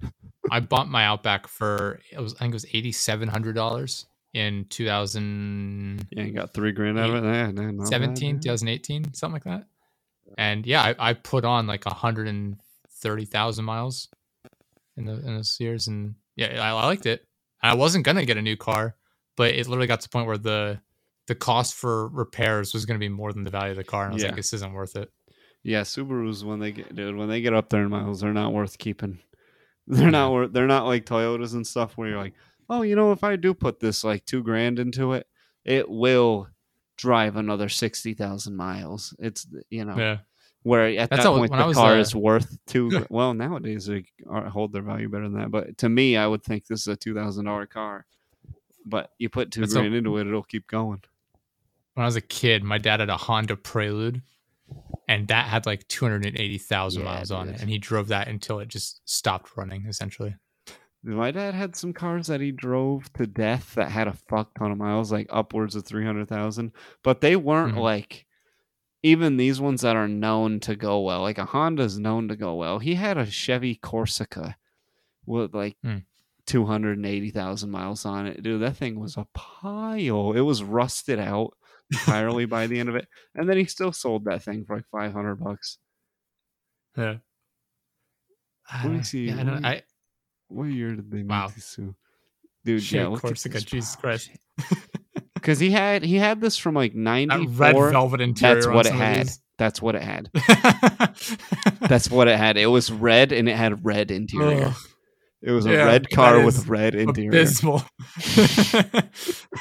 *laughs* I bought my Outback for it was I think it was eighty seven hundred dollars in two thousand. Yeah, you got three grand out of it. Yeah, no, not bad, yeah. 2018, something like that. And yeah, I, I put on like hundred and thirty thousand miles in the in those years, and yeah, I, I liked it. I wasn't gonna get a new car, but it literally got to the point where the the cost for repairs was gonna be more than the value of the car, and I was Yeah. like, this isn't worth it. Yeah, Subarus when they get dude when they get up there in miles, they're not worth keeping. *laughs* They're not worth. They're not like Toyotas and stuff where you're like, oh, you know, if I do put this like two grand into it, it will drive another sixty thousand miles. It's you know Yeah. Where at That's that point the car uh, is worth *laughs* two. well, nowadays they hold their value better than that. But to me, I would think this is a two thousand dollar car. But you put two That's grand into it, it'll keep going. When I was a kid, my dad had a Honda Prelude, and that had like 280,000 Yeah, miles on it, dude. and he drove that until it just stopped running. Essentially, My dad had some cars that he drove to death that had a fuck ton of miles, like upwards of 300,000. But they weren't Mhm. like, even these ones that are known to go well, like a Honda's known to go well. He had a Chevy Corsica with like Hmm. 280,000 miles on it. Dude, that thing was a pile. It was rusted out entirely by the end of it. *laughs* And then he still sold that thing for like 500 bucks. yeah. I Let me don't- see, Yeah, I, don't, I What year did they make Wow. these two? Dude, Shit, yeah, Corsica, this Jesus. Christ. Because he had he had this from like 94 red velvet interior. that's what it had that's what it had that's what it had it was red and it had red interior Ugh, it was a red car with red interior abysmal. *laughs*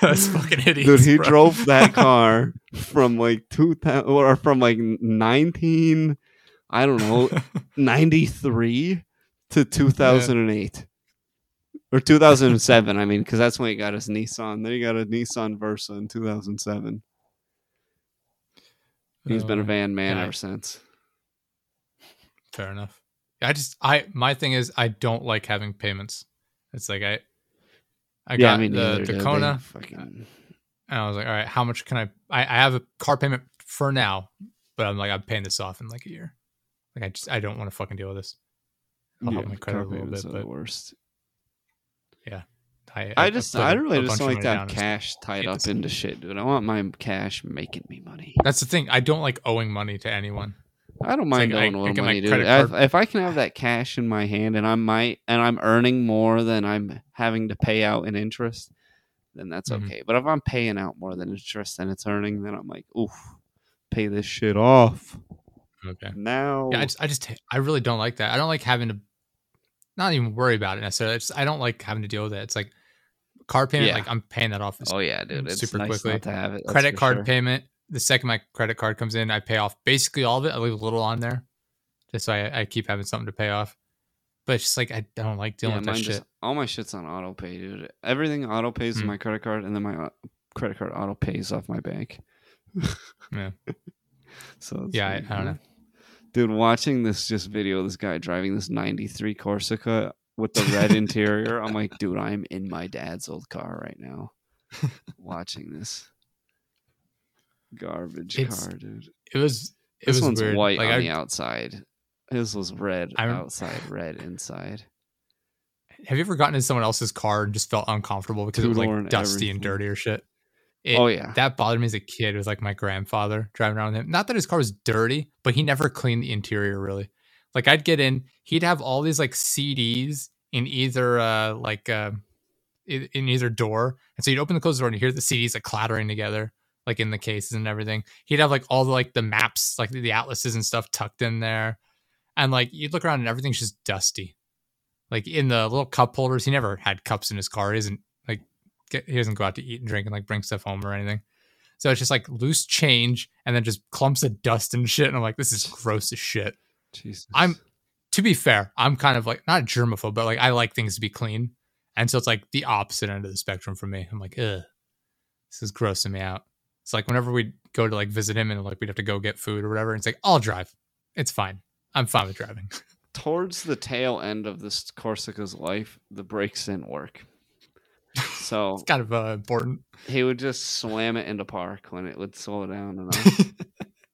That's fucking hideous. dude he bro. drove that car from like 2000 or from like 19 i don't know *laughs* 93 to 2008 or 2007 i mean because that's when he got his nissan then he got a nissan versa in 2007 he's been a Uh, van man yeah. ever since Fair enough. I just I my thing is I don't like having payments. It's like I I yeah, got me the neither, dude. They Tacoma fucking- and I was like, all right, how much can I, I I have a car payment for now, but I'm like I'm paying this off in like a year. Like I just I don't want to fucking deal with this. I'll help yeah, my credit a car little payments bit, are the worst. I I just, I a- really just don't like to have and cash tied up into shit, dude. I want my cash making me money. That's the thing. I don't like owing money to anyone. I don't mind I- owing a little money, dude. If, if I can have that cash in my hand and I might and I'm earning more than I'm having to pay out in interest, then that's Mhm. okay. But if I'm paying out more than interest than it's earning, then I'm like, oof, pay this shit off Okay. now. Yeah, I just, I just, I really don't like that. I don't like having to, not even worry about it necessarily. It's, I don't like having to deal with it. It's like car payment. Yeah. Like I'm paying that off. oh yeah, dude. It's super nice quickly. to have it. credit card sure. payment. The second my credit card comes in, I pay off basically all of it. I leave a little on there, just so I, I keep having something to pay off. But it's just like I don't like dealing Yeah, with that mine shit. just all my shit's on auto pay, dude. Everything auto pays with Hmm. my credit card, and then my uh, credit card auto pays off my bank. *laughs* Yeah. So it's Yeah, I- I don't know. Dude, watching this just video, this guy driving this '93 Corsica with the red interior, I'm like, dude, I'm in my dad's old car right now, *laughs* watching this garbage It's- car, dude. It was. It This was one's weird. white like on I, the outside. This was red I outside, red inside. have you ever gotten in someone else's car and just felt uncomfortable because it was like and dusty and everything. dirty or shit? It, oh yeah, that bothered me as a kid. It was like my grandfather driving around with him. Not that his car was dirty, but he never cleaned the interior really. Like I'd get in, he'd have all these like CDs in either uh like uh in either door, and so you'd open the closed door and you hear the CDs like clattering together, like in the cases and everything. He'd have like all the like the maps, like the, the atlases and stuff tucked in there, and like you'd look around and everything's just dusty. Like in the little cup holders, he never had cups in his car. He doesn't like get, he doesn't go out to eat and drink and like bring stuff home or anything. So it's just like loose change and then just clumps of dust and shit. And I'm like, this is gross as shit. Jesus. I'm to be fair, I'm kind of like not germaphobe, but like I like things to be clean. And so it's like the opposite end of the spectrum for me. I'm like, ugh, this is grossing me out. It's like whenever we go to like visit him and like we'd have to go get food or whatever, it's like, I'll drive. It's fine. I'm fine with driving. *laughs* towards the tail end of this Corsica's life, the brakes didn't work. So *laughs* It's kind of uh, important. he would just slam it into park when it would slow down *laughs* enough.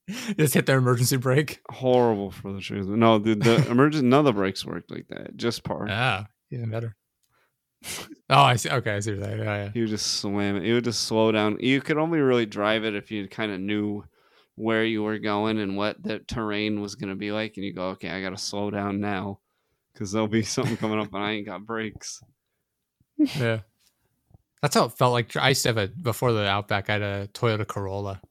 *laughs* Just hit their emergency brake. Horrible for the truth. No, the, the *laughs* emergency none of the brakes worked like that. Just park. Ah, even better. Oh, I see. Okay, I see what you're saying. Yeah, yeah. Would just slam it. Would just slow down. You could only really drive it if you kind of knew where you were going and what the terrain was going to be like, and you go, okay, I got to slow down now because there'll be *laughs* something coming up and I ain't got brakes. Yeah. That's how it felt like. I used to have a before the Outback. I had a Toyota Corolla,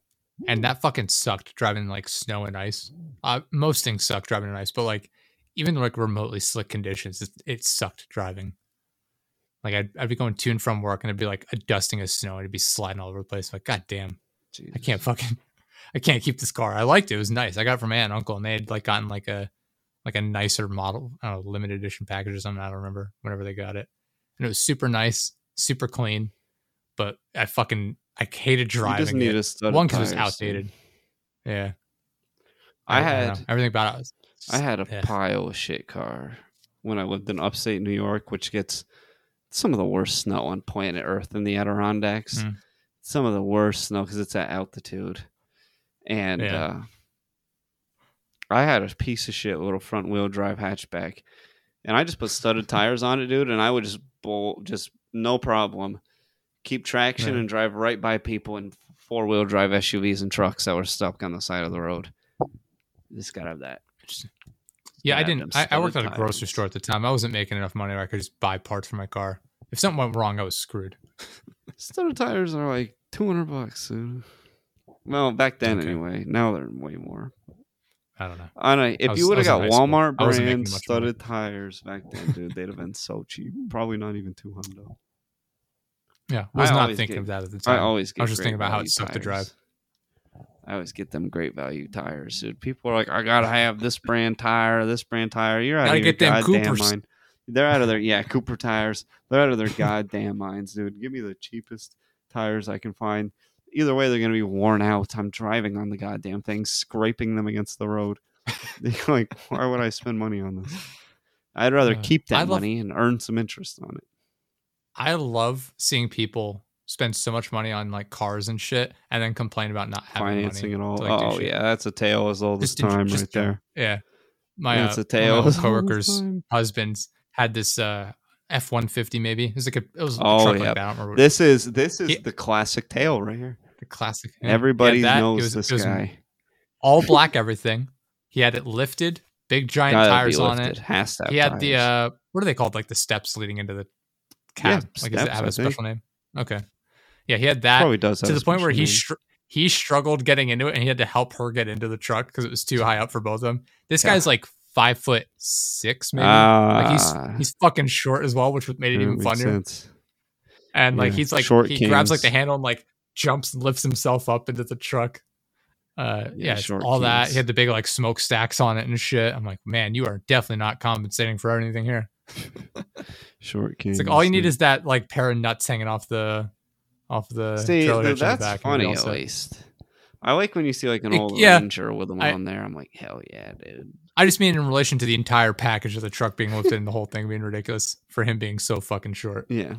and that fucking sucked driving like snow and ice. Uh, most things suck driving in ice, but like even like remotely slick conditions, it, it sucked driving. Like I'd, I'd be going to and from work and it'd be like a dusting of snow and it'd be sliding all over the place. Like, God damn, I can't fucking, *laughs* I can't keep this car. I liked it. It was nice. I got it from aunt and uncle and they had like gotten like a, like a nicer model, I don't know, limited edition package or something. I don't remember whenever they got it. And it was super nice, super clean. But I fucking, I hated driving need it. a stud One, because it was outdated. Yeah. I don't had- know. everything about it. Was, I had a yeah. pile of shit car when I lived in upstate New York, which gets some of the worst snow on planet Earth in the Adirondacks. Mm. Some of the worst snow because it's at altitude. And Yeah. uh, I had a piece of shit little front wheel drive hatchback, and I just put studded *laughs* tires on it, dude, and I would just bowl, just no problem, keep traction and drive right by people in four wheel drive SUVs and trucks that were stuck on the side of the road. Just gotta have that. Yeah, I didn't. I, I worked at a grocery store at the time. I wasn't making enough money where I could just buy parts for my car. If something went wrong, I was screwed. *laughs* Studded tires are like two hundred bucks. dude. Well, back then Okay. anyway. Now they're way more. I don't know. I know if was- you would have got. Walmart I wasn't making brand much money. studded tires back then, dude, they'd have been so cheap. Probably not even two hundred. Yeah, I was I not thinking get- of that at the time. I always get. was just thinking about how it sucked to drive. I always get them great value tires, dude. People are like, I gotta have this brand tire, this brand tire. You're out Gotta of your them goddamn Coopers. mind. They're out of their yeah Cooper tires. They're out of their goddamn minds, dude. Give me the cheapest tires I can find. Either way, they're gonna be worn out. I'm driving on the goddamn thing, scraping them against the road. *laughs* Like, why would I spend money on this? I'd rather Uh, keep that love- money and earn some interest on it. I love seeing people spend so much money on like cars and shit, and then complain about not having Financing it all. to, like, oh yeah, that's a tale as old as time just right there. Yeah, my That's uh, a tale my as old old as coworkers' husbands had this uh, F one fifty maybe. It was like a it was a Oh, truck yep. like that. I don't remember what- This is this is He- the classic tale right here. the classic. yeah. Everybody that. Knows was- this guy. all black everything. He had it lifted, big giant Gotta tires on it. Has to He had the uh, what are they called? Like the steps leading into the Yeah, cab. like does it have a special name? Okay. Yeah, he had that probably does to the point where he str- he struggled getting into it, and he had to help her get into the truck because it was too high up for both of them. This Yeah. guy's like five foot six, maybe. like he's Ah, he's fucking short as well, which made it even funnier. sense. And like Yeah, he's like he grabs like the handle and like jumps and lifts himself up into the truck. Uh Yeah, yeah, all that. He had the big like smokestacks on it and shit. I'm like, man, you are definitely not compensating for anything here. Short king. It's like all you need is that like pair of nuts hanging off the off the see. trailer th- hitch in the That's back. funny all at least. I like when you see like an It- old yeah. Ranger with them I- on there. I'm like, hell yeah, dude. I just mean in relation to the entire package of the truck being lifted and the whole thing being ridiculous for him being so fucking short. Yeah,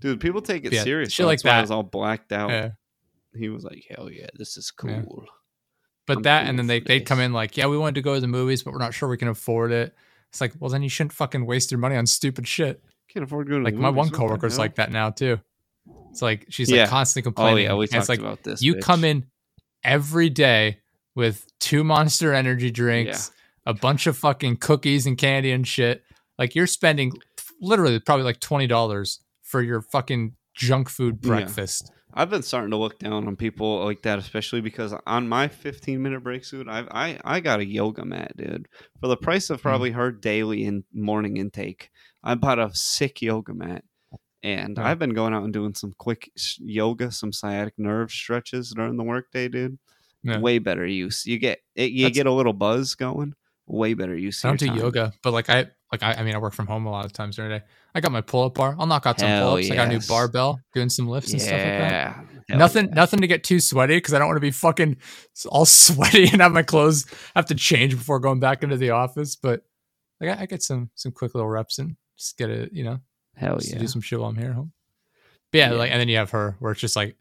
dude. People take it Yeah, serious. shit though. like That's I that. was all blacked out. Yeah. He was like, hell yeah, this is Yeah. cool. But I'm that cool and then they they'd come in like, yeah, we wanted to go to the movies, but we're not sure we can afford it. It's like, well, then you shouldn't fucking waste your money on stupid shit. Can't afford to go to Like my one coworker's hell? like that now too. It's like she's Yeah. like constantly complaining. Oh complaining. yeah, we and talked it's like about this. you bitch. come in every day with two monster energy drinks, a bunch of fucking cookies and candy and shit. Like you're spending literally probably like twenty dollars for your fucking junk food Yeah. I've been starting to look down on people like that, especially because on my 15 minute break suit, I've, I I got a yoga mat, dude, for the price Hmm. of probably her daily in morning intake. I bought a sick yoga mat, and. I've been going out and doing some quick yoga, some sciatic nerve stretches during the workday, dude. Yeah. Way better use. You get it, you That's- get a little buzz going. Way better use. I don't do yoga, but like I like I, I mean I work from home a lot of times during the day. I got my pull up bar. I'll knock out some pull ups. I got a new barbell, doing some lifts and stuff like that. Hell nothing yeah. nothing to get too sweaty because I don't want to be fucking all *laughs* sweaty and have my clothes have to change before going back into the office. But like I, I get some some quick little reps in. Just get it, you know, Hell just yeah. do some shit while I'm here at home. But yeah, Yeah. like and then you have her where it's just like,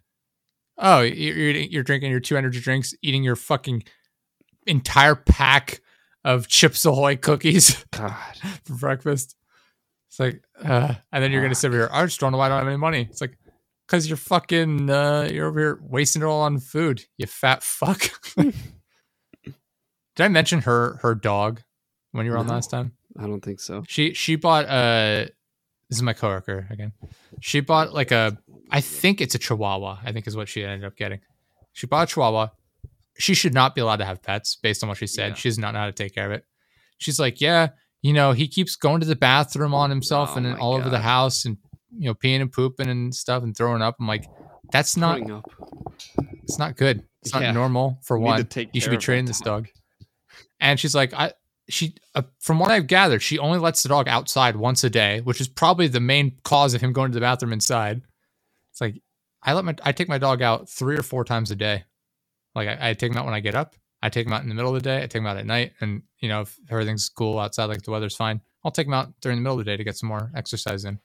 oh, you're you're drinking your two energy drinks, eating your fucking entire pack of Chips Ahoy cookies *laughs* God. for breakfast. It's like, uh, and then you're gonna sit over here. I just don't know why I don't have any money. It's like, cause you're fucking, uh, you're over here wasting it all on food. You fat fuck. *laughs* Did I mention her her dog when you were on No. last time? I don't think so. She she bought uh this is my coworker again. She bought like a I think it's a Chihuahua. I think is what she ended up getting. She bought a Chihuahua. She should not be allowed to have pets based on what she said. Yeah. She does not know how to take care of it. She's like, yeah, you know, he keeps going to the bathroom on himself Oh and all over the house and you know peeing and pooping and stuff and throwing up. I'm like, that's not up. it's not good. It's not Yeah. normal for to one. take You should be training this dog. dog. And she's like, I she uh, from what I've gathered, she only lets the dog outside once a day, which is probably the main cause of him going to the bathroom inside. It's like I let my I take my dog out three or four times a day. Like I, I take them out when I get up. I take them out in the middle of the day. I take them out at night. And you know, if everything's cool outside, like the weather's fine, I'll take them out during the middle of the day to get some more exercise in.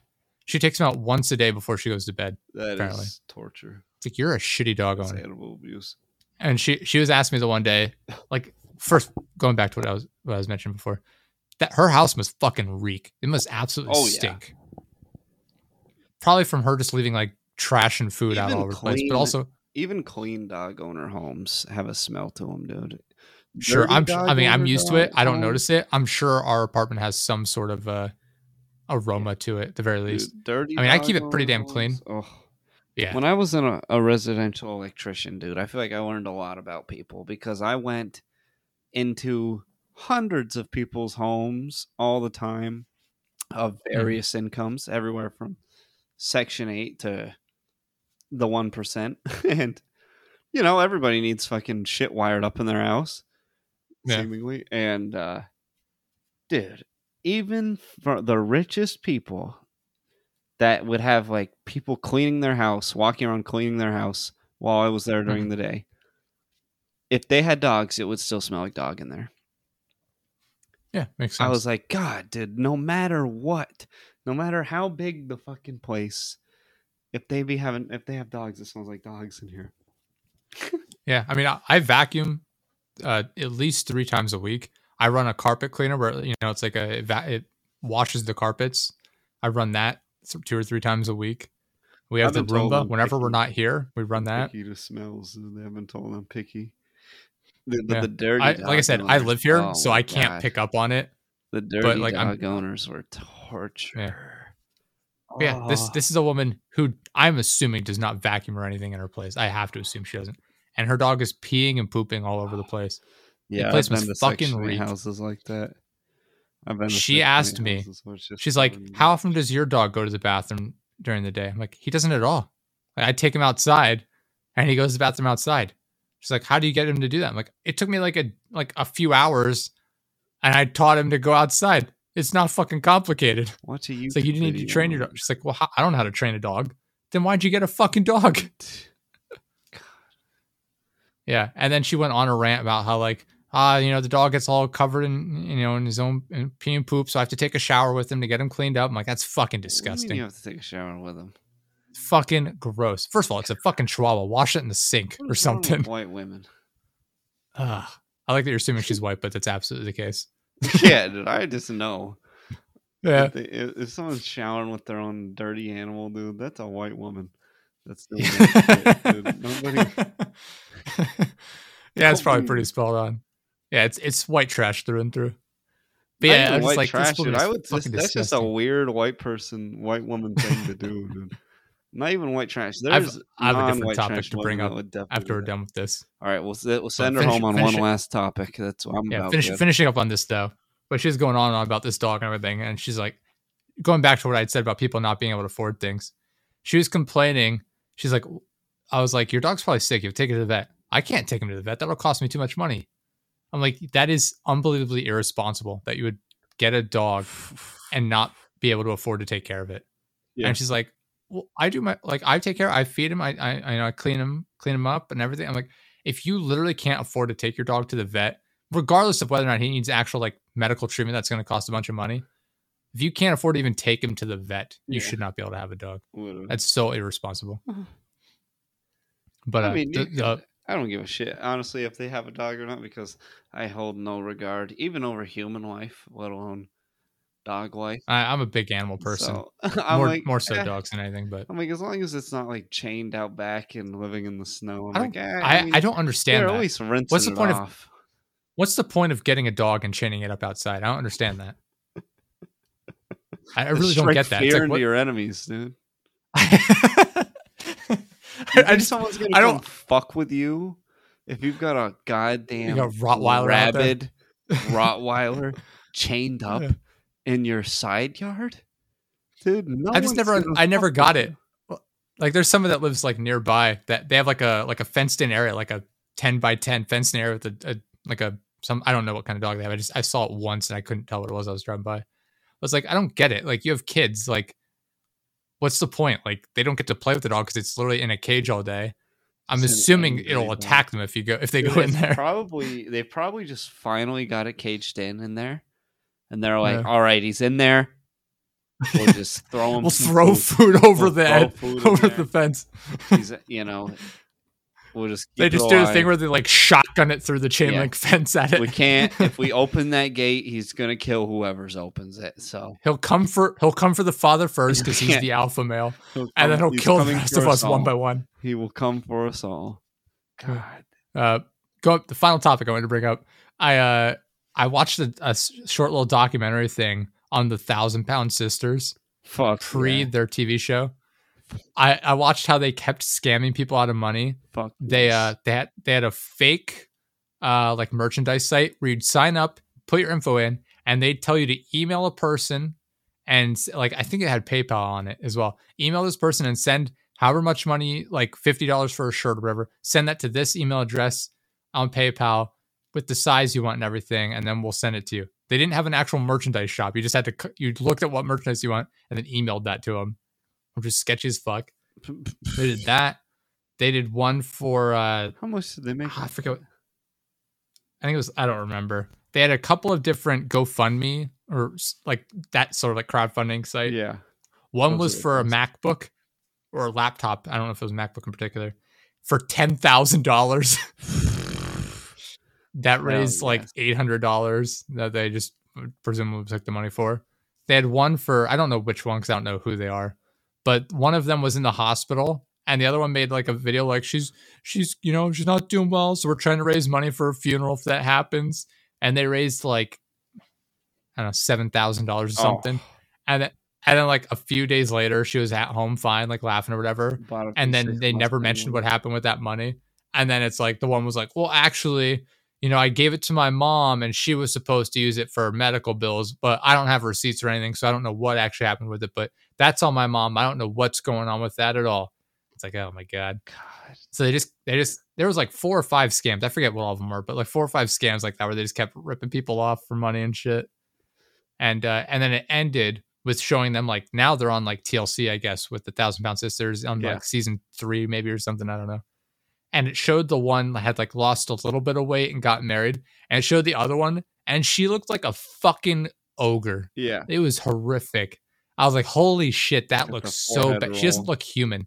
She takes them out once a day before she goes to bed. That is Apparently. torture. It's like you're a shitty dog That's owner. animal abuse. and she she was asking me the one day, like first going back to what I was what I was mentioning before, that her house must fucking reek. It must absolutely Oh, yeah. stink. Probably from her just leaving like trash and food out all over the place, but also Even clean dog owner homes have a smell to them, dude. sure Dirty I'm I mean I'm used to it. I don't notice it. I'm sure our apartment has some sort of uh, aroma to it at the very least. dude, dirty. I mean, I keep it pretty damn clean. Oh. Yeah. When I was in a, a residential electrician, dude, I feel like I learned a lot about people because I went into hundreds of people's homes all the time of Mm-hmm. various incomes, everywhere from Section 8 to the 1%. *laughs* and, you know, everybody needs fucking shit wired up in their house, Yeah. seemingly. And, uh, dude, even for the richest people that would have like people cleaning their house, walking around cleaning their house while I was there during Mm-hmm. the day. If they had dogs, it would still smell like dog in there. Yeah, makes sense. I was like, God, dude, no matter what, no matter how big the fucking place, if they be having if they have dogs, it smells like dogs in here. *laughs* Yeah, I mean, I, I vacuum uh, at least three times a week. I run a carpet cleaner where you know it's like a it, va- it washes the carpets. I run that th- two or three times a week. We have the Roomba. I'm Whenever we're not here, we run that. Picky to smells. They haven't told I'm picky. The, the, Yeah. the dirty. I, like I said, I live here, oh so I can't God. pick up on it. The dirty like, I'm- dog owners were torture. But yeah, this this is a woman who I'm assuming does not vacuum or anything in her place. I have to assume she doesn't. And her dog is peeing and pooping all over the *sighs* place. Yeah, place I've to fucking Section 8 reek. houses like that. I've been. She asked me, houses where it's just She's like, "How often does your dog go to the bathroom during the day?" I'm like, "He doesn't at all. Like, I take him outside, and he goes to the bathroom outside." She's like, "How do you get him to do that?" I'm like, "It took me like a like a few hours, and I taught him to go outside. It's not fucking complicated." Watch a YouTube It's like you need to train your dog. She's like, "Well, I don't know how to train a dog." Then why'd you get a fucking dog? it. *laughs* *laughs* Yeah, and then she went on a rant about how like, ah, you know, the dog gets all covered in you know in his own in pee and poop, so I have to take a shower with him to get him cleaned up. I'm like, that's fucking What do you disgusting. You have to take a shower with him. fucking gross. First of all, it's a fucking chihuahua. Wash it in the sink What or is wrong with something. White women. Ugh. I like that you're assuming she's white, but that's absolutely the case. *laughs* yeah, dude. I just know. Yeah. If, they, if someone's showering with their own dirty animal, dude, that's a white woman. That's *laughs* doing that shit. Nobody. *laughs* yeah, it's probably pretty spelled on. Yeah, it's it's white trash through and through. But yeah, I white like, trash, dude. I would just, that's just a weird white person, white woman thing to do, dude. Not even white trash. There's I have a different topic to bring up that would definitely after we're done with this. All right, we'll we'll send her finish- home on one it. last topic. That's what I'm yeah, about. finish, good. finishing up on this though. But she's going on and on about this dog and everything, and she's like, going back to what I'd said about people not being able to afford things. She was complaining. She's like, I was like, your dog's probably sick. You take it to the vet. I can't take him to the vet. That'll cost me too much money. I'm like, that is unbelievably irresponsible that you would get a dog and not be able to afford to take care of it. Yeah. And she's like, well, I do my like I take care. I feed him. I I, I know I clean him, clean him up, and everything. I'm like, if you literally can't afford to take your dog to the vet, regardless of whether or not he needs actual like medical treatment that's going to cost a bunch of money, if you can't afford to even take him to the vet, you Yeah. should not be able to have a dog. Whatever. That's so irresponsible. Uh-huh. But uh, I mean, the- you the- I don't give a shit, honestly, if they have a dog or not, because I hold no regard, even over human life, let alone dog life. I, I'm a big animal person. So, *laughs* I'm more like, more so eh. dogs than anything. But I'm like, as long as it's not like chained out back and living in the snow, I'm I like, don't. eh, I, mean, I don't understand they're that. at rinsing What's the point of- off. What's the point of getting a dog and chaining it up outside? I don't understand that. I, I *laughs* really don't get that. Fear like, into what- your enemies, dude. *laughs* I, I just someone's gonna I don't- fuck with you if you've got a goddamn got Rottweiler rabid Rottweiler chained up Yeah. In your side yard, dude. No I just never, I never got with it. Like, there's someone that lives like nearby that they have like a like a fenced in area, like a ten by ten fenced in area with a, a like a some I don't know what kind of dog they have. I just I saw it once and I couldn't tell what it was. I was driving by. I was like, I don't get it. Like, you have kids. Like, what's the point? Like, they don't get to play with the dog because it's literally in a cage all day. I'm It's assuming it'll dog. attack them if you go if they Dude, go in there. Probably they probably just finally got it caged in in there, and they're like, Yeah. "All right, he's in there. We'll *laughs* just throw him. We'll throw food. food over We'll the food over the fence. He's, you know, we'll just. They just do the thing where they like shotgun it through the chain Yeah. link *laughs* fence at it. we can't. *laughs* If we open that gate, he's gonna kill whoever's opens it. So He'll come for he'll come for the father first because he's the alpha male, he'll and then he'll kill the rest of us one by one. He will come for us all. God, Uh, go up the final topic I wanted to bring up. I uh I watched a short little documentary thing on the Thousand Pound Sisters fuck pre yeah. their TV show. I I watched how they kept scamming people out of money. Fuck They yes. uh they had they had a fake uh like merchandise site where you'd sign up, put your info in, and they'd tell you to email a person and like I think it had PayPal on it as well. Email this person and send however much money, like fifty dollars for a shirt or whatever. Send that to this email address on PayPal with the size you want and everything, and then we'll send it to you. They didn't have an actual merchandise shop. You just had to you looked at what merchandise you want and then emailed that to them, which is sketchy as fuck. They did that. They did one for uh How much did they make? I forget. What, I think it was. I don't remember. They had a couple of different GoFundMe or like that sort of like crowdfunding site. Yeah. One those was for a. MacBook or a laptop. I don't know if it was a MacBook in particular. For ten thousand dollars, *laughs* that raised like yes. eight hundred dollars that they just uh, presumably took the money for. They had one for I don't know which one because I don't know who they are, but one of them was in the hospital, and the other one made like a video like she's she's you know she's not doing well, so we're trying to raise money for a funeral if that happens, and they raised like I don't know seven thousand dollars or Oh. something, and then and then like a few days later she was at home fine like laughing or whatever, and then they never mentioned what happened with that money. And then it's like the one was like, well, actually, you know, I gave it to my mom and she was supposed to use it for medical bills, but I don't have receipts or anything. So I don't know what actually happened with it, but that's on my mom. I don't know what's going on with that at all. It's like, oh my God. God. So they just, they just, there was like four or five scams. I forget what all of them were, but like four or five scams like that where they just kept ripping people off for money and shit. And, uh, and then it ended with showing them like now they're on like TLC, I guess, with the Thousand Pound Sisters on Yeah. like season three, maybe or something. I don't know. And it showed the one that had like lost a little bit of weight and got married, and it showed the other one, and she looked like a fucking ogre. Yeah. It was horrific. I was like, holy shit, that looks so bad. She doesn't look human.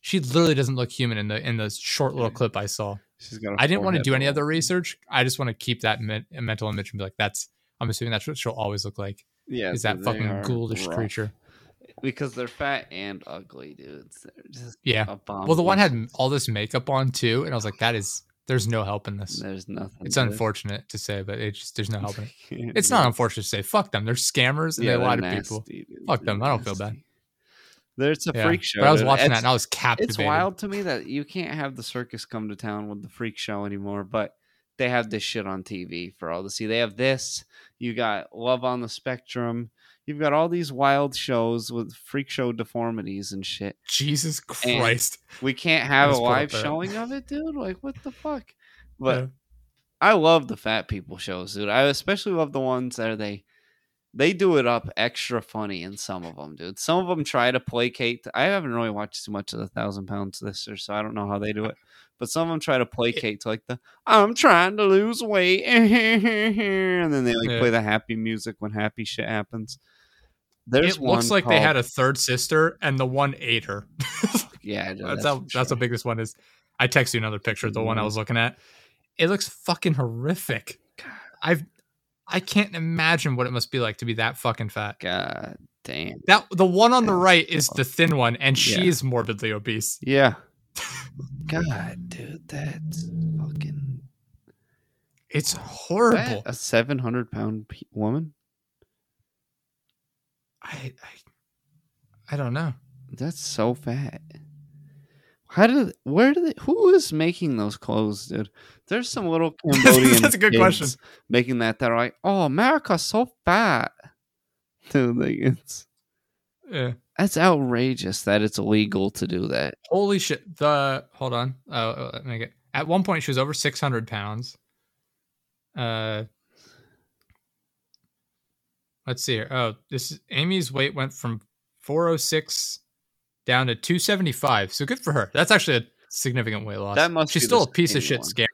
She literally doesn't look human in the in the short little clip I saw. She's got. I didn't want to do any other research. I just want to keep that men- mental image and be like, that's. I'm assuming that's what she'll always look like. Yeah, is that fucking ghoulish rough. creature? Because they're fat and ugly, dudes. They're just Yeah. Well, the one had *laughs* all this makeup on too, and I was like, that is. There's no help in this. There's nothing. It's unfortunate to say, but it's just there's no help in it. *laughs* It's not unfortunate to say. Fuck them. They're scammers and Yeah, they lie to people. dude. Fuck They're them. I don't feel bad. nasty. There's a Yeah. freak show. But I was watching that and I was captivated. It's wild to me that you can't have the circus come to town with the freak show anymore, but they have this shit on TV for all to see. They have this. You got Love on the Spectrum. You've got all these wild shows with freak show deformities and shit. Jesus Christ. We can't have a Let's put up live showing of it, dude. Like, what the fuck? But Yeah. I love the fat people shows, dude. I especially love the ones that are they they do it up extra funny in some of them, dude. Some of them try to placate. I haven't really watched too much of the Thousand Pound Sisters, so I don't know how they do it. But some of them try to *laughs* placate to like the "I'm trying to lose weight," *laughs* and then they like Yeah. play the happy music when happy shit happens. There's it looks like they had a third sister and the one ate her. *laughs* yeah. dude, that's how that's how sure. big this one is. I text you another picture, the one I Mhm. was looking at. It looks fucking horrific. I've I can't imagine what it must be like to be that fucking fat. God damn. That the one on the That's right is the thin one, and Yeah. she is morbidly obese. Yeah. *laughs* God, dude, that's fucking It's That- horrible. A seven hundred pound pe- woman. I, I I don't know. That's so fat. How did where did they, who is making those clothes, dude? There's some little *laughs* Cambodian That's a good kids question. making that that are like, oh, America's so fat. *laughs* Dude, like it's Yeah. that's outrageous that it's illegal to do that. Holy shit. The hold on. Oh, oh, let me get. At one point, she was over six hundred pounds. Uh, let's see here. Oh, this is, Amy's weight went from four hundred six down to two seventy five. So good for her. That's actually a significant weight loss. That must She's still a piece of shit one. scam.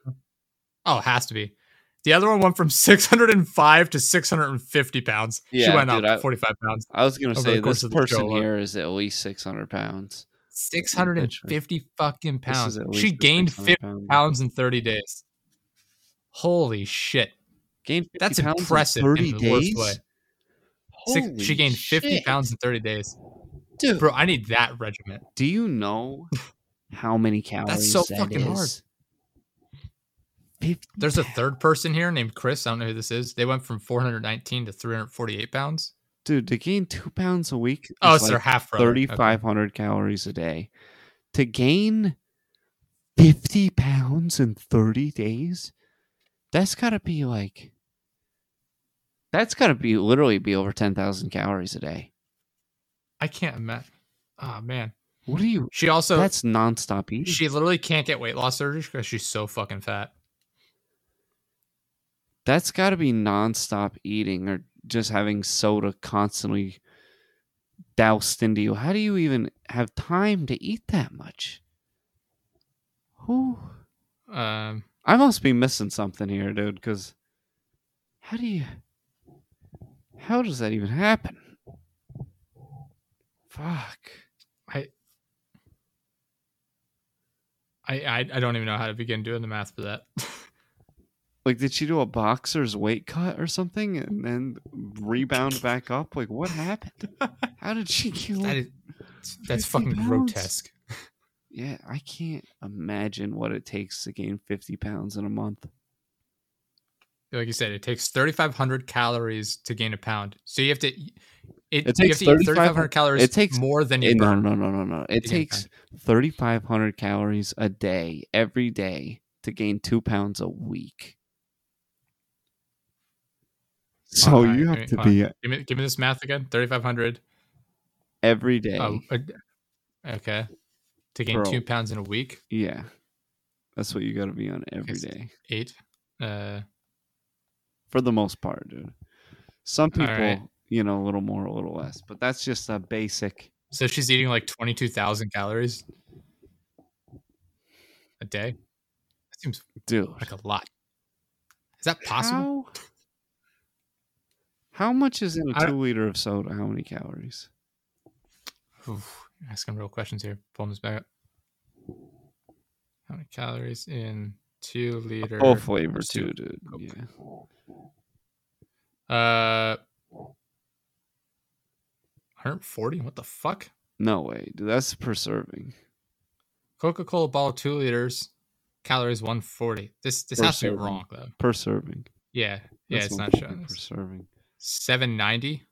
Oh, it has to be. The other one went from six hundred and five to six hundred and fifty pounds. Yeah, she went dude, up I- forty five pounds. I was gonna say this of the show person here is at least six hundred pounds. Six hundred and fifty fucking pounds. She gained fifty pound- pounds in 30 days. Holy shit. Gained 50 That's pounds in impressive 30 in the worst days? Way. Six, she Holy gained 50 shit. pounds in 30 days. Dude, Bro, I need that regiment. do you know *laughs* how many calories That's so that fucking hard. is? 50 There's a third person here named Chris. I don't know who this is. They went from 419 to 348 pounds. Dude, to gain two pounds a week Oh, is it's their like half brother. Okay. 3,500 calories a day. To gain 50 pounds in 30 days, that's got to be like, that's got to be literally be over 10,000 calories a day. I can't imagine. Oh, man. What do you, She also, that's nonstop eating. she literally can't get weight loss surgery because she's so fucking fat. that's got to be nonstop eating or just having soda constantly doused into you. How do you even have time to eat that much? Who? Um, I must be missing something here, dude. Because how do you? How does that even happen? Fuck. I, I, I, don't even know how to begin doing the math for that. *laughs* Like, did she do a boxer's weight cut or something and then rebound back up? Like, what happened? *laughs* How did she kill? that is, that's fucking pounds? grotesque. *laughs* Yeah, I can't imagine what it takes to gain 50 pounds in a month. Like you said, it takes 3,500 calories to gain a pound. So you have to, it, It takes have to eat 3,500 3,500 calories it takes- more than you Eh, no, no, no, no, no. It to gain a takes 3,500 calories a day, every day, to gain two pounds a week. So Alright, you have to be Give me, give me this math again. 3,500. every day. Okay. To gain Bro. two pounds in a week, Yeah. That's what you got to be on every day. Eight. Uh, For the most part, dude. Some people, Alright. you know, a little more, a little less. But that's just a basic. so she's eating like 22,000 calories a day. That seems Dude. like a lot. Is that possible? How, how much is in a two liter of soda? How many calories? Oof, asking real questions here. Pulling this back up. How many calories in two liter? Full flavor, too, dude. Yeah. Uh, 140. What the fuck? No way, dude. That's per serving. Coca Cola bottle two liters, calories 140. This this Per has to be wrong though. Per serving. Yeah, yeah, That's it's not showing. Per serving. 790.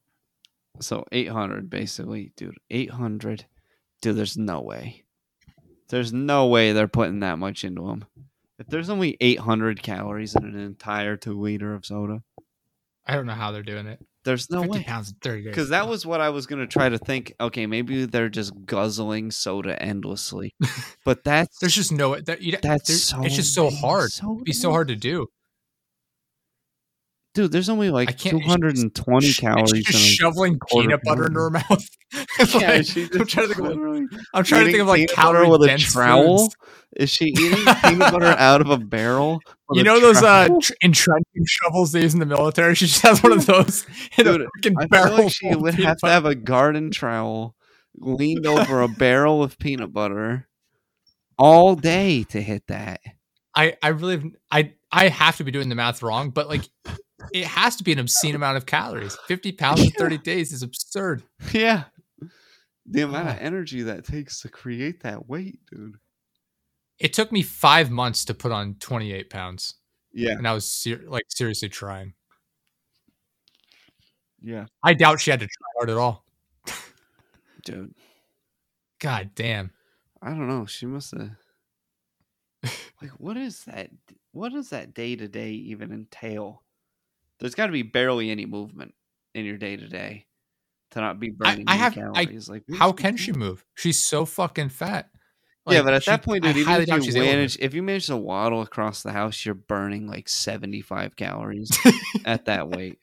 So 800 basically, dude. 800. Dude, there's no way. There's no way they're putting that much into them. If there's only 800 calories in an entire two liter of soda, I don't know how they're doing it. there's no 50 way. pounds in 30 days. Because that was what I was gonna try to think. Okay, maybe they're just guzzling soda endlessly, *laughs* but that's there's just no. That, you, that's so it's just so hard. It'd be so hard to do. Dude. There's only like can't- she's- 220 calories. She's just shoveling peanut butter into her *laughs* mouth. *laughs* Like, I'm trying to think. Of, I'm trying to think of like butter calorie with a trowel. foods. Is she *laughs* eating peanut butter out of a barrel? You know those uh tr- entrenching shovels they use in the military? She just has one of those in Dude, a I barrel. like she would have to have a garden trowel leaned over a barrel of peanut butter all day to hit that. I I really I I have to be doing the math wrong, but like it has to be an obscene amount of calories. Fifty *laughs* pounds in thirty days is absurd. Yeah. The amount of energy that takes to create that weight, dude. It took me five months to put on twenty eight pounds, Yeah. and I was ser- like seriously trying. Yeah. I doubt she had to try hard at all. Dude. God damn. I don't know. She must have. *laughs* like, what is that? What does that day to day even entail? There's got to be barely any movement in your day to day to not be burning I any have. I, like, how can she *laughs* move? She's so fucking fat. yeah, but at she- that point, dude, even if you she's able to manage, if you manage to waddle across the house, you're burning like 75 calories *laughs* at that weight.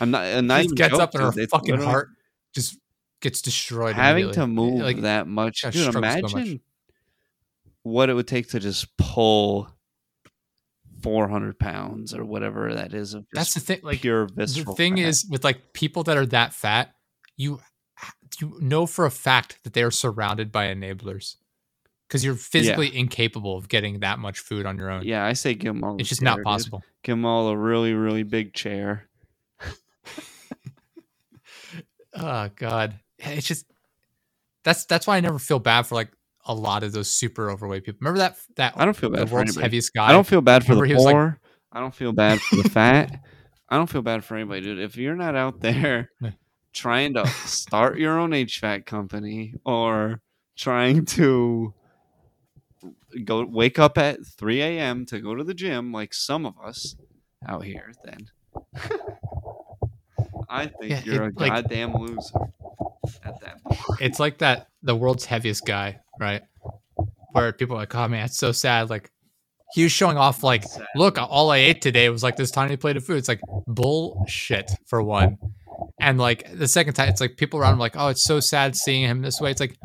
I'm not. I'm She gets up and her fucking heart just gets destroyed. having to move like that much, dude. struggle so much. Imagine what it would take to just pull 400 pounds or whatever that is of that's the thing. Like pure the thing fat. is with like people that are that fat, you you know for a fact that they are surrounded by enablers because you're physically incapable of getting that much food on your own. yeah, I say give them all. it's just chair, not dude. possible. Give them all a really, really big chair. Oh *laughs* god, it's just that's that's why I never feel bad for like a lot of those super overweight people. Remember that that I don't feel the bad for world's anybody. heaviest guy. I don't feel bad for remember the he was like- poor. I don't feel bad for the fat. I don't feel bad for anybody, dude. If you're not out there trying to start your own HVAC company or trying to go wake up at 3 a.m. to go to the gym, like some of us out here, then *laughs* I think Yeah, you're it- a like- goddamn loser at that point. it's like that the world's heaviest guy, right? Where people are like, oh man, it's so sad. Like he was showing off, like, Sad. look, all I ate today was like this tiny plate of food. It's like bullshit for one. And like the second time, it's like people around him like, oh, it's so sad seeing him this way. It's like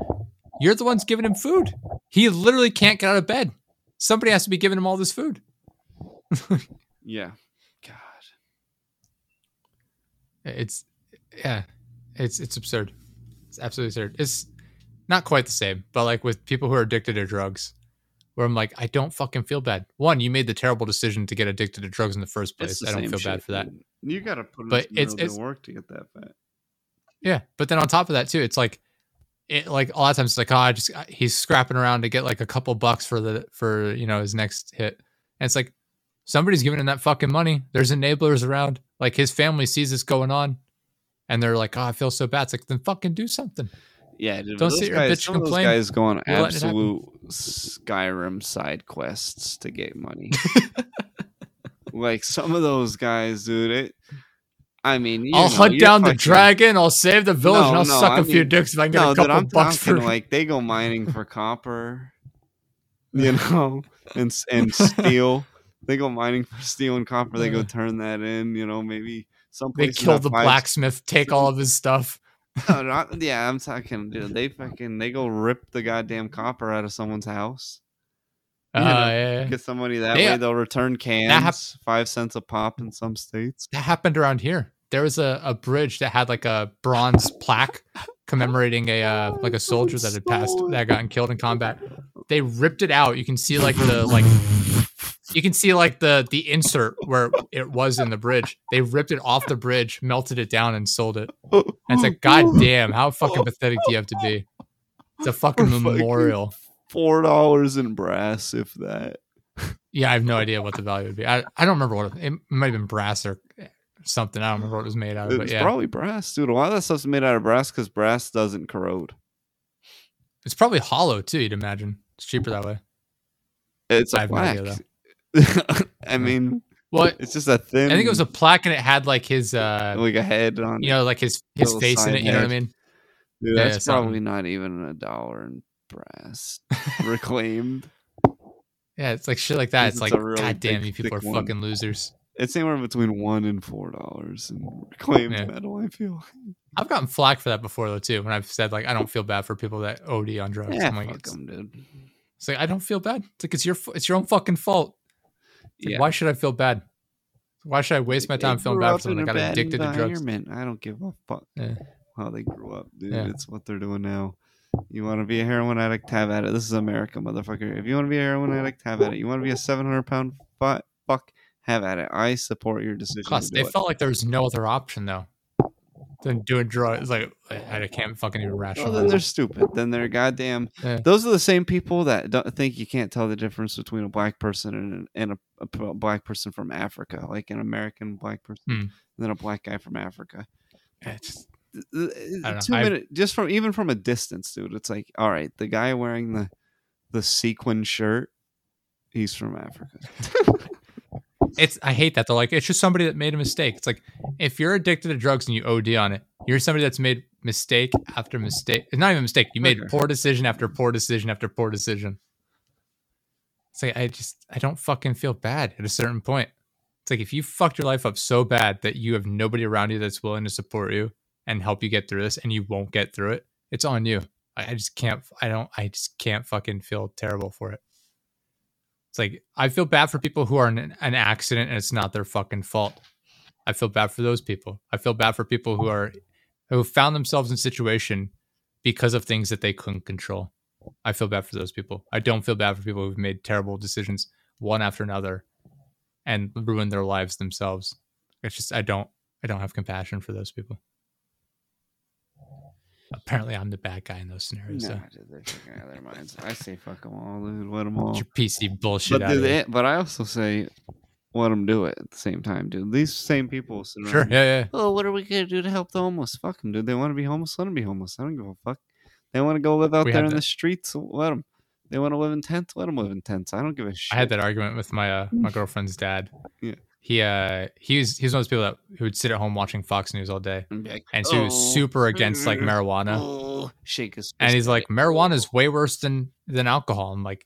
you're the ones giving him food. He literally can't get out of bed. Somebody has to be giving him all this food. *laughs* Yeah. God. It's yeah, it's it's absurd. It's absolutely absurd. It's not quite the same, but like with people who are addicted to drugs, where I'm like, I don't fucking feel bad. One, you made the terrible decision to get addicted to drugs in the first place. the I don't feel bad for that. You got to put in But it's- it's- work to get that fat. Yeah, but then on top of that too, it's like, it like a lot of times it's like, oh, I just he's scrapping around to get like a couple bucks for the for you know his next hit, and it's like somebody's giving him that fucking money. There's enablers around. Like his family sees this going on, and they're like, oh, I feel so bad. It's like then fucking do something. Yeah, dude, Don't sit here guys, bitch of those guys go on You're letting it happen. absolute Skyrim side quests to get money. *laughs* like some of those guys, dude. It, I mean, I'll know, hunt down the dragon. I'll save the village, and I'll no, suck I a few mean- dicks if I can get No, a dude, couple I'm bucks for like they go mining for *laughs* copper, you know, and and *laughs* steel. They go mining for steel and copper. They go turn that in. You know, maybe some They kill the five- blacksmith, take all of his stuff. No, *laughs* not, yeah, I'm talking, dude. They fucking they go rip the goddamn copper out of someone's house. Uh, Yeah. yeah, yeah. Get some money that way. They'll return cans, hap- five cents a pop in some states. That happened around here. There was a, a bridge that had like a bronze plaque commemorating a uh, like a soldier that had passed that had gotten killed in combat. They ripped it out. You can see like the like you can see like the the insert where it was in the bridge. They ripped it off the bridge, melted it down, and sold it. And it's like, God *laughs* damn, how fucking pathetic do you have to be? It's a fucking Fucking- memorial. four dollars in brass, if that. Yeah, I have no idea what the value would be. I, I don't remember what it, it might have been brass or something. I don't remember what it was made out of. But It's yeah, probably brass, dude. A lot of that stuff's made out of brass because brass doesn't corrode. it's probably hollow too. You'd imagine it's cheaper that way. It's I a have no black. idea, *laughs* I mean, Well, it's just a thin. I think it was a plaque and it had like his, uh, like a head on. you know, like his his face in it. You know what I mean? Dude, yeah, that's something. probably not even a dollar in brass *laughs* reclaimed. Yeah, it's like shit like that. It's it's like, really god damn, you people are one. fucking losers. It's anywhere between one and four dollars in reclaimed Yeah. metal. I feel. I've gotten flack for that before though too. When I've said like I don't feel bad for people that OD on drugs. Yeah, I'm like, fuck it's, 'em, dude. it's like I don't feel bad. It's like it's your it's your own fucking fault. Yeah. Why should I feel bad? Why should I waste my time feeling bad for someone that got addicted to drugs? I don't give a fuck Yeah. how they grew up, dude. Yeah. It's what they're doing now. You want to be a heroin addict? Have at it. This is America, motherfucker. If you want to be a heroin addict, have at it. You want to be a seven hundred pound fuck? Have at it. I support your decision. Plus, to do it it. felt like there was no other option though than doing drugs. Like I can't fucking even Well, rationalize. then they're stupid. Then they're goddamn. Yeah. Those are the same people that don't think you can't tell the difference between a black person and, and a, a black person from Africa, like an American black person, Hmm. and then a black guy from Africa. It's know, two I- minute just from even from a distance, dude. It's like, all right, the guy wearing the the sequin shirt, he's from Africa. *laughs* It's I hate that. They're like, it's just somebody that made a mistake. It's like if you're addicted to drugs and you OD on it, you're somebody that's made mistake after mistake. It's not even a mistake. You made Okay. poor decision after poor decision after poor decision. It's like I just I don't fucking feel bad at a certain point. It's like if you fucked your life up so bad that you have nobody around you that's willing to support you and help you get through this and you won't get through it, it's on you. I, I just can't I don't I just can't fucking feel terrible for it. It's like I feel bad for people who are in an, accident and it's not their fucking fault. I feel bad for those people. I feel bad for people who are who found themselves in situation because of things that they couldn't control. I feel bad for those people. I don't feel bad for people who've made terrible decisions one after another and ruined their lives themselves. It's just I don't I don't have compassion for those people. Apparently, I'm the bad guy in those scenarios. Nah, so. they're fucking out of their minds. I say fuck them all, dude. Let them all. Get your PC bullshit But, dude, they- but I also say, let them do it at the same time, dude. These same people. Sure, yeah, yeah. Oh, what are we gonna do to help the homeless? Fuck them, dude. They want to be homeless. Let them be homeless. I don't give a fuck. They want to go live out We there in that- the streets. Let them. They want to live in tents. Let them live in tents. I don't give a shit. I had that argument with my uh, my *laughs* girlfriend's dad. Yeah. He uh he was he was one of those people that who would sit at home watching Fox News all day, And, like, and so he was "Oh, super against like mm, marijuana. oh," shake his. And he's like, marijuana is way worse than than alcohol. I'm like,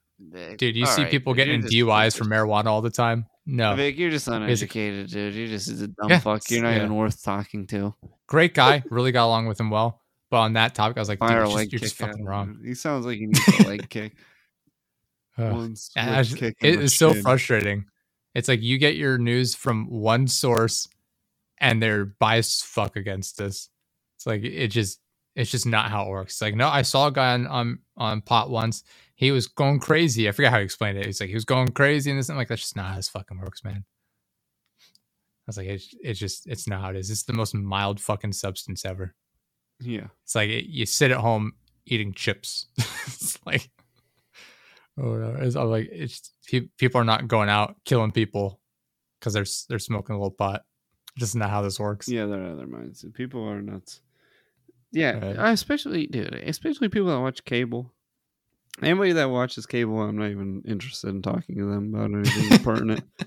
dude, you all see right, people getting you're in just- DUIs from marijuana all the time. No, Vic, you're just He's uneducated, dude. You're just a dumb Yeah, fuck. You're not yeah. even worth talking to. great guy, really got along with him well. But on that topic, I was like, dude, you're just, you're just fucking wrong. He sounds like he needs a leg kick. *sighs* One I kick in it the so frustrating. It's like you get your news from one source, and they're biased fuck against us. It's like it just it's just not how it works. It's like no, I saw a guy on on, on pot once. He was going crazy. I forget how he explained it. He's like he was going crazy and this. I'm like that's just not how this fucking works, man. I was like it's it's just it's not how it is. It's the most mild fucking substance ever. Yeah. It's like it, you sit at home eating chips. *laughs* it's like, oh, whatever. It's, I'm like, it's pe- people are not going out killing people because they're they're smoking a little pot. Just not how this works. Yeah, they're out of their minds. People are nuts. Yeah, Right. Especially dude, especially people that watch cable. Anybody that watches cable, I'm not even interested in talking to them about anything pertinent. *laughs*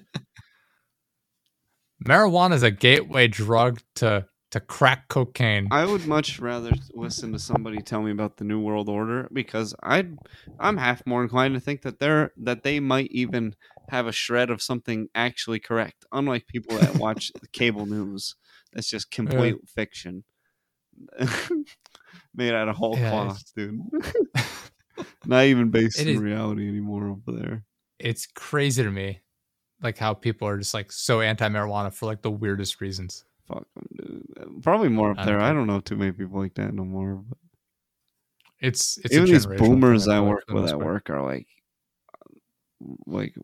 Marijuana is a gateway drug to to crack cocaine. I would much rather listen to somebody tell me about the New World Order because I'd I'm half more inclined to think that they're that they might even have a shred of something actually correct, unlike people that *laughs* watch the cable news. That's just complete fiction. *laughs* Made out of whole Yeah, cloth, dude. *laughs* Not even based in is- reality anymore over there. it's crazy to me, like how people are just like so anti marijuana for like the weirdest reasons. Fuck dude. Probably more up I there. don't I don't know too many people like that no more. But It's it's even these boomers I I feel like, work with at work are like, like,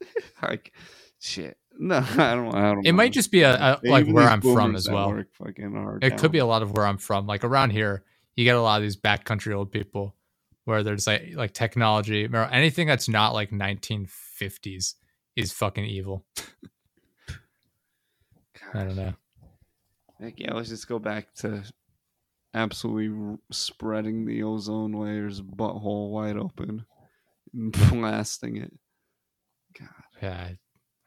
*laughs* like, shit. *laughs* No, I don't. I don't. It know. might just be a, a like where I'm from as well. work fucking are It could be a lot of where I'm from. Like around here, you get a lot of these backcountry old people where there's like like technology, anything that's not like 1950s is fucking evil. *laughs* I don't know. Heck yeah, let's just go back to absolutely r- spreading the ozone layers butthole wide open and *laughs* blasting it. God, Yeah, I,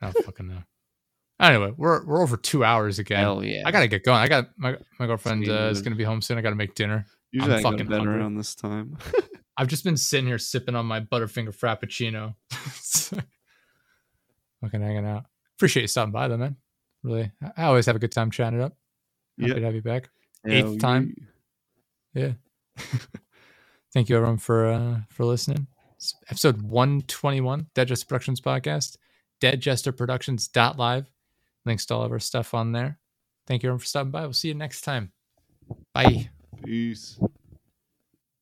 I don't fucking know. Anyway, we're we're over two hours again. hell yeah! I gotta get going. I got my my girlfriend uh, is gonna be home soon. I gotta make dinner. Usually I go to fucking hungry. around this time. *laughs* *laughs* I've just been sitting here sipping on my Butterfinger Frappuccino. fucking hanging out. Appreciate you stopping by though, man. Really, I always have a good time chatting it up. Happy Yep. to have you back. Eighth time. yeah. *laughs* Thank you everyone for uh for listening. It's episode 121, Dead Jester Productions podcast. Deadjesterproductions.live. Links to all of our stuff on there. Thank you everyone for stopping by. We'll see you next time. Bye. Peace.